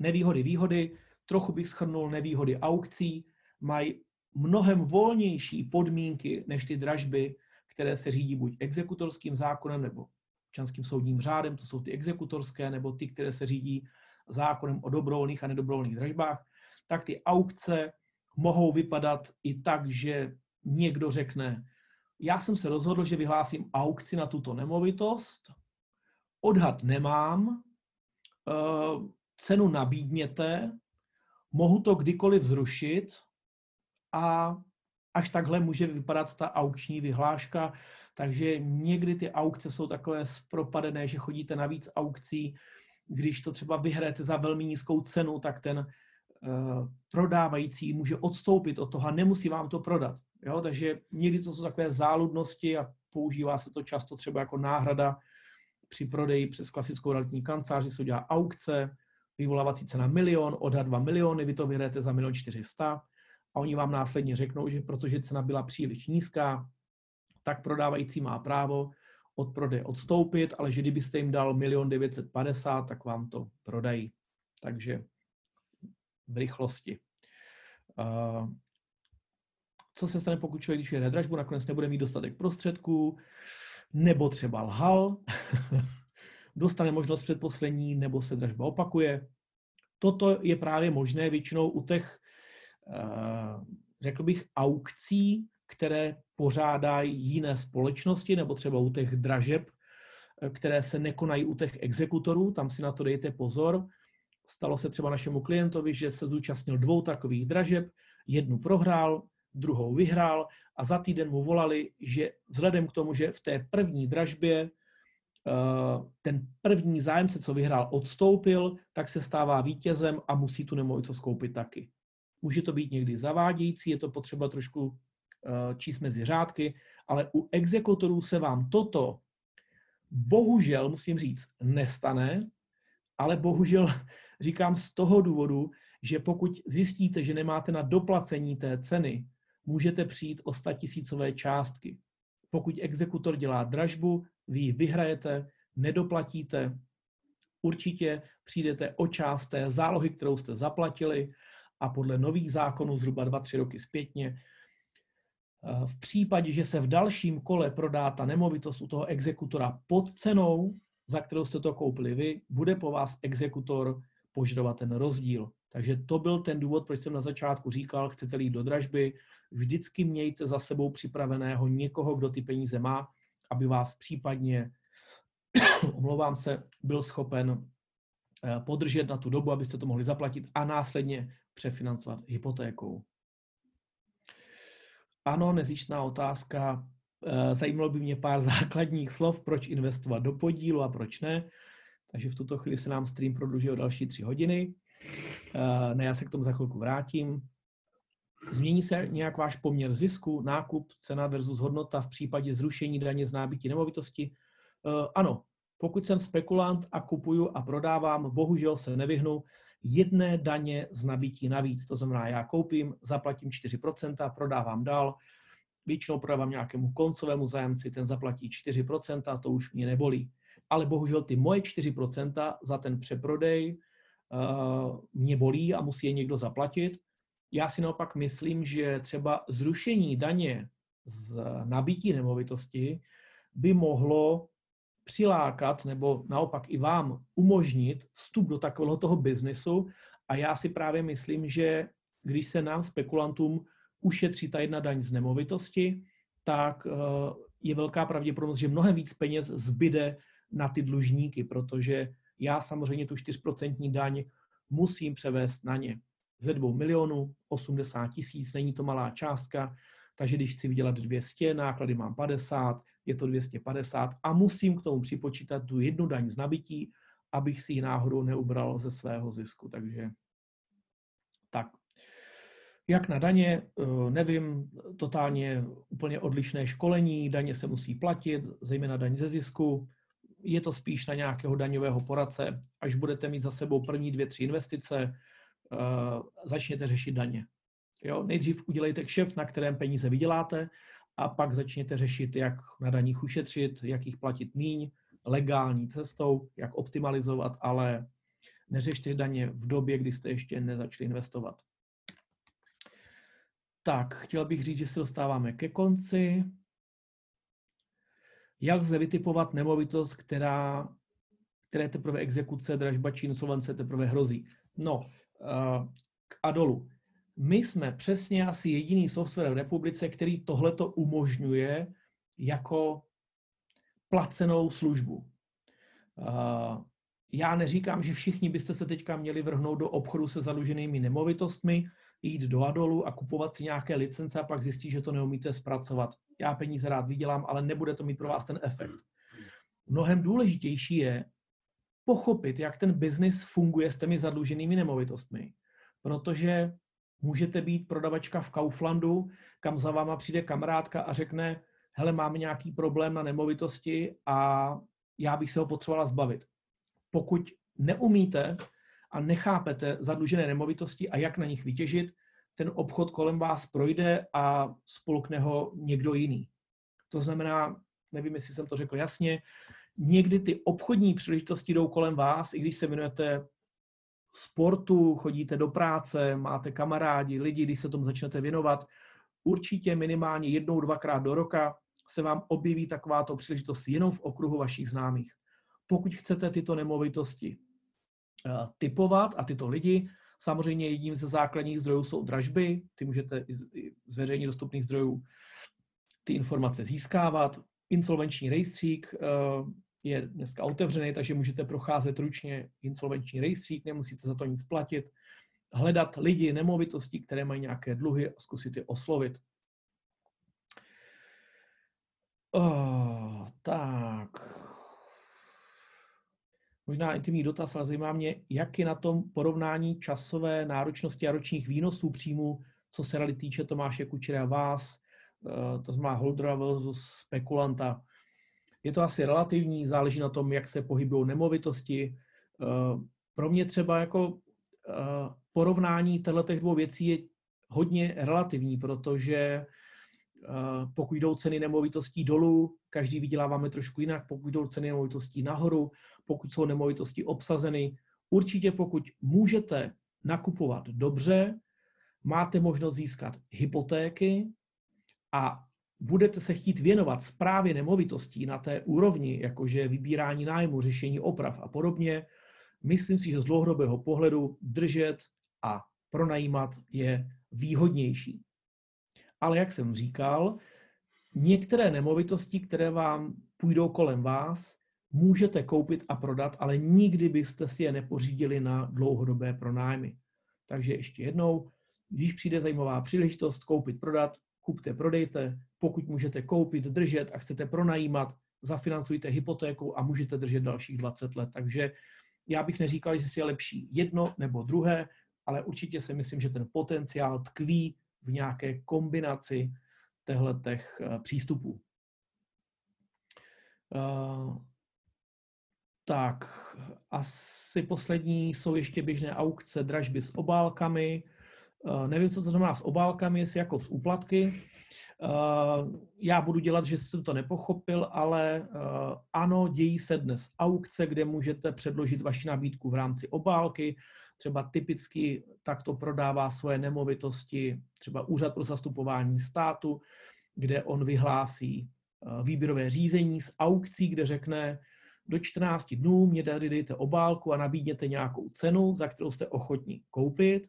Nevýhody, výhody, trochu bych schrnul nevýhody aukcí, mají mnohem volnější podmínky než ty dražby, které se řídí buď exekutorským zákonem nebo občanským soudním řádem, to jsou ty exekutorské, nebo ty, které se řídí zákonem o dobrovolných a nedobrovolných dražbách, tak ty aukce mohou vypadat i tak, že někdo řekne, já jsem se rozhodl, že vyhlásím aukci na tuto nemovitost, odhad nemám, eh, cenu nabídněte, mohu to kdykoliv zrušit a až takhle může vypadat ta aukční vyhláška, takže někdy ty aukce jsou takové zpropadené, že chodíte na víc aukcí, když to třeba vyhrajete za velmi nízkou cenu, tak ten uh, prodávající může odstoupit od toho a nemusí vám to prodat. Jo? Takže někdy to jsou takové záludnosti a používá se to často třeba jako náhrada při prodeji přes klasickou realitní kancelář, že se udělá aukce, vyvolávací cena milion, odhad 2 miliony, vy to vyhrajete za milion 400 a oni vám následně řeknou, že protože cena byla příliš nízká, tak prodávající má právo od prodeje odstoupit, ale že kdybyste jim dal milion 950, tak vám to prodají. Takže v rychlosti. Co se stane, pokud člověk, když jede dražbu, nakonec nebude mít dostatek prostředků, nebo třeba lhal, dostane možnost předposlední, nebo se dražba opakuje. Toto je právě možné většinou u těch, řekl bych, aukcí, které pořádají jiné společnosti, nebo třeba u těch dražeb, eh, které se nekonají u těch exekutorů, tam si na to dejte pozor. Stalo se třeba našemu klientovi, že se zúčastnil dvou takových dražeb, jednu prohrál, druhou vyhrál a za týden mu volali, že vzhledem k tomu, že v té první dražbě eh, ten první zájemce, co vyhrál, odstoupil, tak se stává vítězem a musí tu nemovitost koupit taky. Může to být někdy zavádějící, je to potřeba trošku eh, číst mezi řádky, ale u exekutorů se vám toto bohužel, musím říct, nestane, ale bohužel říkám z toho důvodu, že pokud zjistíte, že nemáte na doplacení té ceny můžete přijít o tisícové částky. Pokud exekutor dělá dražbu, vy ji vyhrajete, nedoplatíte, určitě přijdete o část té zálohy, kterou jste zaplatili a podle nových zákonů zhruba 2-3 roky zpětně eh, v případě, že se v dalším kole prodá ta nemovitost u toho exekutora pod cenou, za kterou jste to koupili vy, bude po vás exekutor požadovat ten rozdíl. Takže to byl ten důvod, proč jsem na začátku říkal, chcete jít do dražby, vždycky mějte za sebou připraveného někoho, kdo ty peníze má, aby vás případně, omlouvám se, byl schopen eh, podržet na tu dobu, abyste to mohli zaplatit a následně přefinancovat hypotékou. Ano, nezjištná otázka. Eh, zajímalo by mě pár základních slov, proč investovat do podílu a proč ne. Takže v tuto chvíli se nám stream prodlužuje o další tři hodiny. Eh, ne, já se k tomu za chvilku vrátím. Změní se nějak váš poměr zisku, nákup, cena versus hodnota v případě zrušení daně z nábytí nemovitosti? Eh, ano, pokud jsem spekulant a kupuju a prodávám, bohužel se nevyhnu jedné daně z nabití navíc. To znamená, já koupím, zaplatím 4%, prodávám dál, většinou prodávám nějakému koncovému zájemci, ten zaplatí 4%, to už mě nebolí. Ale bohužel ty moje 4% za ten přeprodej uh, mě bolí a musí je někdo zaplatit. Já si naopak myslím, že třeba zrušení daně z nabití nemovitosti by mohlo přilákat nebo naopak i vám umožnit vstup do takového toho biznesu. A já si právě myslím, že když se nám spekulantům ušetří ta jedna daň z nemovitosti, tak eh, je velká pravděpodobnost, že mnohem víc peněz zbyde na ty dlužníky, protože já samozřejmě tu 4% daň musím převést na ně ze 2 milionů 80 tisíc, není to malá částka, takže když chci vydělat 200, náklady mám 50, je to 250 a musím k tomu připočítat tu jednu daň z nabití, abych si ji náhodou neubral ze svého zisku. Takže tak. Jak na daně, eh, nevím, totálně úplně odlišné školení, daně se musí platit, zejména daň ze zisku. Je to spíš na nějakého daňového poradce, až budete mít za sebou první dvě, tři investice, uh, začněte řešit daně. Jo? Nejdřív udělejte kšeft, na kterém peníze vyděláte, a pak začněte řešit, jak na daních ušetřit, jak jich platit míň, legální cestou, jak optimalizovat, ale neřešte daně v době, kdy jste ještě nezačali investovat. Tak, chtěl bych říct, že se dostáváme ke konci. Jak lze vytipovat nemovitost, která, které teprve exekuce, dražba či insolvence teprve hrozí? No, k Adolu. My jsme přesně asi jediný software v republice, který tohleto umožňuje jako placenou službu. Já neříkám, že všichni byste se teďka měli vrhnout do obchodu se zaluženými nemovitostmi. jít do Adolu a kupovat si nějaké licence a pak zjistit, že to neumíte zpracovat. Já peníze rád vydělám, ale nebude to mít pro vás ten efekt. Mnohem důležitější je pochopit, jak ten biznis funguje s těmi zadluženými nemovitostmi. Protože můžete být prodavačka v Kauflandu, kam za váma přijde kamarádka a řekne, hele, máme nějaký problém na nemovitosti a já bych se ho potřebovala zbavit. Pokud neumíte a nechápete zadlužené nemovitosti a jak na nich vytěžit, ten obchod kolem vás projde a spolkne ho někdo jiný. To znamená, nevím, jestli jsem to řekl jasně, někdy ty obchodní příležitosti jdou kolem vás, i když se jmenujete sportu, chodíte do práce, máte kamarádi, lidi, když se tomu začnete věnovat, určitě minimálně jednou, dvakrát do roka se vám objeví takováto příležitost jenom v okruhu vašich známých. Pokud chcete tyto nemovitosti eh, typovat a tyto lidi, samozřejmě jedním ze základních zdrojů jsou dražby, ty můžete z veřejně dostupných zdrojů ty informace získávat. Insolvenční rejstřík eh, je dneska otevřený, takže můžete procházet ručně insolvenční rejstřík, nemusíte za to nic platit, hledat lidi, nemovitosti, které mají nějaké dluhy a zkusit je oslovit. Oh, tak. Možná intimní dotaz, ale zajímá mě, jak je na tom porovnání časové náročnosti a ročních výnosů příjmu, co se rady týče Tomáše Kučera vás, eh, to znamená holdera versus spekulanta. Je to asi relativní, záleží na tom, jak se pohybují nemovitosti. Eh, pro mě třeba jako eh, porovnání těchto dvou věcí je hodně relativní, protože pokud jdou ceny nemovitostí dolů, každý vyděláváme trošku jinak, pokud jdou ceny nemovitostí nahoru, pokud jsou nemovitosti obsazeny. Určitě pokud můžete nakupovat dobře, máte možnost získat hypotéky a budete se chtít věnovat zprávě nemovitostí na té úrovni, jakože vybírání nájmu, řešení oprav a podobně, myslím si, že z dlouhodobého pohledu držet a pronajímat je výhodnější. Ale jak jsem říkal, některé nemovitosti, které vám půjdou kolem vás, můžete koupit a prodat, ale nikdy byste si je nepořídili na dlouhodobé pronájmy. Takže ještě jednou, když přijde zajímavá příležitost koupit, prodat, kupte, prodejte. Pokud můžete koupit, držet a chcete pronajímat, zafinancujte hypotéku a můžete držet dalších 20 let. Takže já bych neříkal, že si je lepší jedno nebo druhé, ale určitě si myslím, že ten potenciál tkví v nějaké kombinaci těch eh, přístupů. Uh, tak, asi poslední jsou ještě běžné aukce, dražby s obálkami. Uh, nevím, co to znamená s obálkami, jestli jako s úplatky. Uh, já budu dělat, že jsem to nepochopil, ale ano, dějí se dnes aukce, kde můžete předložit vaši nabídku v rámci obálky. Třeba typicky takto prodává svoje nemovitosti třeba Úřad pro zastupování státu, kde on vyhlásí eh, výběrové řízení s aukcí, kde řekne, do 14 dnů mě tady dejte obálku a nabídněte nějakou cenu, za kterou jste ochotní koupit.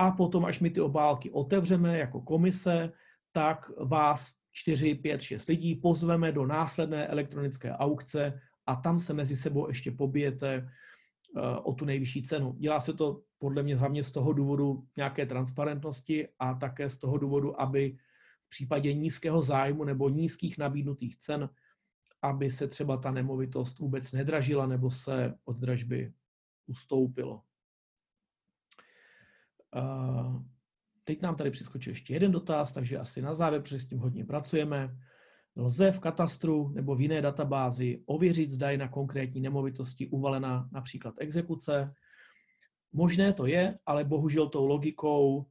A potom, až my ty obálky otevřeme jako komise, tak vás 4, 5, 6 lidí pozveme do následné elektronické aukce a tam se mezi sebou ještě pobijete Eh, o tu nejvyšší cenu. Dělá se to podle mě hlavně z toho důvodu nějaké transparentnosti a také z toho důvodu, aby v případě nízkého zájmu nebo nízkých nabídnutých cen, aby se třeba ta nemovitost vůbec nedražila nebo se od dražby ustoupilo. Eh, teď nám tady přiskočil ještě jeden dotaz, takže asi na závěr, protože s tím hodně pracujeme. Lze v katastru nebo v jiné databázi ověřit, zda je na konkrétní nemovitosti uvalena například exekuce. Možné to je, ale bohužel tou logikou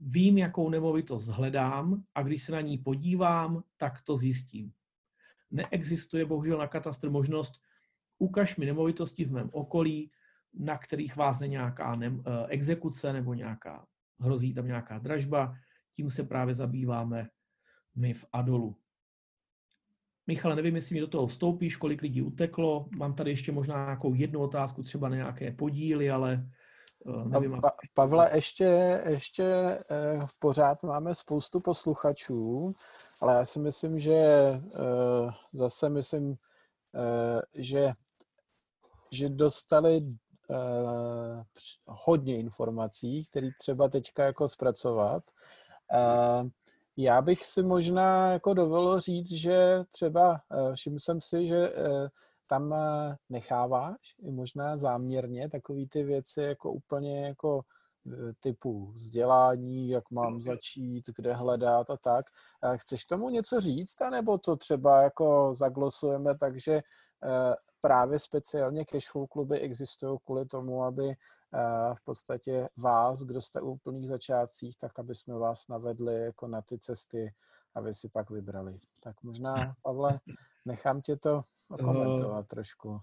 vím, jakou nemovitost hledám a když se na ní podívám, tak to zjistím. Neexistuje bohužel na katastr možnost ukaž mi nemovitosti v mém okolí, na kterých vázne nějaká ne- eh, exekuce nebo nějaká, hrozí tam nějaká dražba. Tím se právě zabýváme my v Adolu. Michale, nevím, jestli mi do toho vstoupíš, kolik lidí uteklo. Mám tady ještě možná nějakou jednu otázku, třeba na nějaké podíly, ale uh, nevím. Pa, Pavle, ještě, ještě uh, v pořád máme spoustu posluchačů, ale já si myslím, že zase myslím, že, že dostali hodně informací, které třeba teďka jako zpracovat. Uh, já bych si možná jako dovolil říct, že třeba uh, všiml jsem si, že tam necháváš i možná záměrně takové ty věci jako úplně jako typu vzdělání, jak mám začít, kde hledat a tak. Chceš tomu něco říct, anebo to třeba jako zaglosujeme, takže právě speciálně cashflow kluby existují kvůli tomu, aby v podstatě vás, kdo jste u úplných začátcích, tak aby jsme vás navedli jako na ty cesty, aby si pak vybrali. Tak možná, Pavle, nechám tě to komentovat uh, trošku.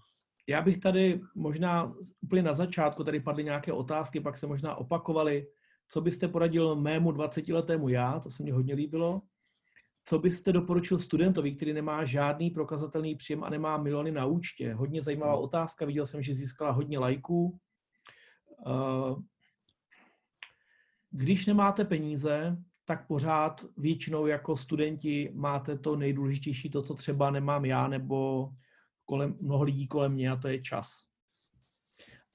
Já bych tady možná úplně na začátku, tady padly nějaké otázky, pak se možná opakovaly. Co byste poradil mému 20-letému já, to se mně hodně líbilo. Co byste doporučil studentovi, který nemá žádný prokazatelný příjem a nemá miliony na účtě? Hodně zajímavá hmm. otázka, viděl jsem, že získala hodně lajků. Eh, když nemáte peníze, tak pořád většinou jako studenti máte to nejdůležitější, to, co třeba nemám já, nebo kolem, mnoho lidí kolem mě, a to je čas.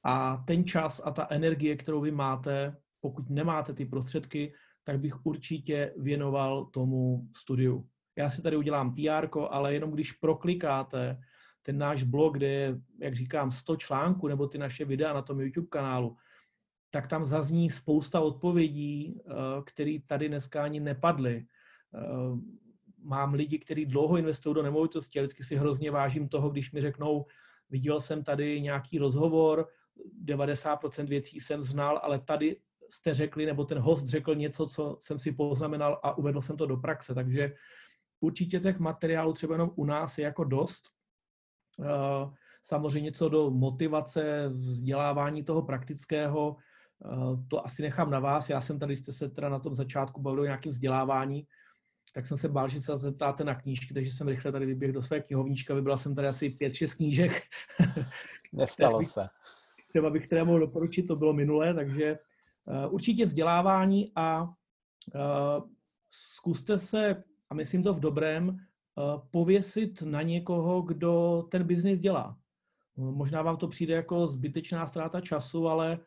A ten čas a ta energie, kterou vy máte, pokud nemáte ty prostředky, tak bych určitě věnoval tomu studiu. Já si tady udělám PR, ale jenom když proklikáte ten náš blog, kde je, jak říkám, 100 článků, nebo ty naše videa na tom YouTube kanálu, tak tam zazní spousta odpovědí, eh, které tady dneska ani nepadly. Eh, mám lidi, kteří dlouho investují do nemovitosti a vždycky si hrozně vážím toho, když mi řeknou, viděl jsem tady nějaký rozhovor, 90% věcí jsem znal, ale tady jste řekli, nebo ten host řekl něco, co jsem si poznamenal a uvedl jsem to do praxe. Takže určitě těch materiálů třeba jenom u nás je jako dost. Eh, samozřejmě co do motivace, vzdělávání toho praktického, eh, to asi nechám na vás. Já jsem tady, jste se teda na tom začátku bavili o nějakém vzdělávání, tak jsem se bál, že se zeptáte na knížky, takže jsem rychle tady vyběhl do své knihovníčka, vybral jsem tady asi pět, šest knížek. Nestalo se. Třeba bych teda mohl doporučit, to bylo minulé, takže určitě vzdělávání a uh, zkuste se, a myslím to v dobrém, uh, pověsit na někoho, kdo ten biznis dělá. Možná vám to přijde jako zbytečná ztráta času, ale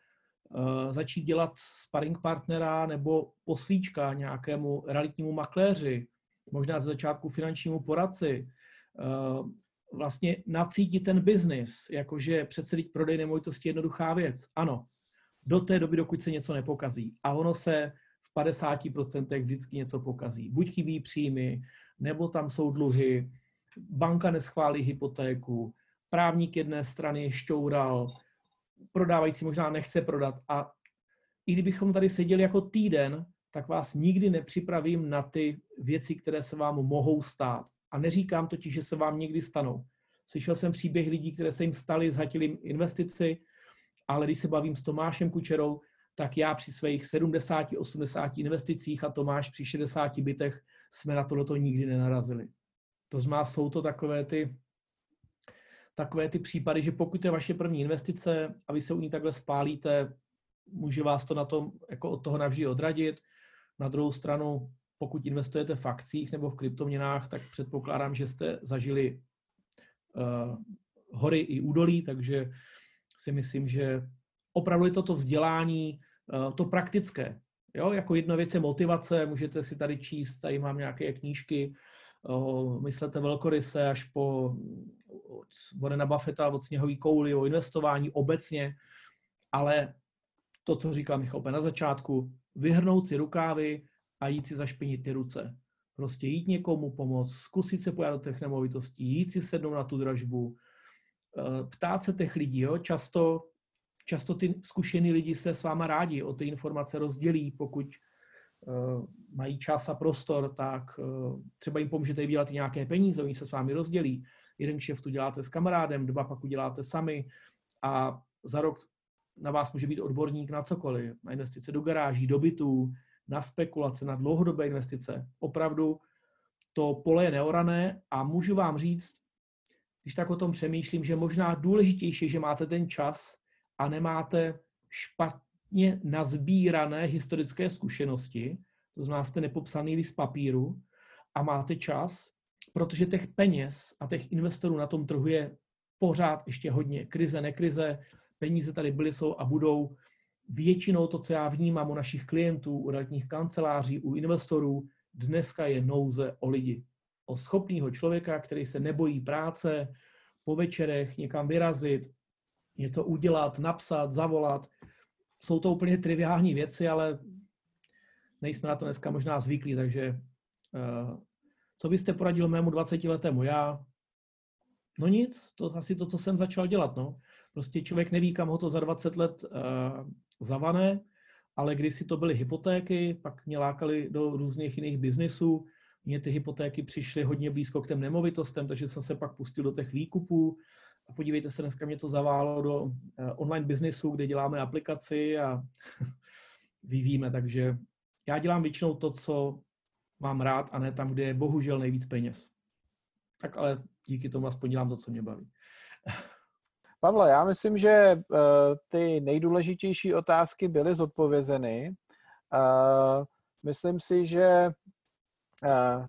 Eh, začít dělat sparring partnera nebo poslíčka nějakému realitnímu makléři, možná ze začátku finančnímu poradci, eh, vlastně nacítit ten biznis, jakože přece prodej nemovitosti je jednoduchá věc. Ano, do té doby, dokud se něco nepokazí. A ono se v 50% vždycky něco pokazí. Buď chybí příjmy, nebo tam jsou dluhy, banka neschválí hypotéku, právník jedné strany šťoural, prodávající možná nechce prodat. A i kdybychom tady seděli jako týden, tak vás nikdy nepřipravím na ty věci, které se vám mohou stát. A neříkám totiž, že se vám někdy stanou. Slyšel jsem příběh lidí, které se jim staly, zhatili investici, ale když se bavím s Tomášem Kučerou, tak já při svých 70-80 investicích a Tomáš při 60 bytech jsme na tohleto nikdy nenarazili. To znamená, jsou to takové ty takové ty případy, že pokud je vaše první investice a vy se u ní takhle spálíte, může vás to na tom jako od toho navždy odradit. Na druhou stranu, pokud investujete v akcích nebo v kryptoměnách, tak předpokládám, že jste zažili uh, hory i údolí, takže si myslím, že opravdu je to to vzdělání, uh, to praktické. Jo, jako jedna věc je motivace, můžete si tady číst, tady mám nějaké knížky, myslete velkoryse až po od Warrena Buffetta, od sněhový kouli, o investování obecně, ale to, co říkal Michal na začátku, vyhrnout si rukávy a jít si zašpinit ty ruce. Prostě jít někomu pomoct, zkusit se pojat do těch nemovitostí, jít si sednout na tu dražbu, eh, ptát se těch lidí. Jo? Často, často ty zkušený lidi se s váma rádi o ty informace rozdělí, pokud uh, mají čas a prostor, tak uh, třeba jim pomůžete vydělat nějaké peníze, oni se s vámi rozdělí jeden kšeft uděláte s kamarádem, dva pak uděláte sami a za rok na vás může být odborník na cokoliv, na investice do garáží, do bytů, na spekulace, na dlouhodobé investice. Opravdu to pole je neorané a můžu vám říct, když tak o tom přemýšlím, že možná důležitější, že máte ten čas a nemáte špatně nazbírané historické zkušenosti, to znamená, jste nepopsaný list papíru a máte čas, protože těch peněz a těch investorů na tom trhu je pořád ještě hodně. Krize, nekrize, peníze tady byly, jsou a budou. Většinou to, co já vnímám u našich klientů, u realitních kanceláří, u investorů, dneska je nouze o lidi. O schopného člověka, který se nebojí práce, po večerech někam vyrazit, něco udělat, napsat, zavolat. Jsou to úplně triviální věci, ale nejsme na to dneska možná zvyklí, takže uh, co byste poradil mému 20-letému já? No nic, to asi to, co jsem začal dělat, no. Prostě člověk neví, kam ho to za 20 let uh, zavane, ale když si to byly hypotéky, pak mě lákali do různých jiných biznisů, mně ty hypotéky přišly hodně blízko k těm nemovitostem, takže jsem se pak pustil do těch výkupů. A podívejte se, dneska mě to zaválo do uh, online biznisu, kde děláme aplikaci a vyvíjíme, takže já dělám většinou to, co mám rád a ne tam, kde je bohužel nejvíc peněz. Tak ale díky tomu aspoň dělám to, co mě baví. Pavle, já myslím, že eh, ty nejdůležitější otázky byly zodpovězeny. Eh, myslím si, že eh,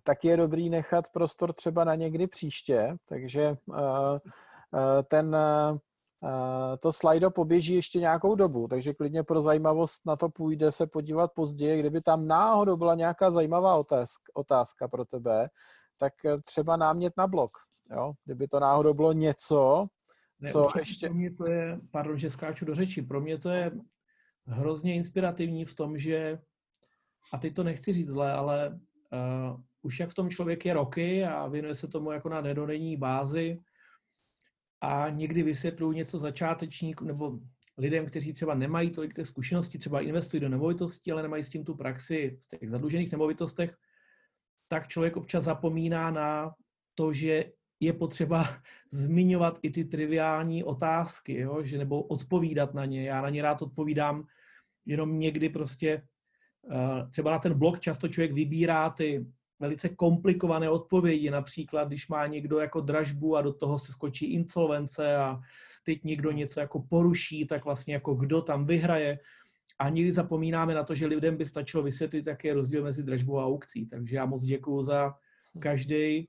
tak je dobrý nechat prostor třeba na někdy příště, takže ten to slajdo poběží ještě nějakou dobu, takže klidně pro zajímavost na to půjde se podívat později. Kdyby tam náhodou byla nějaká zajímavá otázka, otázka pro tebe, tak třeba námět na blog. Jo? Kdyby to náhodou bylo něco, ne, co ještě... Pro mě to je, pardon, že skáču do řeči, pro mě to je hrozně inspirativní v tom, že, a teď to nechci říct zle, ale uh, už jak v tom člověk je roky a věnuje se tomu jako na nedodenní bázi a někdy vysvětluju něco začátečníků nebo lidem, kteří třeba nemají tolik té zkušenosti, třeba investují do nemovitostí, ale nemají s tím tu praxi v těch zadlužených nemovitostech, tak člověk občas zapomíná na to, že je potřeba zmiňovat i ty triviální otázky, jo? že nebo odpovídat na ně. Já na ně rád odpovídám jenom někdy prostě třeba na ten blog často člověk vybírá ty velice komplikované odpovědi, například když má někdo jako dražbu a do toho se skočí insolvence a teď někdo něco jako poruší, tak vlastně jako kdo tam vyhraje. A někdy zapomínáme na to, že lidem by stačilo vysvětlit, jaký je rozdíl mezi dražbou a aukcí. Takže já moc děkuju za každý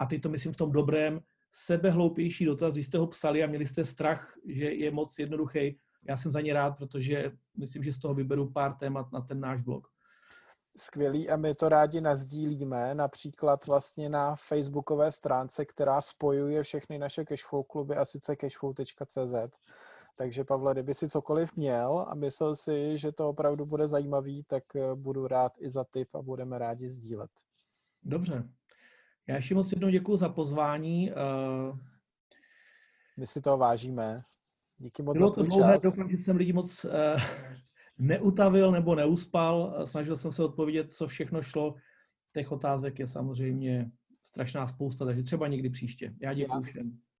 a ty to myslím v tom dobrém, sebehloupější dotaz, když jste ho psali a měli jste strach, že je moc jednoduchý. Já jsem za ně rád, protože myslím, že z toho vyberu pár témat na ten náš blog. Skvělý a my to rádi nazdílíme, například vlastně na facebookové stránce, která spojuje všechny naše cashflow kluby a sice cashflow.cz. Takže Pavle, kdyby si cokoliv měl a myslel si, že to opravdu bude zajímavý, tak eh, budu rád i za tip a budeme rádi sdílet. Dobře, já ještě moc jednou děkuji za pozvání. Eh, My si toho vážíme. Díky moc Bylo za to dlouhé, čas. doufám, že jsem lidi moc uh, neutavil nebo neuspal. Snažil jsem se odpovědět, co všechno šlo. Těch otázek je samozřejmě strašná spousta, takže třeba někdy příště. Já děkuji všem.